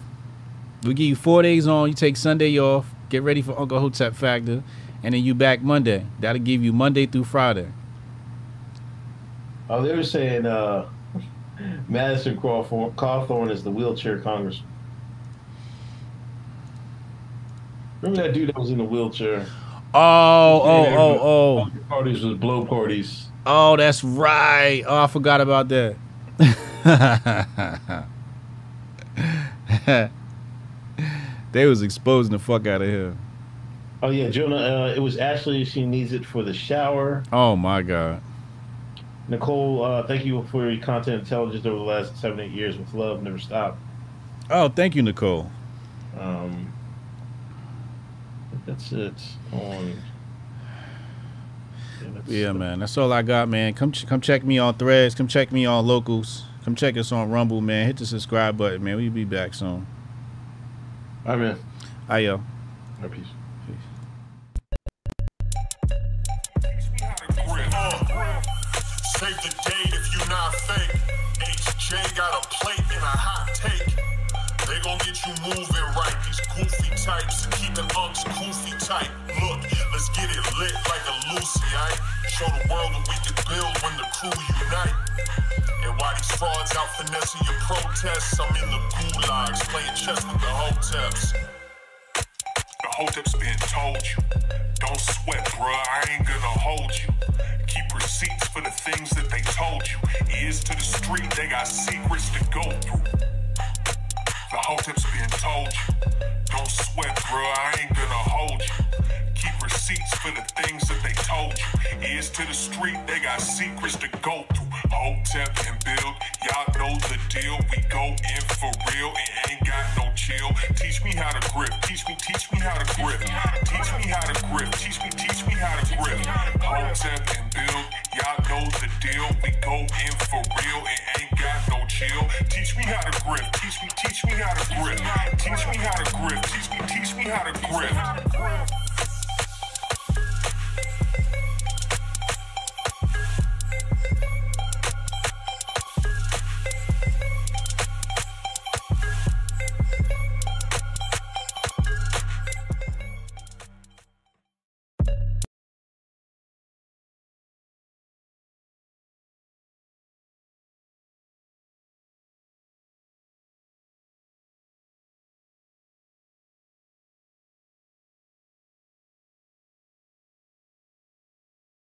[SPEAKER 2] We give you four days on. You take Sunday off. Get ready for Uncle Hotep Factor, and then you back Monday. That'll give you Monday through Friday.
[SPEAKER 3] Oh, they were saying uh, Madison Cawthorn, Cawthorn is the wheelchair congressman. Remember that dude that was in the wheelchair?
[SPEAKER 2] Oh, oh, oh, oh,
[SPEAKER 3] Parties was blow parties.
[SPEAKER 2] oh. That's right. Oh, I forgot about that. <laughs> they was exposing the fuck out of him.
[SPEAKER 3] Oh yeah, Jonah. Uh, it was Ashley. She needs it for the shower.
[SPEAKER 2] Oh my god.
[SPEAKER 3] Nicole, uh, thank you for your content intelligence over the last seven, eight years with love. Never stop.
[SPEAKER 2] Oh, thank you, Nicole.
[SPEAKER 3] Um, that's it. On. Yeah, that's-
[SPEAKER 2] Yeah, man. That's all I got, man. Come ch- come check me on Threads. Come check me on Locals. Come check us on Rumble, man. Hit the subscribe button, man. We'll be back soon.
[SPEAKER 3] All right, man.
[SPEAKER 2] Ayo.
[SPEAKER 3] All right, peace.
[SPEAKER 1] Plate and a hot take. They gon' get you moving right. These goofy types and keeping unks goofy tight. Look, let's get it lit like a Lucy, aight? Show the world what we can build when the crew unite. And why these frauds out finessing your protests? I'm in the gulags playing chess with the hoteps. The hoteps been told you. Don't sweat, bruh. I ain't gonna hold you. Receipts for the things that they told you. Ears to the street, they got secrets to go through. The whole tip's being told you. Don't sweat, bruh. I ain't gonna hold you. Keep receipts for the things that they told you. Ears to the street, they got secrets to go through. Hotep and build, y'all know the deal. We go in for real and ain't got no chill. Teach me how to grip. Teach me, teach me how to grip. Teach me how to grip. Teach me, teach me how to grip. Hotep and build, y'all know the deal. We go in for real and ain't got no chill. Teach me how to grip. Teach me, teach me how to grip. Teach me how to grip. Teach me, teach me how to grip.